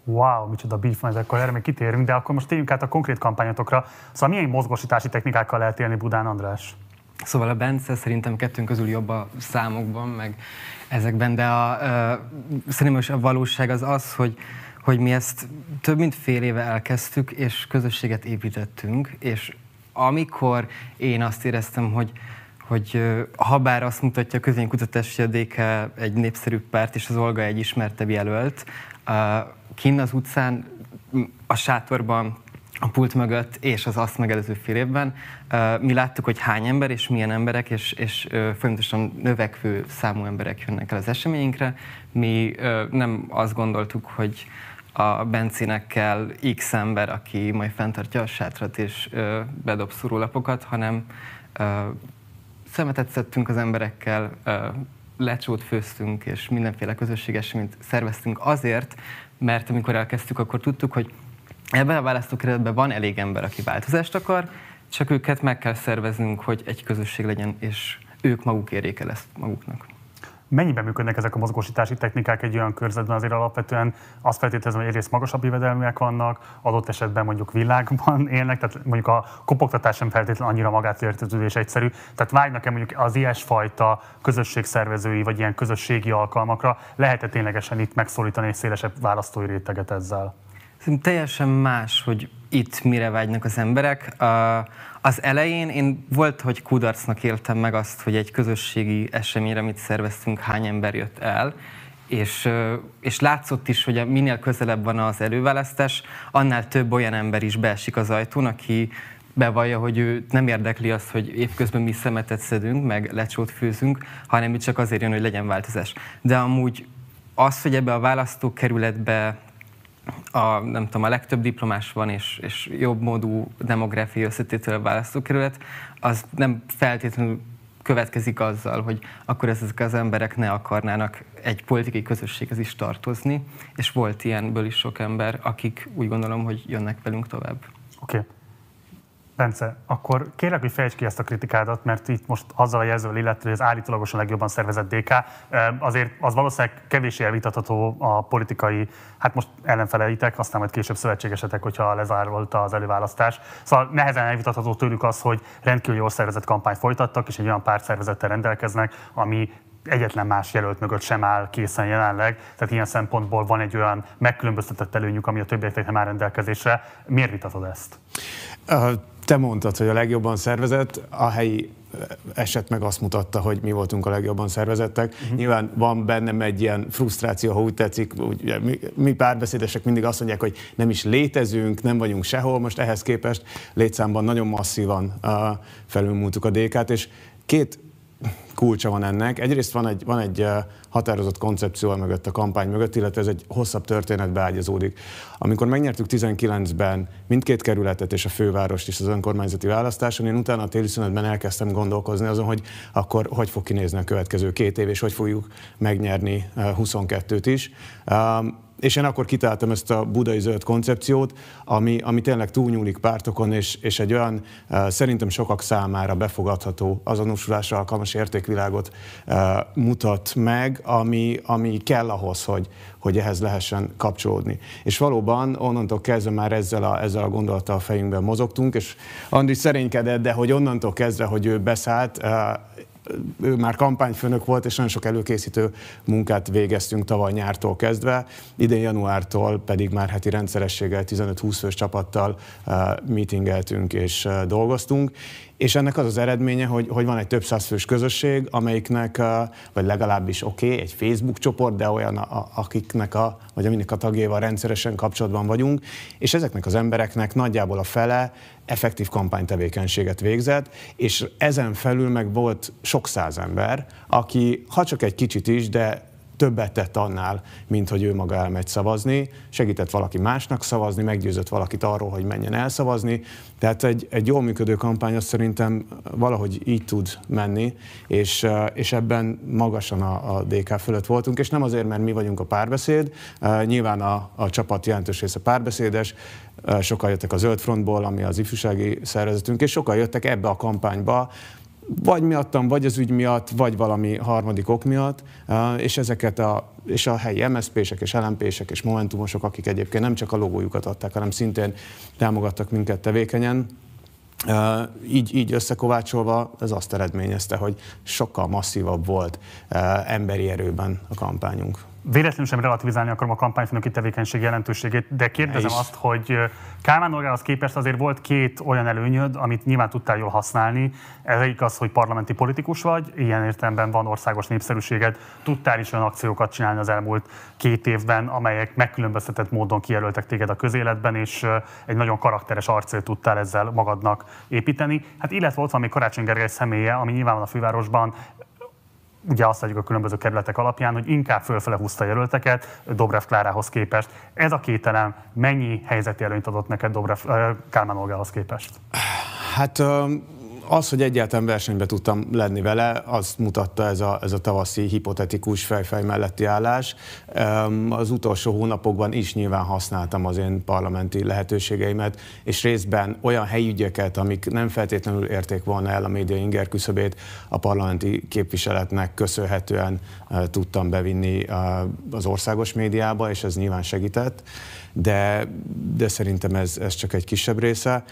Wow, micsoda beef van akkor erre még kitérünk, de akkor most térjünk át a konkrét kampányotokra. Szóval milyen mozgósítási technikákkal lehet élni Budán, András? Szóval a Bence szerintem kettőnk közül jobb a számokban, meg ezekben, de a, uh, szerintem a valóság az az, hogy, hogy mi ezt több mint fél éve elkezdtük, és közösséget építettünk, és amikor én azt éreztem, hogy, hogy ha bár azt mutatja a a DK egy népszerű párt, és az Olga egy ismertebb jelölt, kinn az utcán, a sátorban a pult mögött és az azt megelőző fél évben. Mi láttuk, hogy hány ember és milyen emberek, és, és folyamatosan növekvő számú emberek jönnek el az eseményünkre. Mi nem azt gondoltuk, hogy a Bencinek kell X ember, aki majd fenntartja a sátrat és bedob szurulapokat, hanem szemetet szedtünk az emberekkel, lecsót főztünk, és mindenféle közösséges eseményt szerveztünk azért, mert amikor elkezdtük, akkor tudtuk, hogy Ebben a választókerületben van elég ember, aki változást akar, csak őket meg kell szerveznünk, hogy egy közösség legyen, és ők maguk érjék el ezt maguknak. Mennyiben működnek ezek a mozgósítási technikák egy olyan körzetben? Azért alapvetően azt feltételezem, hogy egyrészt magasabb jövedelműek vannak, adott esetben mondjuk világban élnek, tehát mondjuk a kopogtatás sem feltétlenül annyira magát és egyszerű. Tehát vágynak-e mondjuk az ilyesfajta közösségszervezői vagy ilyen közösségi alkalmakra? Lehet-e ténylegesen itt megszólítani egy szélesebb választói réteget ezzel? Teljesen más, hogy itt mire vágynak az emberek. Az elején én volt, hogy kudarcnak éltem meg azt, hogy egy közösségi eseményre, amit szerveztünk, hány ember jött el, és, és látszott is, hogy minél közelebb van az előválasztás, annál több olyan ember is beesik az ajtón, aki bevallja, hogy ő nem érdekli azt, hogy évközben mi szemetet szedünk, meg lecsót főzünk, hanem csak azért jön, hogy legyen változás. De amúgy az, hogy ebbe a választókerületbe a, nem tudom, a legtöbb diplomás van, és, és jobb módú demográfiai összetétel a választókerület, az nem feltétlenül következik azzal, hogy akkor ezek az emberek ne akarnának egy politikai közösséghez is tartozni, és volt ilyenből is sok ember, akik úgy gondolom, hogy jönnek velünk tovább. Oké. Okay. Bence, akkor kérlek, hogy fejtsd ki ezt a kritikádat, mert itt most azzal a jelzővel illetve, hogy az állítólagosan legjobban szervezett DK, azért az valószínűleg kevésbé elvitatható a politikai, hát most ellenfeleitek, aztán majd később szövetségesetek, hogyha lezárult az előválasztás. Szóval nehezen elvitatható tőlük az, hogy rendkívül jól szervezett kampányt folytattak, és egy olyan pártszervezettel rendelkeznek, ami egyetlen más jelölt mögött sem áll készen jelenleg, tehát ilyen szempontból van egy olyan megkülönböztetett előnyük, ami a többieknek nem áll rendelkezésre. Miért vitatod ezt? Te mondtad, hogy a legjobban szervezett, a helyi eset meg azt mutatta, hogy mi voltunk a legjobban szervezettek. Uh-huh. Nyilván van bennem egy ilyen frusztráció, ha úgy tetszik, ugye, mi, mi párbeszédesek mindig azt mondják, hogy nem is létezünk, nem vagyunk sehol, most ehhez képest létszámban nagyon masszívan uh, felülmúltuk a DK-t, és két kulcsa van ennek. Egyrészt van egy, van egy határozott koncepció mögött, a kampány mögött, illetve ez egy hosszabb történetbe ágyazódik. Amikor megnyertük 19-ben mindkét kerületet és a fővárost is az önkormányzati választáson, én utána a téli szünetben elkezdtem gondolkozni azon, hogy akkor hogy fog kinézni a következő két év, és hogy fogjuk megnyerni 22-t is és én akkor kitaláltam ezt a budai zöld koncepciót, ami, ami tényleg túlnyúlik pártokon, és, és egy olyan uh, szerintem sokak számára befogadható azonosulásra alkalmas értékvilágot uh, mutat meg, ami, ami kell ahhoz, hogy, hogy ehhez lehessen kapcsolódni. És valóban onnantól kezdve már ezzel a, ezzel a gondolattal a fejünkben mozogtunk, és Andris szerénykedett, de hogy onnantól kezdve, hogy ő beszállt, uh, ő már kampányfőnök volt, és nagyon sok előkészítő munkát végeztünk tavaly nyártól kezdve. Idén januártól pedig már heti rendszerességgel 15-20 fős csapattal uh, meetingeltünk és uh, dolgoztunk, és ennek az az eredménye, hogy, hogy van egy több száz fős közösség, amelyiknek, vagy legalábbis oké, okay, egy Facebook csoport, de olyan, akiknek a, vagy aminek a tagjával rendszeresen kapcsolatban vagyunk, és ezeknek az embereknek nagyjából a fele effektív kampánytevékenységet végzett, és ezen felül meg volt sok száz ember, aki, ha csak egy kicsit is, de többet tett annál, mint hogy ő maga elmegy szavazni, segített valaki másnak szavazni, meggyőzött valakit arról, hogy menjen el szavazni. Tehát egy, egy jól működő kampány azt szerintem valahogy így tud menni, és, és ebben magasan a, a DK fölött voltunk, és nem azért, mert mi vagyunk a párbeszéd, nyilván a, a csapat jelentős része párbeszédes, sokan jöttek a Zöld Frontból, ami az ifjúsági szervezetünk, és sokan jöttek ebbe a kampányba, vagy miattam, vagy az ügy miatt, vagy valami harmadik ok miatt, és ezeket a, és a helyi MSZP-sek és LMP-sek és Momentumosok, akik egyébként nem csak a logójukat adták, hanem szintén támogattak minket tevékenyen, így, így összekovácsolva ez azt eredményezte, hogy sokkal masszívabb volt emberi erőben a kampányunk véletlenül sem relativizálni akarom a kampányfőnöki tevékenység jelentőségét, de kérdezem azt, hogy Kálmán Olgához képest azért volt két olyan előnyöd, amit nyilván tudtál jól használni. Ez egyik az, hogy parlamenti politikus vagy, ilyen értelemben van országos népszerűséged, tudtál is olyan akciókat csinálni az elmúlt két évben, amelyek megkülönböztetett módon kijelöltek téged a közéletben, és egy nagyon karakteres arcél tudtál ezzel magadnak építeni. Hát illetve ott van még Karácsony Gergely személye, ami nyilván a fővárosban ugye azt látjuk a különböző kerületek alapján, hogy inkább fölfele húzta jelölteket Dobrev Klárához képest. Ez a kételem mennyi helyzeti előnyt adott neked Dobrev, Kálmán Olgához képest? Hát az, hogy egyáltalán versenybe tudtam lenni vele, azt mutatta ez a, ez a tavaszi hipotetikus fejfej melletti állás. Az utolsó hónapokban is nyilván használtam az én parlamenti lehetőségeimet, és részben olyan helyi ügyeket, amik nem feltétlenül érték volna el a média inger küszöbét, a parlamenti képviseletnek köszönhetően tudtam bevinni az országos médiába, és ez nyilván segített, de, de szerintem ez, ez csak egy kisebb része.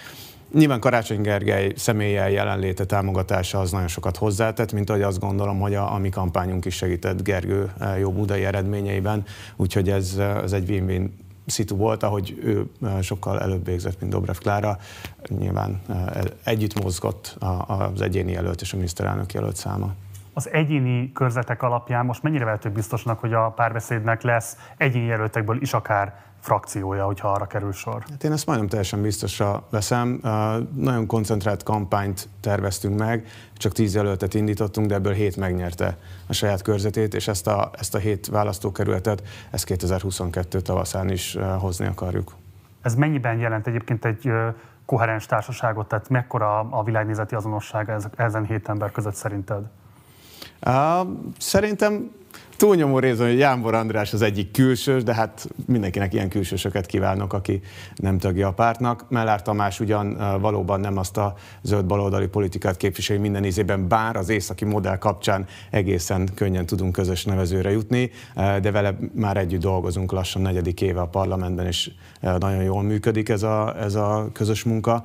Nyilván Karácsony Gergely személye jelenléte, támogatása az nagyon sokat hozzátett, mint ahogy azt gondolom, hogy a, a mi kampányunk is segített Gergő eh, jó budai eredményeiben, úgyhogy ez, eh, ez egy win-win szitu volt, ahogy ő eh, sokkal előbb végzett, mint Dobrev Klára. Nyilván együtt mozgott az egyéni jelölt és a miniszterelnök jelölt száma az egyéni körzetek alapján most mennyire vehető biztosnak, hogy a párbeszédnek lesz egyéni jelöltekből is akár frakciója, hogyha arra kerül sor? Hát én ezt majdnem teljesen biztosra veszem. Nagyon koncentrált kampányt terveztünk meg, csak tíz jelöltet indítottunk, de ebből hét megnyerte a saját körzetét, és ezt a, ezt a hét választókerületet, ezt 2022 tavaszán is hozni akarjuk. Ez mennyiben jelent egyébként egy koherens társaságot, tehát mekkora a világnézeti azonossága ezen hét ember között szerinted? Szerintem túlnyomó részben, Jánbor András az egyik külsős, de hát mindenkinek ilyen külsősöket kívánok, aki nem tagja a pártnak. Mellár Tamás ugyan valóban nem azt a zöld baloldali politikát képviseli minden ízében, bár az északi modell kapcsán egészen könnyen tudunk közös nevezőre jutni, de vele már együtt dolgozunk lassan negyedik éve a parlamentben, és nagyon jól működik ez a, ez a közös munka.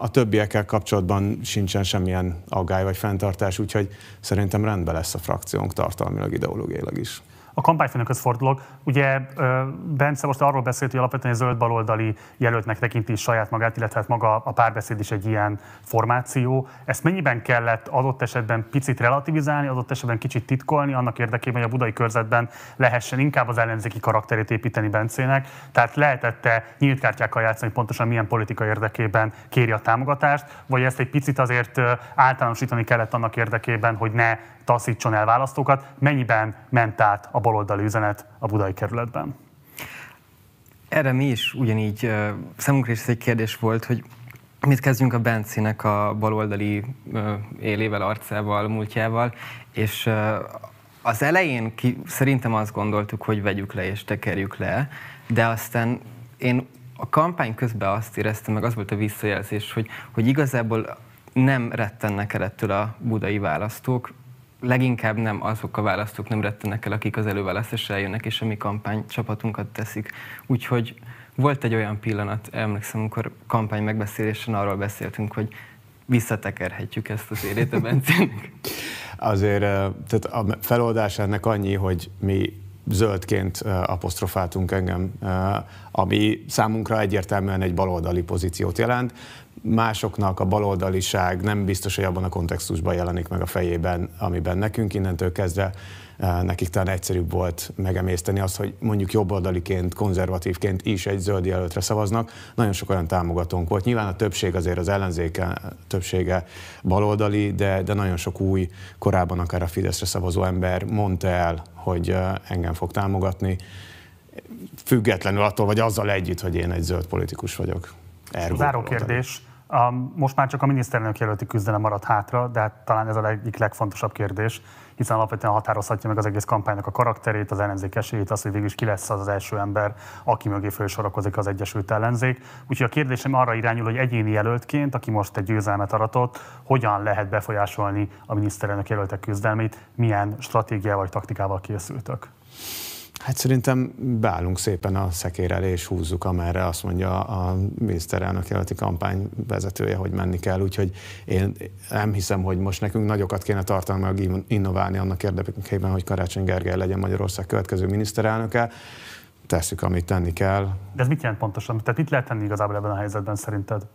A többiekkel kapcsolatban sincsen semmilyen aggály vagy fenntartás, úgyhogy szerintem rendben lesz a frakciónk tartalmilag, ideológiailag is a kampányfőnökhöz fordulok. Ugye Bence most arról beszélt, hogy alapvetően egy zöld baloldali jelöltnek tekinti saját magát, illetve hát maga a párbeszéd is egy ilyen formáció. Ezt mennyiben kellett adott esetben picit relativizálni, adott esetben kicsit titkolni, annak érdekében, hogy a budai körzetben lehessen inkább az ellenzéki karakterét építeni Bencének. Tehát lehetette nyílt kártyákkal játszani, pontosan milyen politika érdekében kéri a támogatást, vagy ezt egy picit azért általánosítani kellett annak érdekében, hogy ne taszítson el választókat. Mennyiben ment át a baloldali üzenet a budai kerületben? Erre mi is ugyanígy, számunkra is ez egy kérdés volt, hogy mit kezdjünk a Bencének a baloldali élével, arcával, múltjával, és az elején ki, szerintem azt gondoltuk, hogy vegyük le és tekerjük le, de aztán én a kampány közben azt éreztem, meg az volt a visszajelzés, hogy, hogy igazából nem rettennek el ettől a budai választók, leginkább nem azok a választók nem rettenek el, akik az előválasztásra eljönnek, és a mi kampány csapatunkat teszik. Úgyhogy volt egy olyan pillanat, emlékszem, amikor kampány megbeszélésen arról beszéltünk, hogy visszatekerhetjük ezt az érét a Bencének. Azért tehát a feloldás ennek annyi, hogy mi zöldként apostrofáltunk engem, ami számunkra egyértelműen egy baloldali pozíciót jelent másoknak a baloldaliság nem biztos, hogy abban a kontextusban jelenik meg a fejében, amiben nekünk innentől kezdve nekik talán egyszerűbb volt megemészteni azt, hogy mondjuk jobboldaliként, konzervatívként is egy zöld jelöltre szavaznak. Nagyon sok olyan támogatónk volt. Nyilván a többség azért az ellenzéke többsége baloldali, de, de nagyon sok új, korábban akár a Fideszre szavazó ember mondta el, hogy engem fog támogatni, függetlenül attól, vagy azzal együtt, hogy én egy zöld politikus vagyok. Ergo Záró kérdés. Most már csak a miniszterelnök jelölti küzdelem maradt hátra, de hát talán ez a egyik legfontosabb kérdés hiszen alapvetően határozhatja meg az egész kampánynak a karakterét, az ellenzék esélyét, az, hogy végül is ki lesz az az első ember, aki mögé fölsorakozik az Egyesült Ellenzék. Úgyhogy a kérdésem arra irányul, hogy egyéni jelöltként, aki most egy győzelmet aratott, hogyan lehet befolyásolni a miniszterelnök jelöltek küzdelmét, milyen stratégiával vagy taktikával készültök? Hát szerintem beállunk szépen a szekér elé, és húzzuk, amerre azt mondja a miniszterelnök jelölti kampány vezetője, hogy menni kell. Úgyhogy én nem hiszem, hogy most nekünk nagyokat kéne tartani, meg innoválni annak érdekében, hogy Karácsony Gergely legyen Magyarország következő miniszterelnöke. Tesszük, amit tenni kell. De ez mit jelent pontosan? Tehát mit lehet tenni igazából ebben a helyzetben szerinted?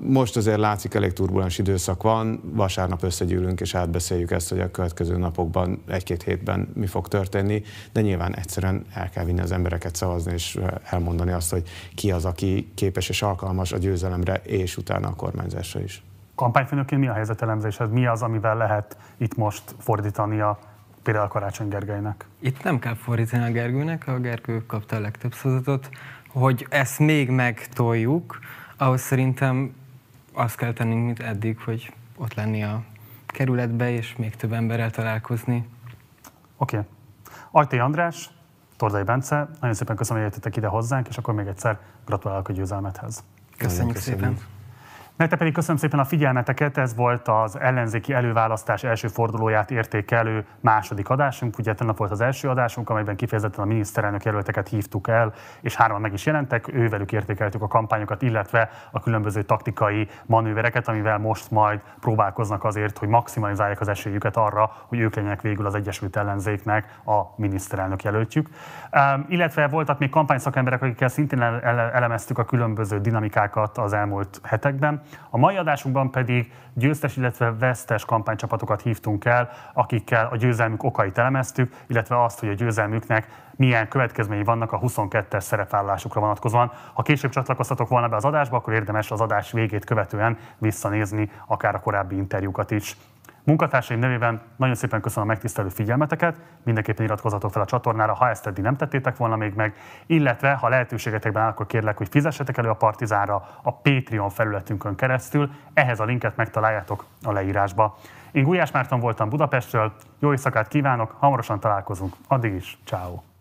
Most azért látszik, elég turbulens időszak van, vasárnap összegyűlünk és átbeszéljük ezt, hogy a következő napokban, egy-két hétben mi fog történni, de nyilván egyszerűen el kell vinni az embereket szavazni, és elmondani azt, hogy ki az, aki képes és alkalmas a győzelemre, és utána a kormányzásra is. Kampányfőnökként mi a helyzetelemzésed? Mi az, amivel lehet itt most fordítani a például Karácsony Gergelynek? Itt nem kell fordítani a Gergőnek, a Gergő kapta a legtöbb szavazatot. Hogy ezt még megtoljuk, ahhoz szerintem azt kell tennünk, mint eddig, hogy ott lenni a kerületbe, és még több emberrel találkozni. Oké. Okay. Ajtai András, Tordai Bence, nagyon szépen köszönöm, hogy jöttetek ide hozzánk, és akkor még egyszer gratulálok a győzelmethez. Köszönjük, köszönjük. szépen. Nektek pedig köszönöm szépen a figyelmeteket, ez volt az ellenzéki előválasztás első fordulóját értékelő második adásunk. Ugye tegnap volt az első adásunk, amelyben kifejezetten a miniszterelnök jelölteket hívtuk el, és hárman meg is jelentek, ővelük értékeltük a kampányokat, illetve a különböző taktikai manővereket, amivel most majd próbálkoznak azért, hogy maximalizálják az esélyüket arra, hogy ők legyenek végül az Egyesült Ellenzéknek a miniszterelnök jelöltjük. Um, illetve voltak még kampányszakemberek, akikkel szintén elemeztük a különböző dinamikákat az elmúlt hetekben. A mai adásunkban pedig győztes, illetve vesztes kampánycsapatokat hívtunk el, akikkel a győzelmük okait elemeztük, illetve azt, hogy a győzelmüknek milyen következményei vannak a 22-es szerepvállásukra vonatkozóan. Ha később csatlakoztatok volna be az adásba, akkor érdemes az adás végét követően visszanézni akár a korábbi interjúkat is. Munkatársaim nevében nagyon szépen köszönöm a megtisztelő figyelmeteket, mindenképpen iratkozzatok fel a csatornára, ha ezt eddig nem tettétek volna még meg, illetve ha lehetőségetekben áll, akkor kérlek, hogy fizessetek elő a Partizánra a Patreon felületünkön keresztül, ehhez a linket megtaláljátok a leírásba. Én Gulyás Márton voltam Budapestről, jó éjszakát kívánok, hamarosan találkozunk, addig is, ciao.